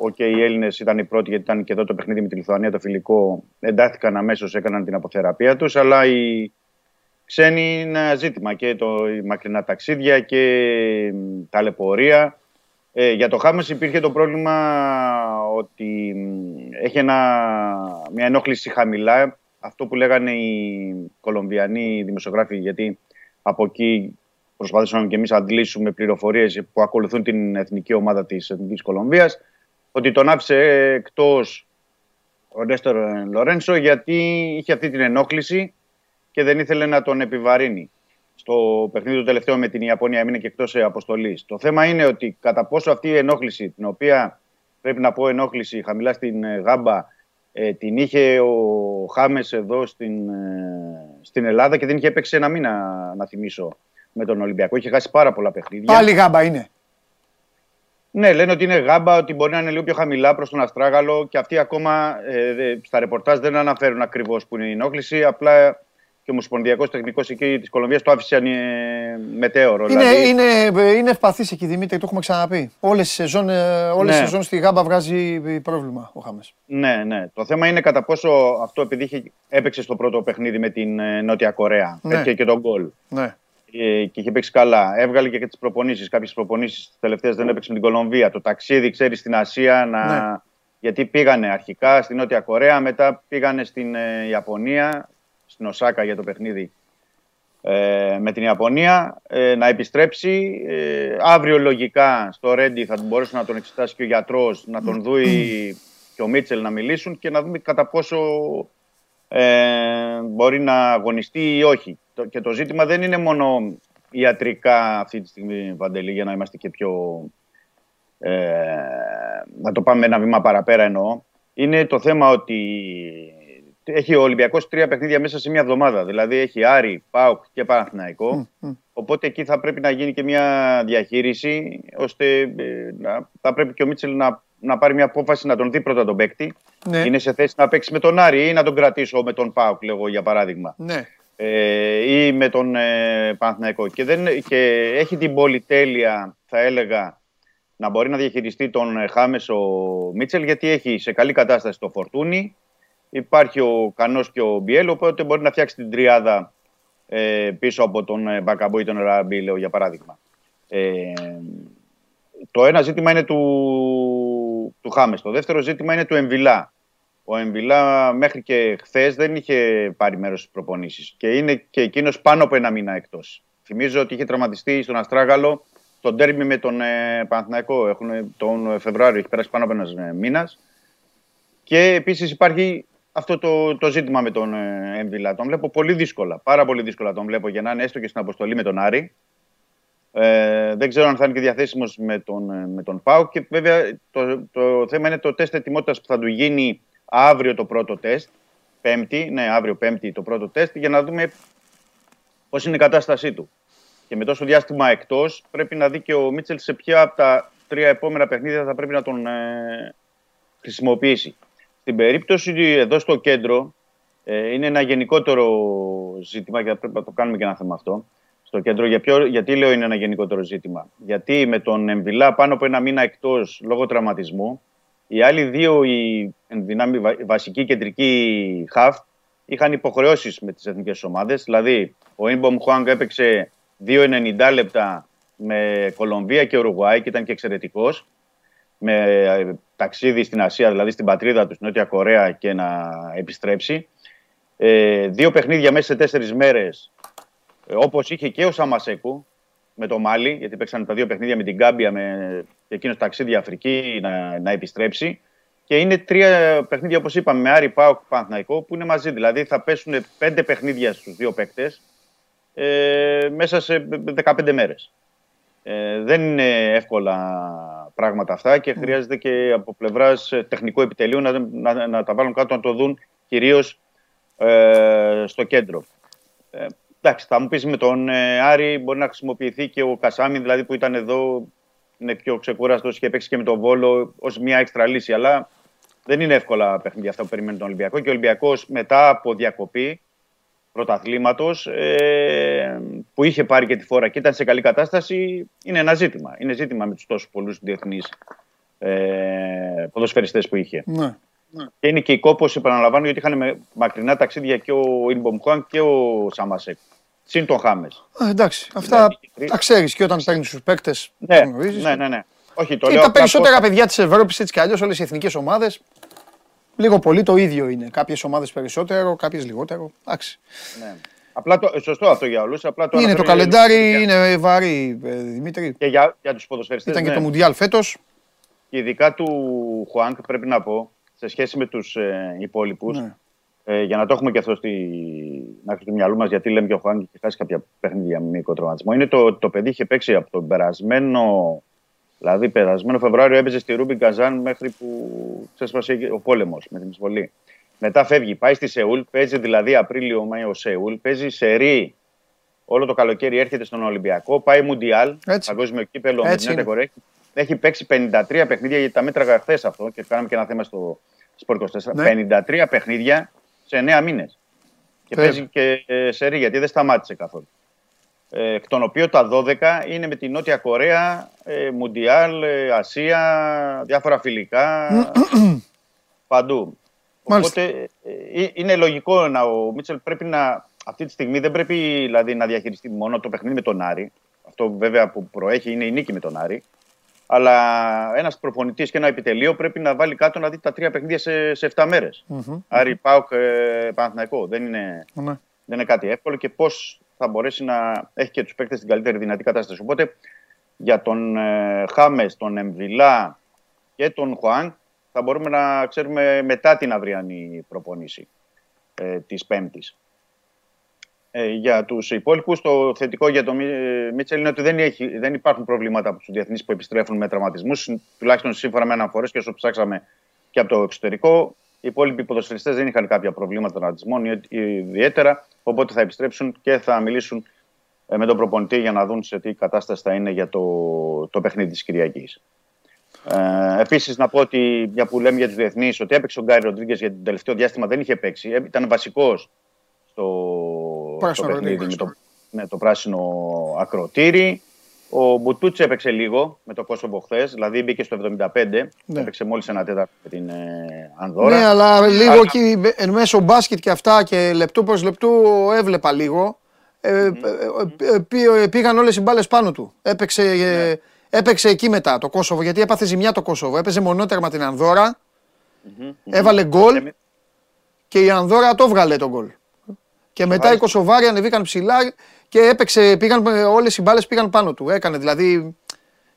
ok, οι Έλληνες ήταν οι πρώτοι γιατί ήταν και εδώ το παιχνίδι με τη Λιθουανία το φιλικό, εντάχθηκαν αμέσως, έκαναν την αποθεραπεία τους, αλλά οι ξένοι είναι ένα ζήτημα και το, οι μακρινά ταξίδια και ε, ταλαιπωρία. Ε, για το Χάμες υπήρχε το πρόβλημα ότι μ, έχει ένα, μια ενόχληση χαμηλά. Αυτό που λέγανε οι Κολομβιανοί δημοσιογράφοι, γιατί από εκεί προσπαθήσαμε και εμείς να αντλήσουμε πληροφορίες που ακολουθούν την εθνική ομάδα της Εθνικής Κολομβίας, ότι τον άφησε εκτός ο Νέστορ Λορένσο γιατί είχε αυτή την ενόχληση και δεν ήθελε να τον επιβαρύνει. Στο παιχνίδι του τελευταίο με την Ιαπωνία έμεινε και εκτός αποστολής. Το θέμα είναι ότι κατά πόσο αυτή η ενόχληση, την οποία πρέπει να πω ενόχληση χαμηλά στην ε, γάμπα, ε, την είχε ο Χάμες εδώ στην, ε, στην Ελλάδα και δεν είχε έπαιξει ένα μήνα, να θυμίσω, με τον Ολυμπιακό. Είχε χάσει πάρα πολλά παιχνίδια. Πάλι γάμπα είναι. Ναι, λένε ότι είναι γάμπα, ότι μπορεί να είναι λίγο πιο χαμηλά προς τον Αστράγαλο και αυτοί ακόμα ε, δε- στα ρεπορτάζ δεν αναφέρουν ακριβώς που είναι η ενόχληση. Απλά και ο Ομοσπονδιακός Τεχνικός εκεί της Κολομβίας το άφησε ε, μετέωρο. Είναι, δηλαδή, είναι, είναι ευπαθής εκεί, Δημήτρη, το έχουμε ξαναπεί. Όλες οι σεζόν, ε, όλες οι Ναι. σεζόν στη γάμπα βγάζει πρόβλημα ο Χάμες. Ναι, ναι. Το θέμα είναι κατά πόσο αυτό επειδή είχε, έπαιξε στο πρώτο παιχνίδι με την ε, Νότια Κορέα. Ναι. Πέτυχε και τον γκολ. Ναι. Ε, και είχε παίξει καλά. Έβγαλε και τις προπονήσεις. Κάποιες προπονήσεις τελευταίες δεν έπαιξε με την Κολομβία. Το ταξίδι, ξέρεις, στην Ασία. Να... Ναι. Γιατί πήγανε αρχικά στη Νότια Κορέα, μετά πήγανε στην ε, Ιαπωνία, στην Οσάκα για το παιχνίδι ε, με την Ιαπωνία, ε, να επιστρέψει. Ε, αύριο λογικά στο Ρέντι θα μπορέσει να τον εξετάσει και ο γιατρός, να τον δει και ο Μίτσελ να μιλήσουν και να δούμε κατά πόσο ε, μπορεί να αγωνιστεί ή όχι. Το- Και το ζήτημα δεν είναι μόνο ιατρικά αυτή τη στιγμή, Βαντελή, για να είμαστε και πιο... Ε, να το πάμε ένα βήμα παραπέρα εννοώ. Είναι το θέμα ότι έχει ο Ολυμπιακός τρία παιχνίδια μέσα σε μια εβδομάδα. Δηλαδή έχει Άρη, ΠΑΟΚ και Παναθηναϊκό. Οπότε εκεί θα πρέπει να γίνει και μια διαχείριση, ώστε ε, να, θα πρέπει και ο Μίτσελ να, να πάρει μια απόφαση να τον δει πρώτα τον παίκτη. Ναι. Είναι σε θέση να παίξει με τον Άρη ή να τον κρατήσω με τον ΠΑΟΚ, λέγω για παράδειγμα. Ναι. Ε, ή με τον ε, Παναθηναϊκό. Και, δεν, και έχει την πολυτέλεια, θα έλεγα, να μπορεί να διαχειριστεί τον ε, Χάμες ο Μίτσελ, γιατί έχει σε καλή κατάσταση το Φορτούνι. Υπάρχει ο Κανός και ο Μπιέλ, οπότε μπορεί να φτιάξει την τριάδα ε, πίσω από τον ε, Μπακαμπό ή τον Ραμπί, λέω για παράδειγμα. Ε, το ένα ζήτημα είναι του του Χάμες. Το δεύτερο ζήτημα είναι του Εμβιλά. Ο Εμβιλά μέχρι και χθες δεν είχε πάρει μέρος στις προπονήσεις και είναι και εκείνος πάνω από ένα μήνα εκτός. Θυμίζω ότι είχε τραυματιστεί στον Αστράγαλο τον τέρμι με τον ε, Παναθηναϊκό. Έχουν, τον Φεβρουάριο έχει περάσει πάνω από ένας μήνας. Και επίσης υπάρχει αυτό το, το ζήτημα με τον ε, Εμβιλά. Τον βλέπω πολύ δύσκολα. Πάρα πολύ δύσκολα τον βλέπω για να είναι έστω και στην αποστολή με τον Άρη. Ε, δεν ξέρω αν θα είναι και διαθέσιμος με τον, ε, με τον Πάου. Και βέβαια το, το θέμα είναι το τεστ ετοιμότητας που θα του γίνει αύριο το πρώτο τεστ. Πέμπτη, ναι, αύριο Πέμπτη το πρώτο τεστ, για να δούμε πώς είναι η κατάστασή του. Και με τόσο διάστημα εκτός, πρέπει να δει και ο Μίτσελ σε ποια από τα τρία επόμενα παιχνίδια θα πρέπει να τον ε, χρησιμοποιήσει. Στην περίπτωση εδώ στο κέντρο, ε, είναι ένα γενικότερο ζήτημα και πρέπει να το κάνουμε και ένα θέμα αυτό. Στο κέντρο, για ποιο, γιατί λέω είναι ένα γενικότερο ζήτημα. Γιατί με τον Εμβιλά πάνω από ένα μήνα εκτός λόγω τραυματισμού, οι άλλοι δύο, οι ενδυνάμει βασικοί κεντρικοί χαφ, είχαν υποχρεώσεις με τις εθνικές ομάδες. Δηλαδή, ο Ινμπομ Χουάνγκ έπαιξε 2,90 λεπτά με Κολομβία και Ουρουγουάη και ήταν και εξαιρετικός. Με ε, ταξίδι στην Ασία, δηλαδή στην πατρίδα τους, στην Νότια Κορέα και να επιστρέψει. Ε, δύο παιχνίδια μέσα σε τέσσερις μέρες, ε, όπως είχε και ο Σαμασέκου με το Μάλι, γιατί παίξαν τα δύο παιχνίδια με την Γκάμπια με εκείνος ταξίδι Αφρική να, να επιστρέψει. Και είναι τρία παιχνίδια, όπως είπαμε, με Άρη Πάοκ Παναθναϊκό, που είναι μαζί. Δηλαδή θα πέσουν πέντε παιχνίδια στους δύο παίκτες ε, μέσα σε 15 μέρες. Ε, δεν είναι εύκολα πράγματα αυτά και χρειάζεται και από πλευράς τεχνικού επιτελείου να, να, να, τα βάλουν κάτω να το δουν κυρίως ε, στο κέντρο. Ε, εντάξει, θα μου πεις με τον ε, Άρη μπορεί να χρησιμοποιηθεί και ο Κασάμι, δηλαδή που ήταν εδώ, είναι πιο ξεκούραστος και παίξει και με τον Βόλο ως μια έξτρα λύση. Αλλά δεν είναι εύκολα παιχνίδια αυτά που περιμένει τον Ολυμπιακό. Και ο Ολυμπιακός μετά από διακοπή πρωταθλήματος ε, που είχε πάρει και τη φορά και ήταν σε καλή κατάσταση είναι ένα ζήτημα. Είναι ζήτημα με τους τόσους πολλούς διεθνείς ε, ποδοσφαιριστές που είχε. Ναι. Ναι. Και είναι και η κόπος, επαναλαμβάνω, γιατί είχαν μακρινά ταξίδια και ο Ινμπομ Χουάν και ο Σαμασέκ. Συν τον Χάμες. εντάξει, αυτά δηλαδή, τα ξέρεις και όταν παίρνεις τους παίκτες. Ναι, ναι, ναι, ναι. Όχι, το και λέω τα περισσότερα παιδιά της Ευρώπης έτσι κι αλλιώς, όλες οι εθνικές ομάδες Λίγο πολύ το ίδιο είναι. Κάποιες ομάδες περισσότερο, κάποιες λιγότερο. Εντάξει. Ναι. Απλά το, σωστό αυτό για όλους. Το είναι το καλεντάρι, είναι βαρύ, ε, Δημήτρη. Και για, για τους ποδοσφαιριστές. Ήταν ναι. και το Μουντιάλ φέτος. Και ειδικά του Χουάνκ, πρέπει να πω, σε σχέση με τους ε, υπόλοιπους. Ναι. Ε, για να το έχουμε και αυτό στη, να του μυαλού μας, γιατί λέμε και ο Χουάνκ έχει χάσει κάποια παιχνίδια με μικροτροματισμό. Είναι το, το παιδί είχε παίξει από τον περασμένο Δηλαδή, περασμένο Φεβρουάριο έπαιζε στη Ρούμπιν Καζάν μέχρι που ξέσπασε ο πόλεμος με την εισβολή. Μετά φεύγει, πάει στη Σεούλ, παίζει δηλαδή Απρίλιο-Μάιο Σεούλ, παίζει σε ρί όλο το καλοκαίρι, έρχεται στον Ολυμπιακό, πάει Μουντιάλ, παγκόσμιο κύπελο με την Κορέα. Έχει παίξει 53 παιχνίδια, γιατί τα μέτραγα χθες αυτό και κάναμε και ένα θέμα στο Σπορ 24. Ναι. 53 παιχνίδια σε 9 μήνες. Και παίζει και ε, σε ρί, γιατί δεν σταμάτησε καθόλου εκ των οποίων τα 12 είναι με την Νότια Κορέα, ε, Μουντιάλ, ε, Ασία, διάφορα φιλικά, [clears throat] παντού. Μάλιστα. Οπότε ε, είναι λογικό να ο Μίτσελ πρέπει να, αυτή τη στιγμή δεν πρέπει δηλαδή, να διαχειριστεί μόνο το παιχνίδι με τον Άρη. Αυτό βέβαια που προέχει είναι η νίκη με τον Άρη. Αλλά ένας προπονητής και ένα επιτελείο πρέπει να βάλει κάτω να δει τα τρία παιχνίδια σε, σε 7 μέρες. Mm-hmm. Άρη, Πάοκ, ε, Παναθηναϊκό. Δεν είναι, mm-hmm. δεν είναι κάτι εύκολο και πώς θα μπορέσει να έχει και τους παίκτες στην καλύτερη δυνατή κατάσταση. Οπότε για τον ε, Χάμες, τον Εμβιλά και τον Χουάν θα μπορούμε να ξέρουμε μετά την αυριανή προπονήση ε, της Πέμπτης. Ε, για τους υπόλοιπους, το θετικό για τον ε, Μίτσελ είναι ότι δεν, έχει, δεν υπάρχουν προβλήματα από τους διεθνείς που επιστρέφουν με τραυματισμούς, τουλάχιστον σύμφωνα με αναφορές και όσο ψάξαμε και από το εξωτερικό. Οι υπόλοιποι ποδοσφαιριστές δεν είχαν κάποια προβλήματα τραυματισμών ιδιαίτερα. Οπότε θα επιστρέψουν και θα μιλήσουν ε, με τον προπονητή για να δουν σε τι κατάσταση θα είναι για το, το παιχνίδι της Κυριακής. Ε, Επίσης, να πω ότι μια που λέμε για τους διεθνείς, ότι έπαιξε ο Γκάρι Ροντρίγκες για το τελευταίο διάστημα δεν είχε παίξει. Ε, ήταν βασικός στο, στο παιχνίδι με το, με το πράσινο ακροτήρι. Ο Μπουτούτσι έπαιξε λίγο με το Κόσοβο χθες, δηλαδή μπήκε στο 75. Ναι. Έπαιξε μόλις ένα τέταρτο με την ε, Ανδόρα. Ναι, αλλά λίγο εκεί εν μέσω μπάσκετ και αυτά και λεπτού προς λεπτού έβλεπα λίγο. Ε, mm-hmm. ε, πήγαν όλες οι μπάλες πάνω του. Έπαιξε, ναι. Έπαιξε εκεί μετά το Κόσοβο γιατί έπαθε ζημιά το Κόσοβο. Έπαιζε μονότερμα την Ανδώρα. Έβαλε γκολ Ε, και η Ανδώρα το βγάλε το γκολ. Και μετά οι Κοσοβάροι ανεβήκαν ψηλά και έπαιξε, πήγαν, όλες οι μπάλες πήγαν πάνω του. Έκανε δηλαδή,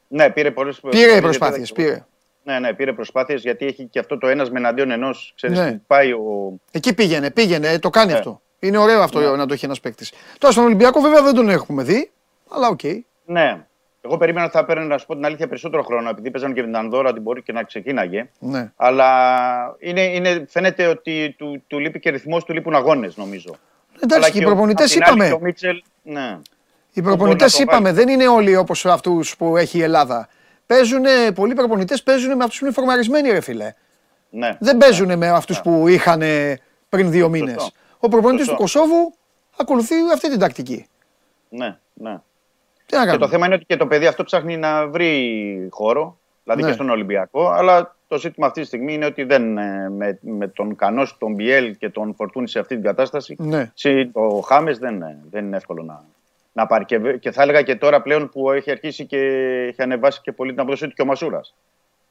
Ναι, πήρε πολλές πήρε προσπάθειες, πήρε. Ναι, ναι, πήρε προσπάθειες γιατί έχει και αυτό το ένας με εναντίον ενός. Ξέρεις, Ναι. που πάει ο... Εκεί πήγαινε, πήγαινε, το κάνει Ναι. αυτό. Είναι ωραίο αυτό να το έχει ένας παίκτης. Τώρα στον Ολυμπιακό βέβαια δεν τον έχουμε δει, αλλά οκ. Ναι. Εγώ περίμενα ότι θα παίρνει, να σου πω την αλήθεια, περισσότερο χρόνο, επειδή παίζανε και με την Ανδώρα ότι μπορεί και να ξεκίναγε. Ναι. Αλλά είναι, είναι, φαίνεται ότι του, του λείπει και ρυθμός, του λείπουν αγώνες, νομίζω. Εντάξει, Αλλά και οι ο- προπονητές απ' την άλλη είπαμε. και Ο Μίτσελ, ναι. Οι μπορεί προπονητές να το είπαμε, βάλει. δεν είναι όλοι όπως αυτούς που έχει η Ελλάδα. Παίζουν, πολλοί προπονητές παίζουν με αυτούς που είναι φορμαρισμένοι, ρε φιλέ. ναι. Δεν παίζουν με αυτούς που είχαν πριν δύο μήνες. Ο προπονητής του Σωστό. Κωσόβου ακολουθεί αυτή την τακτική. Ναι, ναι. Τι να Και το κάνουμε; θέμα είναι ότι και το παιδί αυτό ψάχνει να βρει χώρο, δηλαδή Ναι. και στον Ολυμπιακό. Αλλά το ζήτημα αυτή τη στιγμή είναι ότι δεν, ε, με, με τον Κανός, τον Μπιέλ και τον Φορτούνη σε αυτή την κατάσταση, Ναι. συν το Χάμες δεν, ε, δεν είναι εύκολο να, να πάρει. Και, βε- και θα έλεγα και τώρα πλέον που έχει αρχίσει και έχει ανεβάσει και πολύ την αποδοσή του και ο Μασούρας.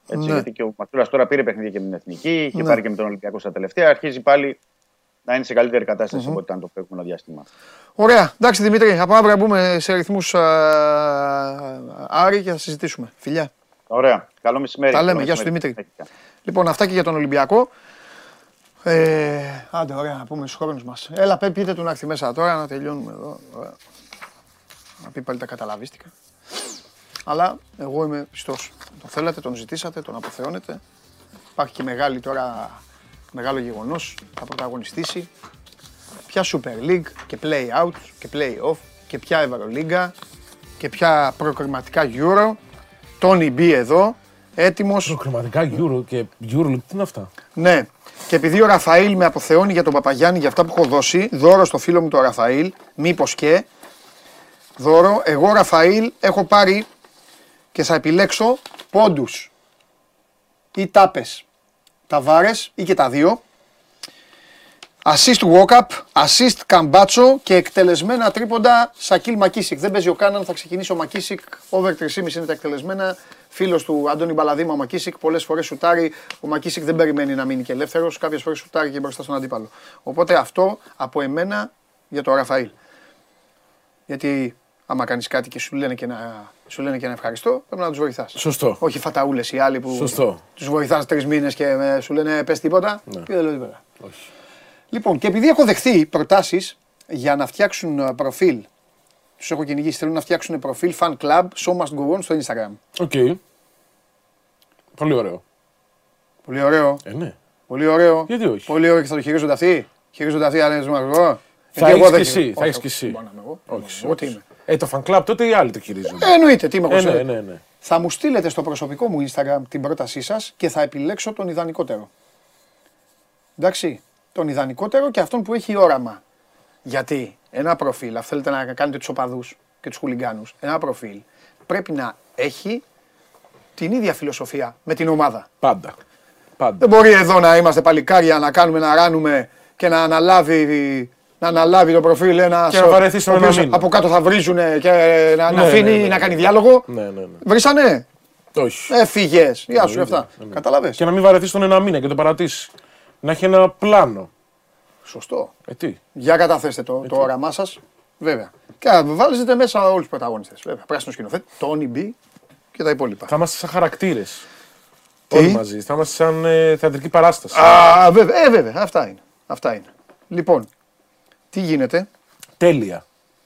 Έτσι, Ναι. Γιατί και ο Μασούρας τώρα πήρε παιχνίδια και με την Εθνική, είχε Ναι. πάρει και με τον Ολυμπιακό στα τελευταία. Αρχίζει πάλι να είναι σε καλύτερη κατάσταση από ό,τι ήταν το προηγούμενο διάστημα. Ωραία. Εντάξει Δημήτρη, από αύριο να μπούμε σε ρυθμούς Άρη και θα συζητήσουμε. Φιλιά. Ωραία. Καλό μεσημέρι. Τα λέμε. Καλό Γεια σου, μεσημέρι. Δημήτρη. Λοιπόν, αυτά και για τον Ολυμπιακό. Ε, άντε, ωραία, να πούμε στους χρόνους μας. Έλα, πέ- πείτε του να έρθει μέσα τώρα να τελειώνουμε εδώ. Ωραία. Να πει πάλι τα καταλαβίστηκα. Αλλά εγώ είμαι πιστός. Τον θέλατε, τον ζητήσατε, τον αποθεώνετε. Υπάρχει και μεγάλη τώρα, μεγάλο γεγονός. Θα πρωταγωνιστήσει. Ποια Super League και Play Out και Play Off και ποια Ευρωλίγκα και ποια προκριματικά Euro. Τόνι B εδώ, έτοιμος Προκριματικά Euro και Euro, τι είναι αυτά; ναι. Και επειδή ο Ραφαήλ με αποθεώνει για τον Παπαγιάννη για αυτά που έχω δώσει, δώρο στο φίλο μου τον Ραφαήλ, μήπως και. Δώρο, εγώ Ραφαήλ έχω πάρει και θα επιλέξω πόντους ή τάπες. Τα βάρες ή και τα δύο. Assist walk-up, assist καμπάτσο και εκτελεσμένα τρίποντα Σακίλ Μακίσικ. Δεν παίζει ο Κάναν, θα ξεκινήσει ο Μακίσικ. Over 3,5 είναι τα εκτελεσμένα. Φίλος του Αντώνη Μπαλαδήμα ο Μακίσικ. Πολλές φορές σουτάρει. Ο Μακίσικ δεν περιμένει να μείνει και ελεύθερος. Κάποιες φορές σουτάρει και μπροστά στον αντίπαλο. Οπότε αυτό από εμένα για το Ραφαήλ. Γιατί άμα κάνεις κάτι και σου λένε και ένα, σου λένε και ένα ευχαριστώ, πρέπει να τους βοηθάς. Σωστό. Όχι φαταούλες οι άλλοι που Σωστό. τους βοηθάς τρεις μήνες και ε, σου λένε πες τίποτα. Ναι. Και δεν λέω τίποτα. Όχι. Λοιπόν, και επειδή έχω δεχθεί προτάσεις για να φτιάξουν ε, προφίλ, τους έχω κυνηγήσει, θέλουν να φτιάξουν προφίλ fan club show must go on στο Instagram. Οκ. Πολύ ωραίο. Πολύ ωραίο. Ε, ναι. Πολύ ωραίο. Γιατί όχι; Πολύ ωραίο και θα το χειρίζονται αυτοί. Χειρίζονται αυτοί, αν είναι εγώ. Θα έχεις και εσύ, θα έχεις και εσύ. Μπορώ να είμαι εγώ. Όχι. Εγώ τι είμαι. Ε, το fan club τότε οι άλλοι το χειρίζονται; Ε, εννοείται, τι είμαι εγώ. Ε, σε- ναι, ναι, ναι. Θα μου στείλετε στο προσωπικό μου Instagram την πρότασή σας και θα επιλέξω τον ιδανικότερο. Εντάξει, τον ιδανικότερο και αυτόν που έχει όραμα. Γιατί ένα προφίλ, αν θέλετε να κάνετε τους οπαδούς και τους χουλιγκάνους, ένα προφίλ πρέπει να έχει την ίδια φιλοσοφία με την ομάδα. Πάντα. Πάντα. Δεν μπορεί εδώ να είμαστε παλικάρια, να κάνουμε, να ράνουμε και να αναλάβει, να αναλάβει το προφίλ ένα. Και να βαρεθεί στον ένα μήνα. Από κάτω θα βρίζουν και να, να Ναι, αφήνει ναι, ναι, να ναι. κάνει διάλογο. Ναι, ναι, ναι. Βρήσανε. Όχι. Έφυγε. Γεια σου, Ναι, αυτά. ναι, ναι. Καταλαβες. Και να μην βαρεθείς τον ένα μήνα και το παρατήσεις. Να έχει ένα πλάνο. Σωστό. Ε, τι; Για καταθέστε το, το όραμά σας. Βέβαια. Και να βάλετε μέσα όλους τους πρωταγωνιστές. Βέβαια. Πράσινο σκηνοθέτη, Τόνι Μπι και τα υπόλοιπα. Θα είμαστε σαν χαρακτήρες. Τι; Όλοι μαζί. Θα είμαστε σαν ε, θεατρική παράσταση. Α, βέβαια, ε, βέβαια. Αυτά είναι. Αυτά είναι. Λοιπόν, τι γίνεται; Τέλεια.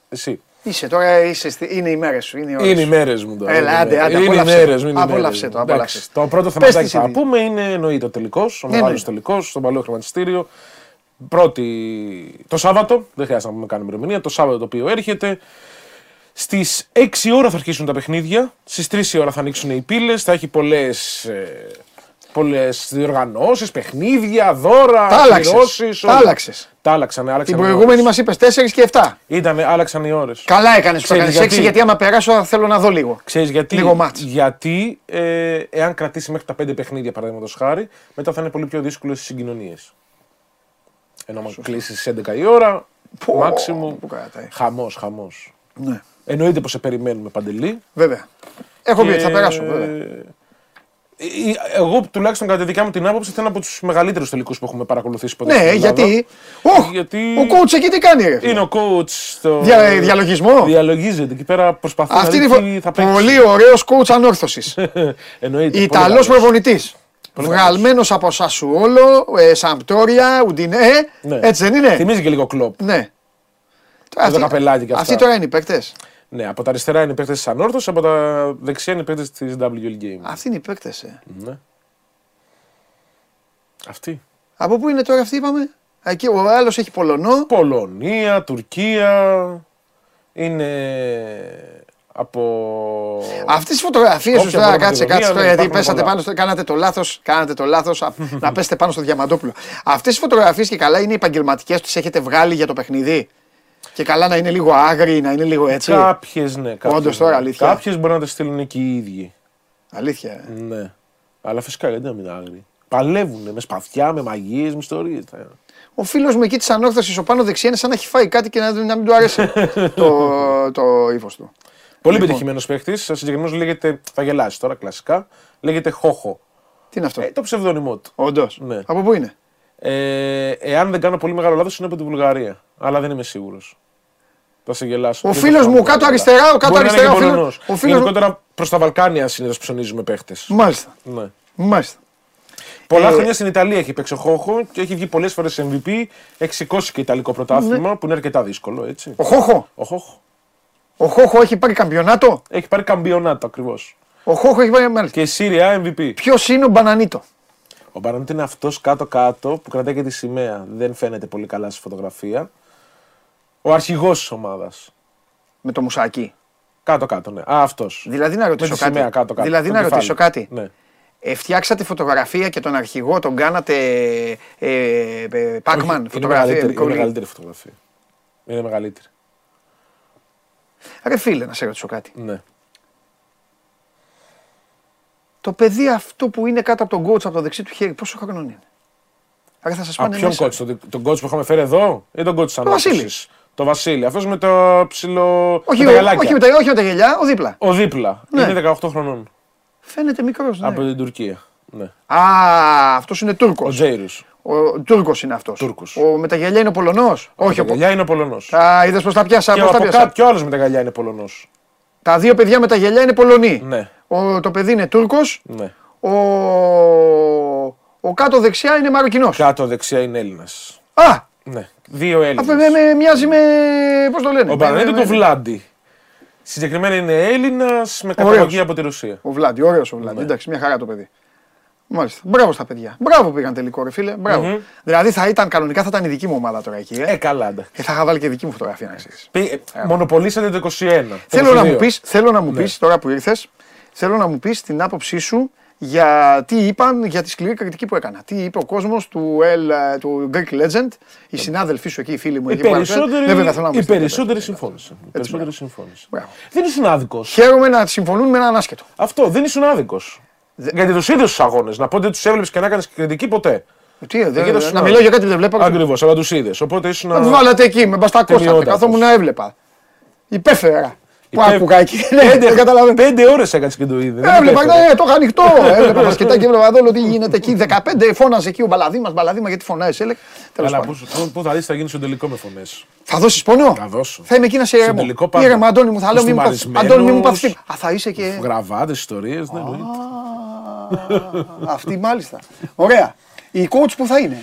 Εσύ. Είσαι τώρα, είσαι, στη- είναι οι μέρες σου. Είναι οι ώρες Είναι οι σου. μέρες μου τώρα. Έλα, άντε, άντε, είναι οι απόλαυσε μέρες το. μου. είναι οι Απόλαυσε μέρες το, μου. απόλαυσε Εντάξει, το. Το πρώτο Πες θεματάκι τι που θα συμβεί. πούμε είναι εννοείται ο τελικός. Ο Ναι, μεγάλος ναι. τελικός στον παλαιό χρηματιστήριο. Πρώτη. Το Σάββατο, δεν χρειάζεται να πούμε καν ημερομηνία. Το Σάββατο το οποίο έρχεται. Στις 6 ώρα θα αρχίσουν τα παιχνίδια. Στις 3 η ώρα θα ανοίξουν οι πύλες. Θα έχει πολλές. Πολλές διοργανώσεις, παιχνίδια, δώρα, Τα άλλαξες. ακυρώσεις, Τα όλα. άλλαξες. Τα άλλαξαν, άλλαξαν. Την οι προηγούμενη ώρες. μας είπες 4 και 7. Ήτανε, άλλαξαν οι ώρες. Καλά έκανες που το Ξέρεις έκανες 6 γιατί; γιατί άμα περάσω θέλω να δω λίγο. Ξέρεις γιατί, Λίγο μάτς. γιατί ε, εάν κρατήσει μέχρι τα πέντε παιχνίδια παραδείγματος χάρη, μετά θα είναι πολύ πιο δύσκολες οι συγκοινωνίες. Ενώ αν κλείσεις στις 11 η ώρα, Πω, μάξιμου. που κρατάει. Χαμός, χαμός. Ναι. Εννοείται πως σε περιμένουμε παντελή. Βέβαια. Έχω πει ότι θα Και- περάσω. Βέβαια. Ε, ε, Εγώ τουλάχιστον κατά τη δικιά μου την άποψη θα είναι από τους μεγαλύτερους τελικούς που έχουμε παρακολουθήσει ποτέ. Ναι, στην Ελλάδα. γιατί; Οχ, Γιατί- Ο coach εκεί τι κάνει, ρε. φίλε; Είναι ο coach στο. Δια- διαλογισμό; Διαλογίζεται εκεί πέρα προσπαθεί Αυτή να είναι δει η τι φο- θα παίξει. Πολύ ωραίος coach ανόρθωσης. [laughs] Εννοείται. πολύ Ιταλός καλός. προπονητής. Πολύ Βγαλμένος από Σασουόλο, ε, Σαμπτόρια, Ουντινέ. Ναι. Έτσι δεν είναι; Θυμίζει και λίγο κλοπ. Ναι. το καπελάκι και αυτά. Αυτοί τώρα είναι οι παίκτες. Ναι, από τα αριστερά είναι οι παίκτες της Ανόρθωσης, από τα δεξιά είναι οι παίκτες της WL Game. Αυτοί είναι οι παίκτες. Ναι. Αυτή. Από πού είναι τώρα αυτοί, είπαμε; Εκεί ο άλλος έχει Πολωνό. Πολωνία, Τουρκία. Είναι από. Αυτές τις φωτογραφίες σου Όποια τώρα, μπορεί κάτσε, να κάτσε δει, τώρα, ναι, γιατί υπάρχουν πέσατε πολλά. πάνω στο. Κάνατε το λάθος. Κάνατε το λάθος να πέσετε πάνω στο Διαμαντόπουλο. Αυτές οι φωτογραφίες και καλά είναι επαγγελματικές, τις έχετε βγάλει για το παιχνίδι; Και καλά να είναι λίγο άγριοι, να είναι λίγο έτσι. Κάποιες, ναι. Κάποιες, Όντως τώρα, ναι. αλήθεια. Κάποιες μπορεί να τα στείλουν και οι ίδιοι. Αλήθεια. ε. Ναι. Αλλά φυσικά γιατί να μην είναι άγριοι. Παλεύουν με σπαθιά, με μαγείες, με ιστορίες. Ο φίλος μου εκεί της ανόρθωση, ο πάνω δεξιά, είναι σαν να έχει φάει κάτι και να, να μην του άρεσε [laughs] το, το ύφος του. Πολύ Λοιπόν. πετυχημένος παίχτης. Συγκεκριμένος λέγεται. Θα γελάσεις τώρα κλασικά. Λέγεται Χόχο. Τι είναι αυτό; Ε, το ψευδόνυμό του. Όντως. Ναι. Από πού είναι; Ε, εάν δεν κάνω πολύ μεγάλο λάθος, είναι από τη Βουλγαρία. Αλλά δεν είμαι σίγουρος. Θα σε γελάσω. Ο Δεν φίλος θα μου κάνω κάτω καλά. αριστερά, ο κάτω Μπορεί να είναι αριστερά, και ο φίλος- Πολωνός. ο φίλος μου- Γενικότερα προς τα Βαλκάνια συνήθως ψωνίζουμε παίχτες. Μάλιστα. Ναι. Μάλιστα. Πολλά Ε, χρόνια στην Ιταλία έχει παίξει ο Χόχο και έχει βγει πολλές φορές σε MVP. Έχει σηκώσει και Ιταλικό πρωτάθλημα που είναι αρκετά δύσκολο. Έτσι. Ναι. Ο Χόχο. Ο Χόχο. Ο Χόχο έχει πάρει καμπιονάτο; Έχει πάρει καμπιονάτο ακριβώς. Ο Χόχο έχει πάρει. Μάλιστα. Και η Σύρια MVP. Ποιος είναι ο Μπανανίτο; Ο Μπαραντ είναι αυτός κάτω-κάτω που κρατάει και τη σημαία. Δεν φαίνεται πολύ καλά στη φωτογραφία. Ο αρχηγός της ομάδας. Με το μουσάκι. Κάτω-κάτω, ναι. Α, αυτός. Δηλαδή να Με ρωτήσω τη σημαία κάτι. κάτω-κάτω. Δηλαδή το να κεφάλι. ρωτήσω κάτι. Ναι. Ε, φτιάξατε φωτογραφία και τον αρχηγό τον κάνατε ε, ε, ε, Pac-Man. Όχι, είναι φωτογραφία. μεγαλύτερη, είναι Νικόλη. μεγαλύτερη φωτογραφία. Είναι μεγαλύτερη. Ρε φίλε, να σε ρωτήσω κάτι. Ναι. Το παιδί αυτό που είναι κάτω από τον coach από το δεξί του χέρι, πόσο χρόνο είναι; Άρα θα σας Α, πάνε ποιον μέσα. coach, τον, τον coach που είχαμε φέρει εδώ ή τον coach της Βασίλη. ανάπτυξης; Το Βασίλη. Αυτός με το ψηλό. Όχι, με τα ο- γυαλάκια. όχι, με τα, όχι με τα γελιά, ο δίπλα. Ο δίπλα. Ναι. Είναι 18 χρονών. Φαίνεται μικρός. Ναι. Από την Τουρκία. Ναι. Α, αυτός είναι Τούρκος. Ο Τζέιρους. Ο Τούρκος είναι αυτός. Τούρκος. Ο με τα γυαλιά είναι ο Πολωνό. Όχι, Ο ο Πο- γυαλιά είναι Πολωνός. Α, είδες πώ τα πιάσα. Και Πώς τα, από πιάσα. κάτω κι ο άλλος με τα γυαλιά είναι Πολωνός. Τα δύο παιδιά με τα γυαλιά είναι Πολωνοί. Ναι. Ο, το παιδί είναι Τούρκος. ναι. Ο, ο κάτω δεξιά είναι Μαροκινός. Κάτω δεξιά είναι Έλληνας. Α! Ναι. Δύο Έλληνες. Αυτό με, με, μοιάζει με. Πώς το λένε. Ο με- Μπαρανέτη με- του Βλάντι. Συγκεκριμένα είναι Έλληνας με καταγωγή από τη Ρωσία. Ο Βλάντι, ωραίος ο Βλάντι. Ναι. Εντάξει, μια χαρά το παιδί. Μάλιστα. Μπράβο στα παιδιά. Μπράβο που πήγαν τελικό, ρε φίλε. Μπράβο. Δηλαδή θα ήταν κανονικά θα ήταν η δική μου ομάδα τώρα εκεί. Ε. Ε, καλά, εντάξει. Και θα είχα βάλει και δική μου φωτογραφία να ξέρει. Πή- ε, Μονοπολίσατε το 21. το Θέλω να 22. μου πεις, θέλω να μου Ναι. πεις, τώρα που ήρθες, θέλω να μου πεις την άποψή σου για τι είπαν για τη σκληρή κριτική που έκανα. Τι είπε ο κόσμος του, L, του Greek Legend, οι συνάδελφοί σου εκεί, οι φίλοι μου Οι εκεί. που περισσότεροι, παρουσιάζουν. Ναι, βέβαια, θέλω να μου οι πεις τι περισσότεροι είπαν. συμφώνησαν. Οι περισσότεροι μπράβο. συμφώνησαν. Μπράβο. Δεν ήσουν άδικος. Χαίρομαι να συμφωνούν με έναν άσχετο. Αυτό δεν ήσουν άδικος. Γιατί τους ίδιους τους αγώνες. Να πω ότι τους έβλεπες και να έκανες κριτική ποτέ. Τι, δεν- Εκεί δεν σου να λέω. μιλάω για κάτι που δεν βλέπω. Ακριβώς, αλλά τους είδες. Οπότε ήσουν. Να βάλατε εκεί, με μπαστακόσατε. Τελειότατος. Καθόμουν να έβλεπα. Υπέφερα. Που Υπέ- άκουγα εκεί. Ναι, δεν καταλαβαίνω. Πέντε ώρες έκατσε και το είδες. Δεν Έβλεπα, υπέφερε. ναι, το είχα ανοιχτό. [laughs] Έβλεπα μπασκετάκι και έβλεπα εδώ τι γίνεται εκεί. 15 φώναζε εκεί ο Μπαλαδίμας, Μπαλαδίμα γιατί φωνάζει, έλεγε. Τέλος Αλλά πάντων. πού- πού- πού θα δεις, θα γίνεις στο τελικό με φωνές. Θα δώσεις πόνο; Θα δώσω. Θα είμαι εκεί να σε ηρεμό. τελικό πάντα. Ήρεμα, Αντώνη μου, θα λέω μην μου πάθει. Κουστούμαρισμένος. Αντώνη, μην μου πάθει. Α, θα είσαι και. Γραβάτες, ιστορίες. Ναι, εννοείται. Α, Αυτή μάλιστα. Ωραία. Η coach που θα είναι;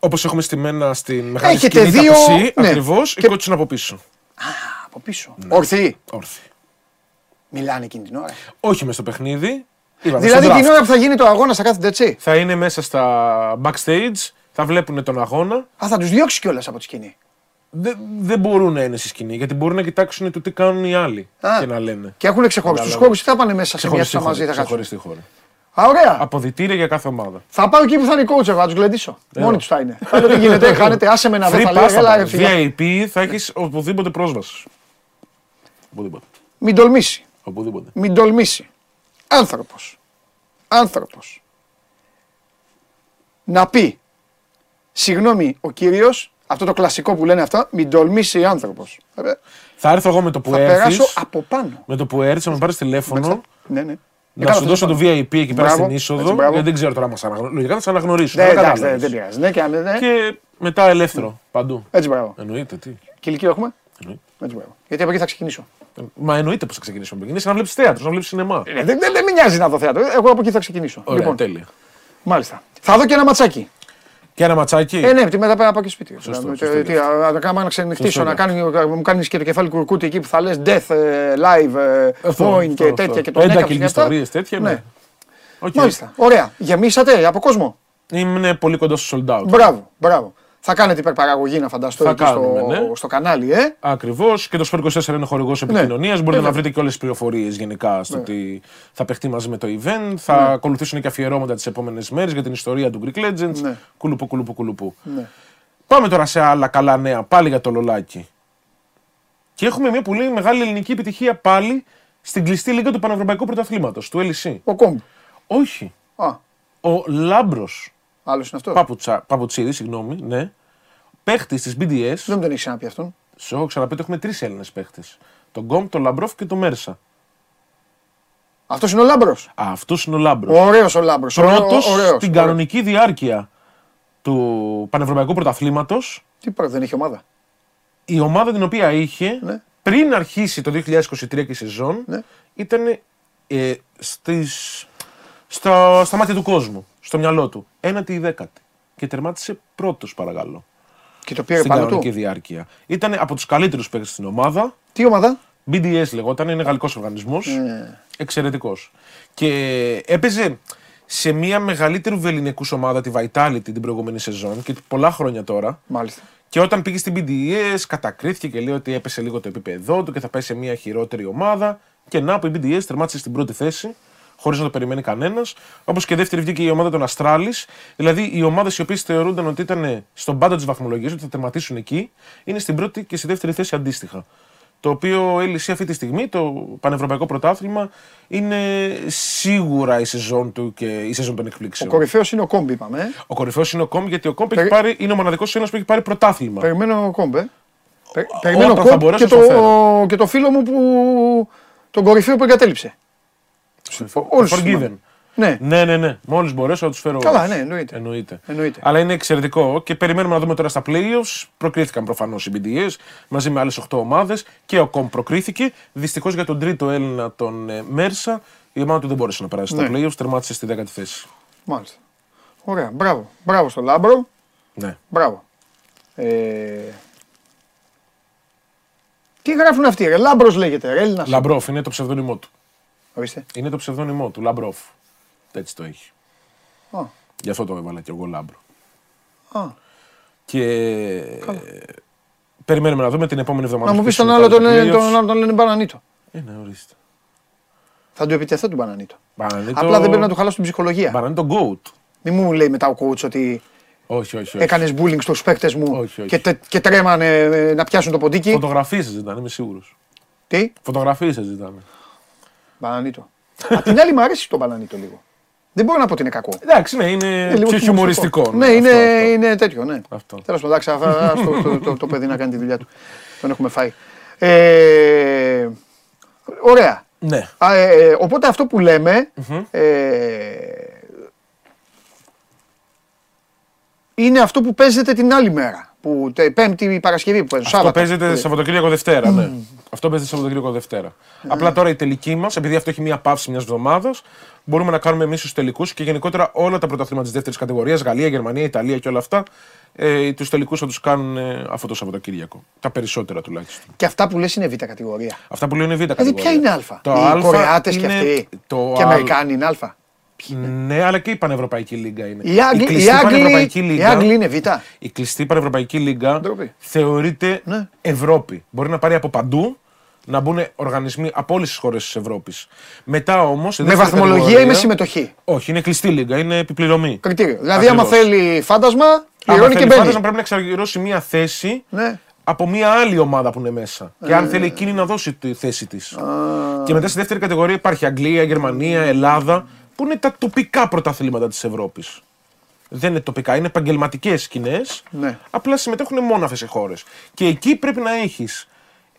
Όπως έχουμε στημένα στην μεγάλη Έχετε σκηνή δύο- τα πισί, ναι. ακριβώς, η Και- κότσι είναι από πίσω. Από πίσω. Ορθή. Όρθιοι. Μιλάνε εκείνη την ώρα. Όχι μες στο παιχνίδι. Είπαμε, Δηλαδή στο την draft. ώρα που θα γίνει το αγώνα θα κάθεται έτσι; Θα είναι μέσα στα backstage, θα βλέπουν τον αγώνα. Α, θα τους διώξει κιόλας από τη σκηνή. Δεν, δεν μπορούν να είναι στη σκηνή γιατί μπορούν να κοιτάξουν το τι κάνουν οι άλλοι Α. και να λένε. Και έχουν ξεχωριστούς Κατάλαβα. χώρου ή θα πάνε μέσα σε μια Ξεχωριστή στα μαζί χώρα. θα κάτσουν; Ξεχωριστή χώρα. Α, ωραία. Αποδητήρια για κάθε ομάδα. Θα πάω εκεί που θα είναι η coach, εγώ, θα τους γλεντήσω. Ε, Μόνοι τους θα είναι. Θα λέω τι γίνεται, [laughs] χάνετε, άσε με να δω. Free Θα pass λέω, θα έλα, ρε, πάρεις. φίλε. VIP θα έχεις οπουδήποτε πρόσβασης. Οπουδήποτε. Μην τολμήσει. Οπουδήποτε. Μην τολμήσει. Άνθρωπος. Άνθρωπος. Να πει, συγγνώμη, ο κύριος Αυτό το κλασικό που λένε αυτά, μην τολμήσει άνθρωπος. Θα έρθω εγώ με το που Θα έρθεις. περάσω από πάνω. Με το που έρθεις, θα με πάρεις τηλέφωνο. Ναι, ναι. Να Έκανα σου αυτό δώσω το το VIP εκεί πέρα Μπράβο, στην είσοδο. έτσι, μπράβο. γιατί δεν ξέρω τώρα μα αναγνωρίσω. Λογικά θα σε αναγνωρίσω. Ναι, αλλά εντάξει, κατάλαβες. δεν δεν πειράζει. Ναι, και, αν- ναι. Και μετά ελεύθερο παντού. Έτσι, μπράβο. Εννοείται τι. Και ηλικία έχουμε; Εννοείται. Έτσι, μπράβο. Γιατί από εκεί θα ξεκινήσω. Μα εννοείται πώ θα ξεκινήσουμε. από εκεί. Είναι σαν να βλέπεις θέατρο, να βλέπεις σινεμά. Ε, Δεν, δεν, δεν με νοιάζει να δω θέατρο. Εγώ από εκεί θα ξεκινήσω. Ωραία, λοιπόν, τέλεια. μάλιστα. Θα δω και ένα ματσάκι. Και ένα ματσάκι. Ε, ναι, τι μετά πρέπει να πάω και σπίτι. Σωστό, Να- σωστό. τι, να- να κάνω να ξενυχτήσω, Σωστό, να ναι. κάνει, μου κάνει και το κεφάλι κουρκούτι εκεί που θα λες death, ε, live, ε, Αυτό, point αυτό, και αυτό. τέτοια και το Έντακες έκαψε και αυτά. ιστορίες, τέτοια, ναι. Οκ. Μάλιστα. Ωραία. Γεμίσατε από κόσμο. Είμαι πολύ κοντά στο sold out. Μπράβο, μπράβο. Θα κάνετε υπερπαραγωγή να φανταστώ Θα εκεί κάνουμε, στο, ναι. στο κανάλι, ε. Ακριβώς και το Σπορ 24 είναι χορηγός επικοινωνίας. Μπορείτε Βέβαια. να βρείτε και όλες τις πληροφορίες γενικά στο Ναι. ότι θα παιχτεί μαζί με το event. Θα Ναι. ακολουθήσουν και αφιερώματα τις επόμενες μέρες για την ιστορία του Greek Legends. Ναι. Κουλουπού, κουλουπού, κουλουπού. Ναι. Πάμε τώρα σε άλλα καλά νέα πάλι για το λολάκι. Και έχουμε μια πολύ μεγάλη ελληνική επιτυχία πάλι στην κλειστή λίγα του Πανευρωπαϊκού Πρωταθλήματος, του LEC. Ο Κόμπ. Όχι. Α, Ο Λάμπρος άλλος είναι αυτός. Παπουτσά, Παπουτσίδη, συγγνώμη, ναι. Παίχτης της BDS. Δεν μου τον έχεις ξαναπεί αυτόν. Σου έχω ξαναπεί ότι έχουμε τρεις Έλληνες παίχτες. Τον Γκόμ, τον Λαμπρόφ και τον Μέρσα. Αυτός είναι ο Λάμπρος. Αυτός είναι ο Λάμπρος. Ωραίος ο Λάμπρος. Πρώτος στην κανονική διάρκεια του Πανευρωπαϊκού Πρωταθλήματος. Τι πρώτο, δεν έχει ομάδα. Η ομάδα την οποία είχε Ναι. πριν αρχίσει το 2023 και η σεζόν Ναι. ήταν ε, στις, στα, στα μάτια του κόσμου, στο μυαλό του. Ένατη ή δέκατη. Και τερμάτισε πρώτος, παρακαλώ. Και το πήρε στην πάνω κανονική του. διάρκεια. Ήταν από τους καλύτερους παίκτες στην ομάδα. Τι ομάδα; BDS λεγόταν, είναι γαλλικός οργανισμός. Ναι. Εξαιρετικός. Και έπαιζε σε μια μεγαλύτερη βεληνικού ομάδα, τη Vitality, την προηγούμενη σεζόν και πολλά χρόνια τώρα. Μάλιστα. Και όταν πήγε στην BDS, κατακρίθηκε και λέει ότι έπεσε λίγο το επίπεδό του και θα πάει σε μια χειρότερη ομάδα. Και να που η BDS τερμάτισε στην πρώτη θέση, χωρίς να το περιμένει κανένας. Όπως και δεύτερη βγήκε η ομάδα των Αστράλη. Δηλαδή οι ομάδες οι οποίες θεωρούνταν ότι ήταν στον πάντα της βαθμολογίας, ότι θα τερματίσουν εκεί, είναι στην πρώτη και στη δεύτερη θέση αντίστοιχα. Το οποίο έλυσε αυτή τη στιγμή, το Πανευρωπαϊκό Πρωτάθλημα, είναι σίγουρα η σεζόν του και η σεζόν των Ο εκπλήξεων. κορυφαίος είναι ο Κόμπ, είπαμε. ε. Ο κορυφαίος είναι ο Κόμπ, γιατί ο Κόμπ έχει Περι- πάρει, είναι ο μοναδικός Έλληνα που έχει πάρει πρωτάθλημα. Περιμένω ο Κόμπ. ε. Πε- Περιμένω όταν θα Comp μπορέσω και θα το, φέρω. και το φίλο μου που. τον κορυφαίο που εγκατέλειψε. Όλους τους Forgiven. θυμάμαι. Ναι. Ναι, ναι, ναι. Μόλις μπορέσω να τους φέρω. Καλά, όλους. ναι, εννοείται. εννοείται. Εννοείται. Αλλά είναι εξαιρετικό και περιμένουμε να δούμε τώρα στα playoffs. Προκρίθηκαν προφανώς οι BDS μαζί με άλλες 8 ομάδες και ο Comp προκρίθηκε. Δυστυχώς για τον τρίτο Έλληνα, τον ε, Μέρσα, η ομάδα του δεν μπόρεσε να περάσει στα Ναι. playoffs, τερμάτισε στη 10η θέση. Μάλιστα. Ωραία. Μπράβο. Μπράβο στον Λάμπρο. Ναι. Μπράβο. Ε... Τι γράφουν αυτοί, ρε; Λάμπρος λέγεται, ρε. Έλληνας. Λαμπρόφ είναι το ψευδόνυμό του. Ορίστε. Είναι το ψευδόνυμό του, Λαμπρόφ. Έτσι το έχει. Α. Γι' αυτό το έβαλα και εγώ Λάμπρο. Α. Και περιμένουμε να δούμε την επόμενη εβδομάδα. Να μου πεις ποιος τον είναι άλλο πάλι τον, τα λένε- τον, playoffs. άλλο τον λένε Μπανανίτο. Ε, ναι, ορίστε. Θα του επιτεθώ του Μπανανίτο. Μπανανίτο- Απλά δεν πρέπει να του χαλάσω την ψυχολογία. Μπανανίτο GOAT. Μην μου λέει μετά ο coach ότι Όχι, όχι. όχι. έκανες bullying στους παίκτες μου Όχι, όχι. Και, τε- και τρέμανε ε, να πιάσουν το ποντίκι. Φωτογραφίες ζητάνε, είμαι σίγουρος. Τι, Φωτογραφίες ζητάνε. Μπανανίτο. Απ' την άλλη μου αρέσει το Μπανανίτο λίγο. Δεν μπορώ να πω ότι είναι κακό. Εντάξει, ναι, είναι, Είναι λίγο πιο χιουμοριστικό. Ναι, αυτό, είναι, αυτό. είναι τέτοιο, ναι. Αυτό. Τέλος πάντων, εντάξει, αφα- ας το, το, το, το παιδί να κάνει τη δουλειά του. Τον έχουμε φάει. Ε, ωραία. Ναι. Α, ε, ε, οπότε αυτό που λέμε ε, είναι αυτό που παίζεται την άλλη μέρα. Που, τε, πέμπτη Παρασκευή που παίζουν. Αυτό Σάββατο. παίζεται Ε, Σαββατοκύριακο Δευτέρα, ναι. Αυτό παίζεται Σαββατοκύριακο Δευτέρα. Απλά τώρα η τελική μας, επειδή αυτό έχει μία παύση μιας εβδομάδας, μπορούμε να κάνουμε εμείς τους τελικούς και γενικότερα όλα τα πρωταθλήματα της δεύτερης κατηγορίας, Γαλλία, Γερμανία, Ιταλία και όλα αυτά, ε, τους τελικούς θα τους κάνουν ε, αυτό το Σαββατοκύριακο. Τα περισσότερα τουλάχιστον. Και αυτά που λες είναι β' κατηγορία. Αυτά που λέω είναι β' Δηλαδή κατηγορία. ποια είναι Α; Το Οι Α Κορεάτες και είναι αυτοί. το Και οι Α- Αμερικάνοι είναι Α; Ναι, αλλά και η Πανευρωπαϊκή Λίγκα είναι. Οι Άγγλοι, οι κλειστή Άγγλοι, Πανευρωπαϊκή οι Λίγκα, Άγγλοι είναι Β. η κλειστή Πανευρωπαϊκή Λίγκα Ντροπή. θεωρείται Ναι. Ευρώπη. Μπορεί να πάρει από παντού να μπουν οργανισμοί από όλες τις χώρες της Ευρώπης. Μετά όμως. Με βαθμολογία ή με συμμετοχή; Όχι, είναι κλειστή λίγα, είναι επιπληρωμή. Κριτήριο. Δηλαδή, άμα Ακριβώς. θέλει φάντασμα, Άμα πληρώνει και θέλει μπαίνει. φάντασμα, πρέπει να εξαργυρώσει μία θέση Ναι. από μία άλλη ομάδα που είναι μέσα. Και Ε. αν θέλει εκείνη να δώσει τη θέση της. Και μετά στη δεύτερη κατηγορία υπάρχει Αγγλία, Γερμανία, Ελλάδα, που είναι τα τοπικά πρωταθλήματα της Ευρώπης; Δεν είναι τοπικά, είναι επαγγελματικές σκηνές. Ναι. Απλά συμμετέχουν μόνο αυτέ οι χώρες. Και εκεί πρέπει να έχεις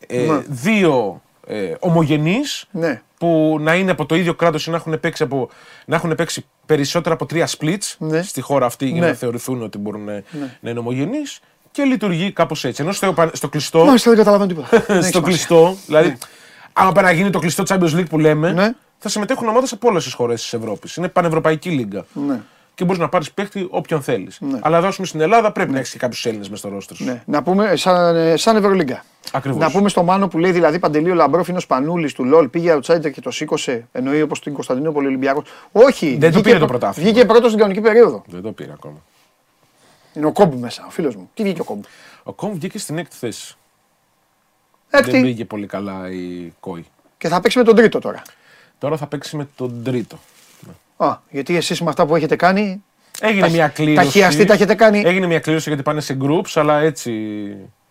ε, Ναι. δύο ε, ομογενείς Ναι. που να είναι από το ίδιο κράτος ή να έχουν παίξει, από, να έχουν παίξει περισσότερα από τρία splits Ναι. στη χώρα αυτή για Ναι. να θεωρηθούν ότι μπορούν να, να είναι ομογενείς και λειτουργεί κάπως έτσι. Ενώ στο, επα- στο κλειστό. Μάλιστα δεν καταλαβαίνω τίποτα. [laughs] Δεν έχει στο σημασία. κλειστό, δηλαδή, άμα πάει να γίνει το κλειστό Champions League που λέμε, Ναι. Θα συμμετέχουν ομάδες από όλες τις χώρες της Ευρώπης. Είναι πανευρωπαϊκή λίγκα. Ναι. Και μπορείς να πάρεις παίχτη όποιον θέλεις. Αλλά εδώ, ας πούμε, στην Ελλάδα πρέπει να έχεις και κάποιους Έλληνες μες στο ρόστερ σου. Ναι. Να πούμε σαν, ε, σαν Ευρωλίγκα. Ακριβώς. Να πούμε στο Μάνο που λέει δηλαδή Παντελή ο Λαμπρόφ είναι ο Σπανούλης του LOL πήγε outsider και το σήκωσε. Εννοεί όπως την Κωνσταντινούπολη Ολυμπιακός. Όχι. Δεν το βγήκε πήρε το πρω- πρωτάθλημα. Βγήκε πρώτος στην κανονική περίοδο. Δεν το πήρε ακόμα. Είναι ο Κόμπου μέσα, ο φίλος μου. Τι βγήκε ο Κόμπου; Ο Κόμ βγήκε στην έκτη θέση. Δεν Έκτη. πήγε πολύ καλά η Κόη. Και θα παίξει με τον τρίτο τώρα. Τώρα θα παίξει με τον τρίτο. Α, γιατί εσείς με αυτά που έχετε κάνει. Έγινε τα- μια κλήρωση. Τα χιαστή τα έχετε κάνει. Έγινε μια κλήρωση γιατί πάνε σε groups, αλλά έτσι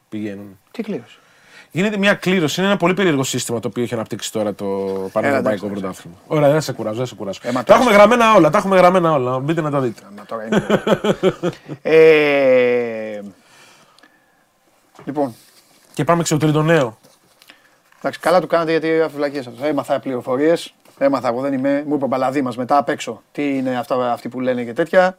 πηγαίνουν. Τι κλήρωση; Γίνεται μια κλήρωση. Είναι ένα πολύ περίεργο σύστημα το οποίο έχει αναπτύξει τώρα το Πανευρωπαϊκό εντάξει, Πρωτάθλημα. Ωραία, δεν σε κουράζω, δεν σε κουράζω. Ε, μα τα τώρα- έχουμε γραμμένα όλα, τα έχουμε γραμμένα όλα. Μπείτε να τα δείτε. Μα τώρα είναι. ε, λοιπόν, Και πάμε και στο τρίτο νέο. Εντάξει, καλά του κάνατε γιατί αφιβλακίε σα. Έμαθα πληροφορίες. Έμαθα, εγώ δεν είμαι. Μου είπε ο Μπαλαδί μας μετά απ' έξω τι είναι αυτά, αυτοί που λένε και τέτοια.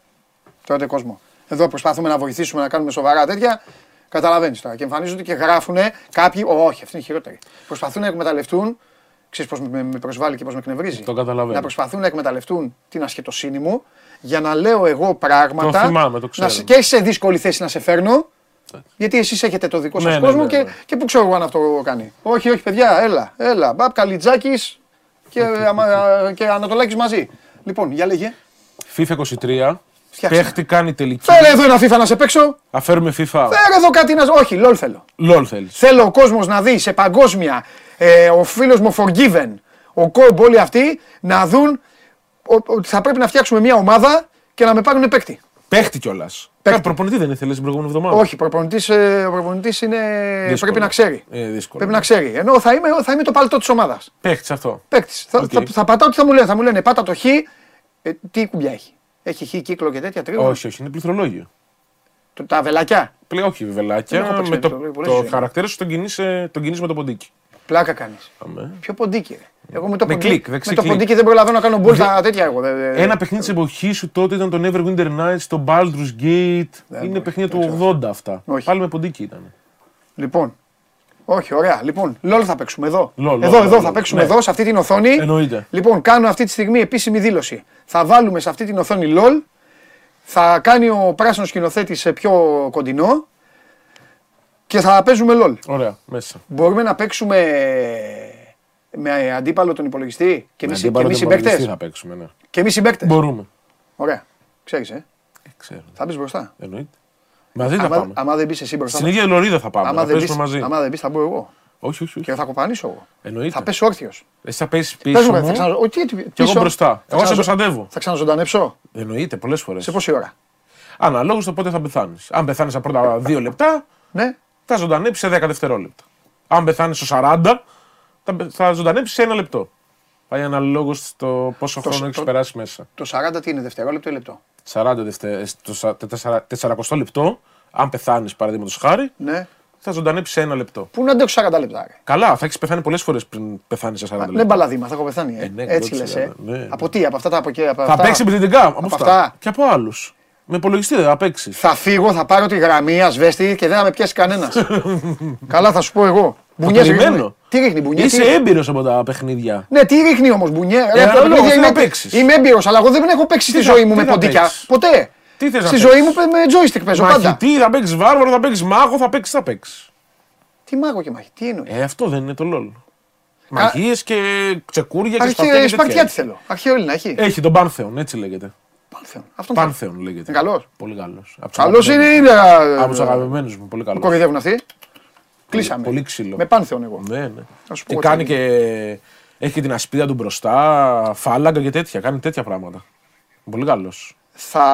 Τρώτε κόσμο. Εδώ προσπαθούμε να βοηθήσουμε να κάνουμε σοβαρά τέτοια. Καταλαβαίνεις τώρα. Και εμφανίζονται και γράφουν κάποιοι. Όχι, αυτή είναι χειρότερη. Προσπαθούν να εκμεταλλευτούν. Ξέρεις πώς με, με προσβάλλει και πώς με εκνευρίζει. Το καταλαβαίνω. Να προσπαθούν να εκμεταλλευτούν την ασχετοσύνη μου για να λέω εγώ πράγματα. Το θυμάμαι, το να ξέρω. σε- και σε δύσκολη θέση να σε φέρνω. Γιατί εσείς έχετε το δικό σας Ναι, ναι, κόσμο ναι, και, ναι. και πού ξέρω εγώ αν αυτό κάνει. Όχι, όχι, παιδιά, έλα, έλα. Μπαπ, Καλιτζάκης και, αμα- και Ανατολάκης μαζί. Λοιπόν, για λέγε. FIFA 23. Φτιάξτε. Παίχτη κάνει τελική. Φέρε εδώ ένα FIFA να σε παίξω. Θα φέρουμε FIFA. Φέρε εδώ κάτι να. Όχι, LOL θέλω. LOL θέλεις. Θέλω ο κόσμος να δει σε παγκόσμια. Ε, ο φίλος μου Forgiven, ο Comp, όλοι αυτοί να δουν ο- ότι θα πρέπει να φτιάξουμε μια ομάδα και να με πάρουν παίκτη. Παίχτη κιόλας. Κάτι προπονητή δεν ήθελες την προηγούμενη εβδομάδα; Όχι, προπονητής, ε, ο προπονητής είναι. Δύσκολο. πρέπει να ξέρει. Ε, δύσκολο. Πρέπει να ξέρει. Ενώ θα είμαι, θα είμαι το παλτό της ομάδας. Παίχτης αυτό. Παίκτη. Θα, Οκ. θα, θα πατάω τι θα μου λένε. Θα μου λένε πάτα το χ. Ε, τι κουμπιά έχει. Έχει χ κύκλο και τέτοια τρίγωνα. Όχι, όχι, είναι πληθρολόγιο. Το- Τα βελάκια. Πλέον όχι βελάκια. Δεν έχω παίξει με το, πληθρολόγιο, πολλές το ζωές. χαρακτήρα σου τον κινείς, ε, τον κινείς με το ποντίκι. Πλάκα κάνεις. Αμέ. Ποιο ποντίκι. ρε. Εγώ με το, Με ποντίκι, κλικ, δεξί με το κλικ. ποντίκι δεν προλαβαίνω να κάνω μπολ τα τέτοια εγώ. δεν- δεν- Ένα παιχνίδι της εποχής σου τότε ήταν το Neverwinter Nights, το Baldur's Gate. είναι μπορεί, παιχνίδια δεν του ξέρω. 80 αυτά. Όχι. Πάλι με ποντίκι ήταν. Λοιπόν. Όχι, ωραία. Λοιπόν, LOL θα παίξουμε εδώ. LOL, εδώ, LOL, εδώ LOL, θα LOL. παίξουμε Ναι. εδώ, σε αυτή την οθόνη. Εννοείται. Λοιπόν, κάνω αυτή τη στιγμή επίσημη δήλωση. Θα βάλουμε σε αυτή την οθόνη LOL. Θα κάνει ο πράσινος σκηνοθέτης σε πιο κοντινό. Και θα παίζουμε LOL. Ωραία, μέσα. Μπορούμε να παίξουμε με αντίπαλο τον υπολογιστή και εμεί Με και αντίπαλο εμείς οι τον υπολογιστή παίκτες. θα παίξουμε, ναι. Και εμείς οι παίκτες. Μπορούμε. Ωραία. Ξέρεις, ε; Ε, ξέρω. Θα μπεις μπροστά. Εννοείται. Μαζί θα Άμα, πάμε. άμα δεν μπεις εσύ μπροστά. Στην ίδια λωρίδα θα πάμε. άμα, Θα δεν παίζουμε μπεις, μαζί. άμα δεν μπεις, θα μπω εγώ. Όχι, όχι, όχι. Και θα κοπανίσω εγώ. Εννοείται. Θα πέσω όρθιος. Εσύ θα πέσει Πες πίσω μου, θα μου ξαναζω... Ο, τι, τι, και εγώ πίσω. μπροστά. Εγώ σε ξαναζω- προστατεύω. Θα ξαναζωντανέψω. Εννοείται πολλές φορές. Σε πόση ώρα; Αναλόγως το πότε θα πεθάνεις. Αν πεθάνεις στα πρώτα δύο λεπτά, Ναι. θα ζωντανέψεις σε 10 δευτερόλεπτα. Αν πεθάνεις στο 40, θα, θα ζωντανέψει σε ένα λεπτό. Πάει αναλόγως στο πόσο Το- χρόνο έχεις το- περάσει μέσα. Το 40 τι είναι, δευτερόλεπτο ή λεπτό; 40 δευτε... στο σα- τεσσαρα- 40 λεπτό, αν πεθάνεις παραδείγματος χάρη, Ναι. θα ζωντανέψει σε ένα λεπτό. Πού να αντέξω 40 λεπτά. Ρε; Καλά, θα έχεις πεθάνει πολλές φορές πριν πεθάνεις σε 40 Ναι, λεπτά. μπαλαδίμα, θα έχω πεθάνει. Ε. Ε, ναι, Έτσι 100%, λες. Ε. ναι. Από τι, από αυτά τα από εκεί. Από Θα αυτά. παίξεις πληθυντικά από, αυτά. αυτά. Και από άλλους. Με υπολογιστή δεν θα παίξεις. Θα φύγω, θα πάρω τη γραμμή ασβέστη και δεν θα με πιάσει κανένας. [laughs] Καλά, θα σου πω εγώ. Μπουνιές περιμένω. ρίχνει. Τι ρίχνει, μπουνιέ. Είσαι έμπειρος από τα παιχνίδια. Ναι, τι ρίχνει όμως μπουνιέ; Ρε, Ε, από τα ανάλογα, παιχνίδια τι να είμαι, παίξεις. είμαι έμπειρος, αλλά εγώ δεν έχω παίξει στη θα- ζωή μου τι με θα ποντίκια. παίξεις; Ποτέ. Τι θες να Στη παίξεις; ζωή μου με joystick παίζω πάντα. Μαχητή, θα παίξεις βάρβαρο, θα παίξεις μάγο, θα παίξεις, θα παίξεις. Τι μάγο και μάχη, τι εννοείς; Ε, αυτό δεν είναι το LOL. Μαγείες και ξεκούρια και Αρχαία, σπαρτιά. και Σπαρτιά τέτοια. τι θέλω. Αρχαίο Έλληνα έχει. Έχει τον Pantheon, έτσι λέγεται. Πάνθεον. Αυτόν θέλω. Pantheon λέγεται. Είναι καλό. Πολύ καλό. Καλό είναι, είναι. Από τους αγαπημένους μου, πολύ Που καλό. κοροϊδεύουν αυτοί; Κλείσαμε. Πολύ ξύλο. Με πάνθεον εγώ. Ναι, ναι. Θα σου πω Και εγώ κάνει τι και. Έχει και την ασπίδα του μπροστά, φάλαγγα και τέτοια. Κάνει τέτοια πράγματα. Πολύ καλός. Θα,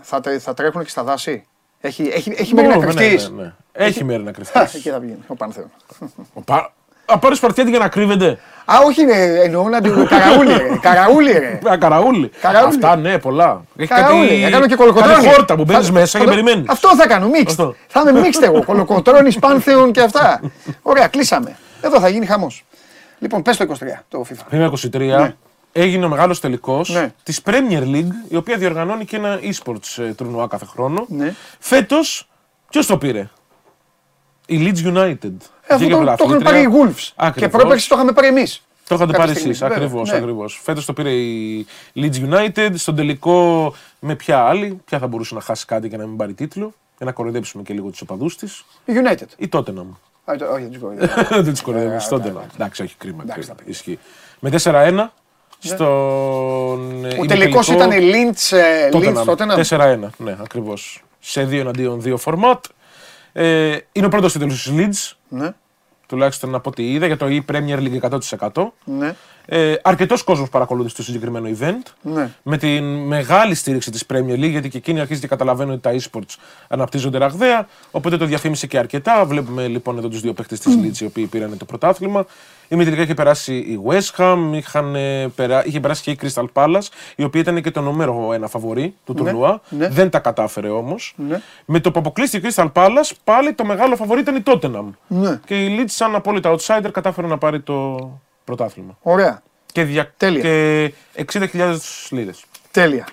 θα, τρέ- θα τρέχουν και στα δάση. Έχει, έχει, έχει μέρη να κρυφτείς. Ναι, ναι. Έχει μέρη να Α, [laughs] κρυφτείς. Εκεί θα πηγαίνει ο Πάνθεον. Θα πάρει σπαρτιέτη για να κρύβεται. Α, όχι, ρε, εννοώ να την. Καραούλη, ρε. Καραούλη, ρε. Α, καραούλι. Καραούλι. Αυτά ναι, πολλά. Έχει Καραούλη. Θα κάνω και κολοκοτρώνη. Κάτι χόρτα που μπαίνεις Θα- μέσα και θα- περιμένεις. Αυτό θα κάνω, mixed. Αυτό. Θα είμαι mixed εγώ. Κολοκοτρώνη, πάνθεον και αυτά. Ωραία, κλείσαμε. Εδώ θα γίνει χαμός. Λοιπόν, πες το 23 το FIFA. Πριν 23 έγινε ο μεγάλος τελικός Ναι. της Premier League, η οποία διοργανώνει και ένα e-sports ε, τουρνουά κάθε χρόνο. Ναι. Φέτος, ποιος το πήρε, η Leeds United. Ε, αυτό Βγήκε το, το έχουν πρωταθλήτρια. πάρει οι Wolves. Και Ακριβώς. πρόπερση το είχαμε πάρει εμείς. Το είχατε κάποια πάρει στιγμή, εσείς. βέβαια, Ακριβώς. ναι. Ακριβώς. Φέτος το πήρε η Leeds United. Στον τελικό με ποια άλλη, ποια θα μπορούσε να χάσει κάτι και να μην πάρει τίτλο. Για να κοροϊδέψουμε και λίγο τους οπαδούς της. Η United. Η Tottenham. Α, το- Όχι, δεν τους κοροϊδεύω. [laughs] Δεν τους κοροϊδεύουμε. Ε, Στον εντάξει. Tottenham. Εντάξει, όχι κρίμα. Εντάξει, κρίμα. τα πήγε. Ισχύει. Με 4-1 στον. Ο τελικός ήταν Lynch Lynch τότε. να- 4-1. Ναι, ακριβώς. Σε 2 εναντίον 2 φορμάτ. Ε, είναι ο πρώτος τίτλος της Leeds. Ναι, Τουλάχιστον από ό,τι είδα για το e-Premier League 100%. ναι, Ε, Αρκετός κόσμος παρακολούθησε το συγκεκριμένο event. ναι. Με την μεγάλη στήριξη της Premier League, γιατί και εκείνοι αρχίζει και καταλαβαίνουν ότι τα e-sports αναπτύσσονται ραγδαία. Οπότε το διαφήμισε και αρκετά. Βλέπουμε λοιπόν εδώ τους δύο παίχτε της Leeds οι οποίοι πήραν το πρωτάθλημα. Η τελικά είχε περάσει η West Ham, είχαν, ε, περά... είχε περάσει και η Crystal Palace, η οποία ήταν και το νούμερο ένα φαβορή του τουρνουά. ναι. Δεν τα κατάφερε όμως. Ναι. Με το που αποκλείστηκε η Crystal Palace, πάλι το μεγάλο φαβορή ήταν η Tottenham. Ναι. Και η Leeds, σαν απόλυτα outsider, κατάφερε να πάρει το πρωτάθλημα. Ωραία. Και, δια... Τέλεια. και 60.000 λίρε. Τέλεια.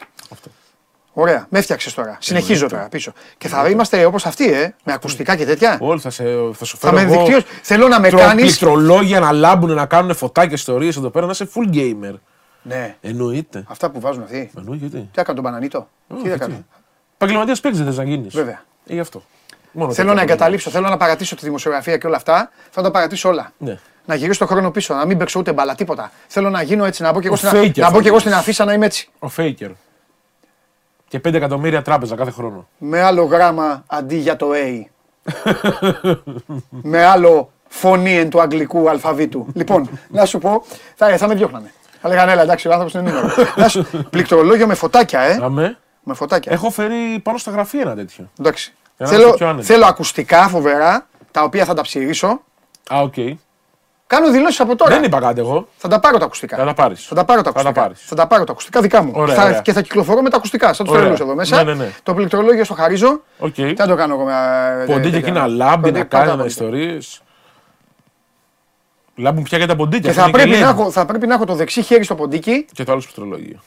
Ωραία. Με έφτιαξε τώρα. Συνεχίζω τώρα πίσω. Και θα είμαστε όπως αυτοί, ε, με ακουστικά και τέτοια. Όλοι θα, σε, θα σου Θα φέρω με εγώ δικτύως. Θέλω να με τρο- κάνει. πληκτρολόγια να λάμπουν, να κάνουν φωτάκια ιστορίες εδώ πέρα, να είσαι full gamer. Ναι. Εννοείται. Αυτά που βάζουν αυτοί. Εννοείται. Τι έκανε τον Πανανίτο; Τι θα κάνει. Επαγγελματίας παίκτης δεν θες να γίνεις. Βέβαια. Ε, γι' αυτό. Μόνο Θέλω τέτοια να εγκαταλείψω, θέλω να παρατήσω τη δημοσιογραφία και όλα αυτά. Θα τα παρατήσω όλα. Ναι. Να γυρίσω το χρόνο πίσω, να μην παίξω ούτε μπαλά, τίποτα. Θέλω να γίνω έτσι, να μπω και εγώ, Ο στην, Faker να θα μπω και εγώ γίνεις. στην αφίσα να είμαι έτσι. Ο Faker. Και 5 εκατομμύρια τράπεζα κάθε χρόνο. Με άλλο γράμμα αντί για το A. [laughs] με άλλο φωνή εν του αγγλικού αλφαβήτου. [laughs] λοιπόν, να σου πω, θα, θα με διώχνανε. Θα λέγανε, έλα εντάξει, ο άνθρωπος είναι νούμερο. [laughs] να σου, πληκτρολόγιο με φωτάκια, ε. Αμέ. με φωτάκια. Έχω φέρει πάνω στα γραφεία ένα τέτοιο. Εντάξει. Για να είσαι Θέλω, πιο άνετο. θέλω ακουστικά φοβερά, τα οποία θα τα ψηρίσω. Α, οκ. Κάνω δηλώσεις από τώρα. Δεν είπα κάτι εγώ. Θα τα πάρω τα ακουστικά. Θα τα πάρεις. Θα τα πάρω τα Θα τα ακουστικά. πάρεις. Θα τα πάρω τα ακουστικά δικά μου. Ωραία, θα, ωραία. Και θα κυκλοφορώ με τα ακουστικά. Σαν τους Ωραία. τρελούς εδώ μέσα. Ναι, ναι, ναι. Το πληκτρολόγιο στο χαρίζω. Οκ. Τι να το κάνω εγώ με. Ποντίκια εκεί να λάμπει, να κάνει ένα ιστορίες. Λάμπουν πια για τα ποντίκια. Και αυτό θα είναι πρέπει, να LED. έχω, θα πρέπει να έχω το δεξί χέρι στο ποντίκι. Και το άλλο στο πληκτρολόγιο.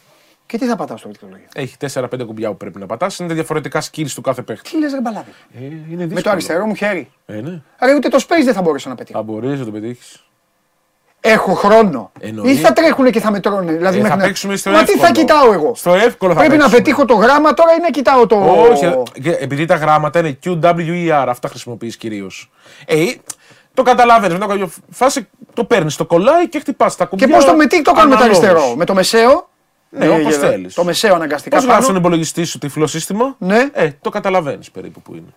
Και τι θα πατάω στο πληκτρολόγιο. Έχει 4-5 κουμπιά που πρέπει να πατάς. Είναι διαφορετικά skills του κάθε παίχτη. Τι λες, ρε μπαλάδι. Ε, είναι δύσκολο. Με το αριστερό μου χέρι. Ε, ναι. Άρα ούτε το space δεν θα μπορούσα να πετύχω. Θα μπορείς να το πετύχεις. Έχω χρόνο. Εννοεί. Ή θα τρέχουν και θα με τρώνε. Δηλαδή Ε, μέχρι θα να- παίξουμε στο Μα τι εύκολο. θα κοιτάω εγώ; Στο εύκολο θα Πρέπει να παίξουμε. πετύχω το γράμμα τώρα ή να κοιτάω το. Όχι, και επειδή τα γράμματα είναι QWER, αυτά χρησιμοποιείς κυρίως. Ε, το καταλαβαίνεις. Μετά κάποια φάση το παίρνεις, το κολλάει και χτυπάς τα κουμπιά. Και πώς το με τι το κάνω με το αναλόγως. αριστερό; Με το μεσαίο; Ναι, Ε, όπως για- θέλεις. Το μεσαίο αναγκαστικά. Πώς γράφει τον πάνω. υπολογιστή σου τυφλό σύστημα. Ναι. Ε, το καταλαβαίνεις περίπου που είναι.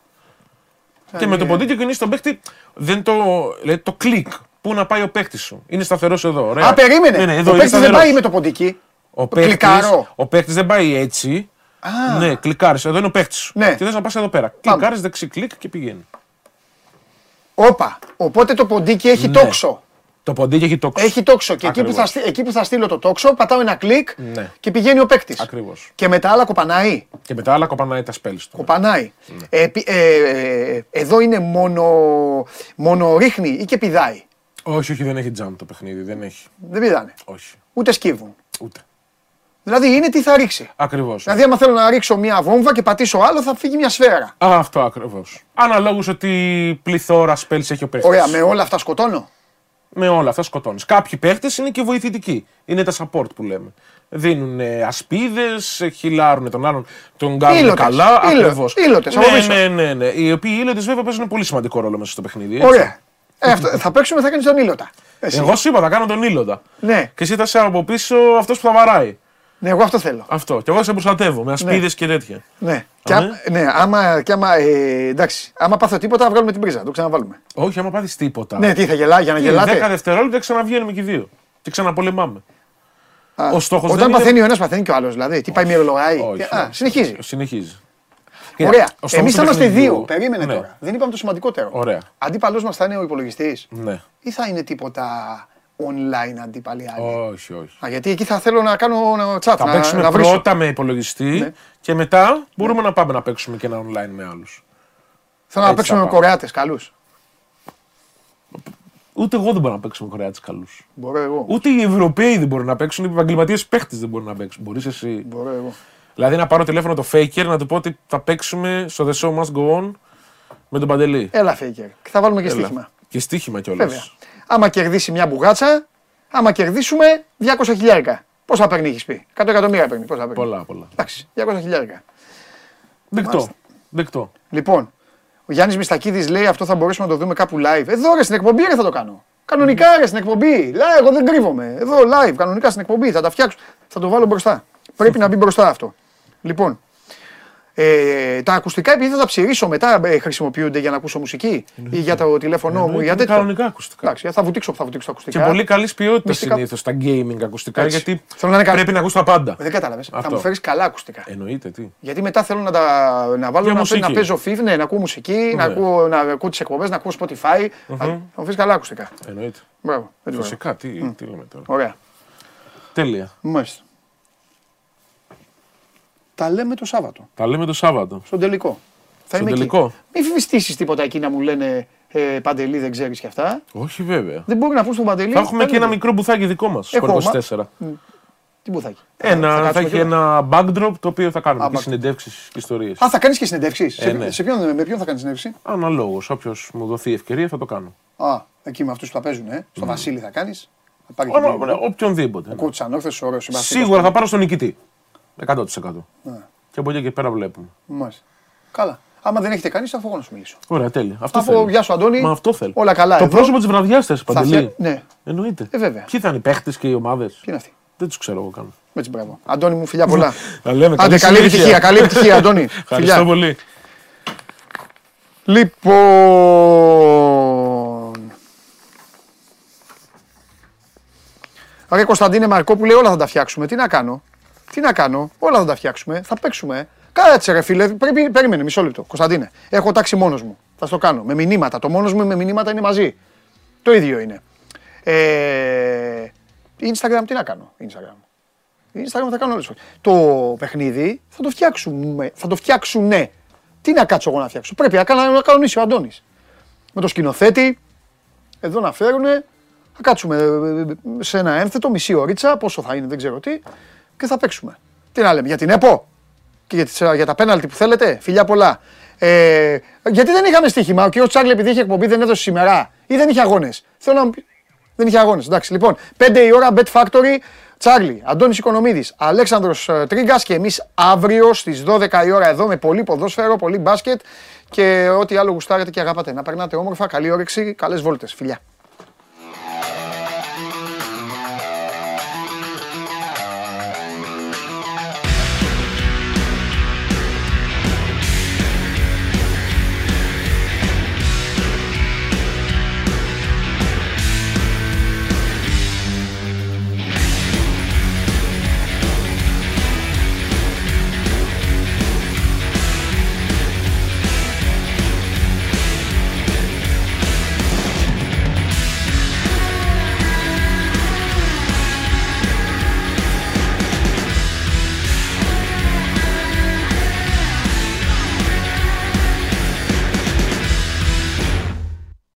και με το ποντίκι κινείς τον παίχτη, δεν το, δηλαδή, το κλικ. Πού να πάει ο παίχτης σου. Είναι σταθερός εδώ. Ωραία. Α, περίμενε. Ναι, ναι, εδώ ο είναι παίκτης δεν σταθερός. πάει με το ποντίκι. Ο το κλικάρω. Ο παίχτης δεν πάει έτσι. Α. Ναι, κλικάρεις. Εδώ είναι ο παίχτης σου. Ναι. Και θες να πας εδώ πέρα. Πάμε. Κλικάρεις δεξί κλικ και πηγαίνει. Όπα. Οπότε το ποντίκι έχει Ναι. τόξο. Το ποντίκι έχει τόξο. Έχει τόξο. Και εκεί που, Ακριβώς. θα, στείλ- εκεί που θα στείλω το τόξο, πατάω ένα κλικ Ναι. και πηγαίνει ο παίκτης. Ακριβώς. Και με τα άλλα κοπανάει. Και μετά άλλα κοπανάει τα σπέλ του. Κοπανάει. Ναι. Ε, πι- ε, ε, εδώ είναι μόνο, μόνο ρίχνει ή και πηδάει. Όχι, όχι, δεν έχει jump το παιχνίδι. Δεν έχει. Δεν πηδάνε. Όχι. Ούτε σκύβουν. Ούτε. Δηλαδή είναι τι θα ρίξει. Ακριβώς. Δηλαδή, άμα θέλω να ρίξω μία βόμβα και πατήσω άλλο, θα φύγει μια σφαίρα. Αυτό ακριβώς. Αναλόγως ότι πληθώρα spells έχει ο παίχτη. Ωραία, με όλα αυτά σκοτώνω. Με όλα αυτά σκοτώνεις. Κάποιοι παίχτες είναι και βοηθητικοί. Είναι τα support που λέμε. Δίνουν ασπίδες, χυλάρουν τον άλλον, τον κάνουν Ήλωτες. καλά. Ήλω- Ακριβώς. ήλωτες, από ναι, πίσω. ναι, ναι, ναι. Οι οποίοι ήλωτες βέβαια παίζουν πολύ σημαντικό ρόλο μέσα στο παιχνίδι. έτσι. Ωραία. Ε, αυτό, θα παίξουμε, θα κάνεις τον ήλωτα. Εσύ. Εγώ σου είπα, θα κάνω τον ήλοντα. Ναι, Και εσύ θα είσαι από πίσω αυτός που θα βαράει. Ναι, εγώ αυτό θέλω. Αυτό. Και εγώ σε προστατεύω με ασπίδες και τέτοια. Ναι. Και, Α, α- ναι, άμα, και άμα, ε, εντάξει, άμα πάθω τίποτα, θα βγάλουμε την πρίζα, το ξαναβάλουμε. Όχι, άμα πάθεις τίποτα. Ναι, τι θα γελάει, για να Τι, γελάτε; 10 δευτερόλεπτα ξαναβγαίνουμε και οι δύο. Και ξαναπολεμάμε. Α, ο στόχος Όταν δεν είναι- παθαίνει ο ένας, παθαίνει και ο άλλος. Δηλαδή, τι πάει μυρολογάει; Όχι, Και- Α, όχι. συνεχίζει. Συνεχίζει. Ωραία. ο στόχος Εμεί του θα είμαστε παιχνιδιού- δύο. Περίμενε Ναι. τώρα. Δεν είπαμε το σημαντικότερο. Ωραία. Αντίπαλός μας θα είναι ο υπολογιστής Ναι. ή θα είναι τίποτα online αντίπαλοι άλλοι. Όχι, όχι. Α, γιατί εκεί θα θέλω να κάνω chat, Θα να, παίξουμε να βρίσω. πρώτα με υπολογιστή Ναι. και μετά μπορούμε να πάμε να παίξουμε και ένα online με άλλους. Θέλω να έτσι παίξουμε θα με πάω. Κορεάτες καλούς. Ούτε εγώ δεν μπορώ να παίξω με Κορεάτες καλούς. Μπορώ εγώ. Ούτε οι Ευρωπαίοι δεν μπορούν να παίξουν, οι επαγγελματίες παίχτες δεν μπορούν να παίξουν. Μπορείς εσύ. Μπορώ εγώ. Δηλαδή να πάρω τηλέφωνο το Faker να του πω ότι θα παίξουμε στο The Show Must Go On με τον Παντελή. Έλα Faker. Και θα βάλουμε και Έλα. στοίχημα. Και στοίχημα κιόλας. Βέβαια. Άμα κερδίσει μια μπουγάτσα, άμα κερδίσουμε 200 χιλιάρικα. Πόσα παίρνει, έχεις πει; 100 εκατομμύρια παίρνει. Πόσα παίρνει; Πολλά, πολλά. Εντάξει, 200 χιλιάρικα. Δεκτό. Μάλιστα. Δεκτό. Λοιπόν, ο Γιάννης Μιστακίδης λέει αυτό θα μπορέσουμε να το δούμε κάπου live. Εδώ ρε στην εκπομπή ρε θα το κάνω. Κανονικά ρε στην εκπομπή. Live, εγώ δεν κρύβομαι. Εδώ live, κανονικά στην εκπομπή. Θα τα φτιάξω. Θα το βάλω μπροστά. Πρέπει να μπει μπροστά αυτό. Λοιπόν, ε, τα ακουστικά επειδή θα τα ψηρίσω μετά ε, χρησιμοποιούνται για να ακούσω μουσική ή για το τηλέφωνό μου ή Εννοείται, για είναι τέτοιο. κανονικά ακουστικά. Εντάξει, θα βουτήξω, θα βουτήξω τα ακουστικά. Και πολύ καλής ποιότητας Μυστικά- συνήθως τα gaming ακουστικά Έτσι. γιατί Θέλω να είναι κα- πρέπει να ακούς τα πάντα. Δεν κατάλαβες. Θα Αυτό. μου φέρεις καλά ακουστικά. Εννοείται τι. Γιατί μετά θέλω να, τα, να βάλω Για να, μουσική. να παίζω FIFA, ναι, να ακούω μουσική, να Ναι. ακούω, να ακούω τις εκπομπές, να ακούω Spotify. Θα, θα μου φέρεις καλά ακουστικά. Εννοείται. Μπράβο. δεν το Φυσικά, τι, τι λέμε τώρα. Ωραία. Τέλεια. Μάλιστα. Τα λέμε το Σάββατο, Τα λέμε το Σάββατο. στον τελικό. Θα Στον είμαι τελικό. εκεί. Μην φυστήσεις τίποτα εκεί να μου λένε ε, Παντελή δεν ξέρεις και αυτά. Όχι βέβαια. Δεν μπορεί να πούν στον Παντελή. Θα έχουμε και «Παντελή, ένα μικρό μπουθάκι δικό μας στο Έχω, 24. Τι μπουθάκι. Θα Ένα, θα κάτσουμε έχει και- ένα backdrop το οποίο θα κάνουμε Α, και backdrop. συνεντεύξεις και ιστορίες. Α, θα κάνεις και συνεντεύξεις. Ε, σε, ναι. σε ποιον, με ποιον θα κάνεις συνέντευξη; Αναλόγως. Όποιος μου δοθεί η ευκαιρία θα το κάνω. Α, εκεί με αυτούς που θα παίζουν, ε. Στο Βασίλη θα κάνεις. Θα πάρει Ω, ναι, και ναι, Οποιονδήποτε. Ο κότσος ανόρθωσης, ωραίος. συμπαθητικός. Σίγουρα θα πάρω στον νικητή. 100%. Ναι. Και από εκεί και πέρα βλέπουμε. Μάλιστα. Καλά. Άμα δεν έχετε κάνει, θα φύγω να σου μιλήσω. Ωραία, τέλεια. Αυτό Από θέλω. γεια σου, Αντώνη. Μα αυτό θέλω. Όλα καλά. Το εδώ. πρόσωπο της βραδιάς θες, Παντελή. φτια- Ναι, Εννοείται. Ε, βέβαια. Ποιοι θα είναι οι παίχτες και οι ομάδες; ποιοι είναι αυτοί; Δεν τους ξέρω εγώ καν. Έτσι, μπράβο. Αντώνη μου, φιλιά πολλά. [laughs] Τα λέμε. Άντε, καλή συνέχεια. επιτυχία, καλή επιτυχία, Αντώνη. [laughs] Ευχαριστώ Φιλιά. πολύ. Λοιπόν. Ρε Κωνσταντίνε Μαρκόπουλε, όλα θα τα φτιάξουμε. Τι να κάνω; Τι να κάνω. Όλα θα τα φτιάξουμε. Θα παίξουμε. Κάτσε ρε φίλε. Πρέπει, περίμενε μισό λεπτό. Κωνσταντίνε. Έχω τάξει μόνος μου. Θα στο κάνω. Με μηνύματα. Το μόνος μου με μηνύματα είναι μαζί. Το ίδιο είναι. Ε, Instagram τι να κάνω. Instagram. Instagram θα κάνω όλες τις φορές. Το παιχνίδι θα το φτιάξουμε. Θα το φτιάξουνε. Τι να κάτσω εγώ να φτιάξω. Πρέπει να, κάνω, να κανονίσει ο Αντώνης. Με το σκηνοθέτη, εδώ να φέρουνε. Θα κάτσουμε ε, σε ένα ένθετο, μισή ωρίτσα, πόσο θα είναι, δεν ξέρω τι, και θα παίξουμε. Τι να λέμε, για την ΕΠΟ και για, τις, για τα πέναλτι που θέλετε, φιλιά πολλά. Ε, γιατί δεν είχαμε στοίχημα, ο κ. Τσάρλι επειδή είχε εκπομπή δεν έδωσε σήμερα ή δεν είχε αγώνες. Θέλω να μου πει- δεν είχε αγώνες, εντάξει. Λοιπόν, 5 η ώρα, Bet Factory, Τσάρλι, Αντώνης Οικονομίδης, Αλέξανδρος ε, Τρίγκας και εμείς αύριο στις 12 η ώρα εδώ με πολύ ποδόσφαιρο, πολύ μπάσκετ και ό,τι άλλο γουστάρετε και αγαπάτε. Να περνάτε όμορφα, καλή όρεξη, καλές βόλτες. Φιλιά.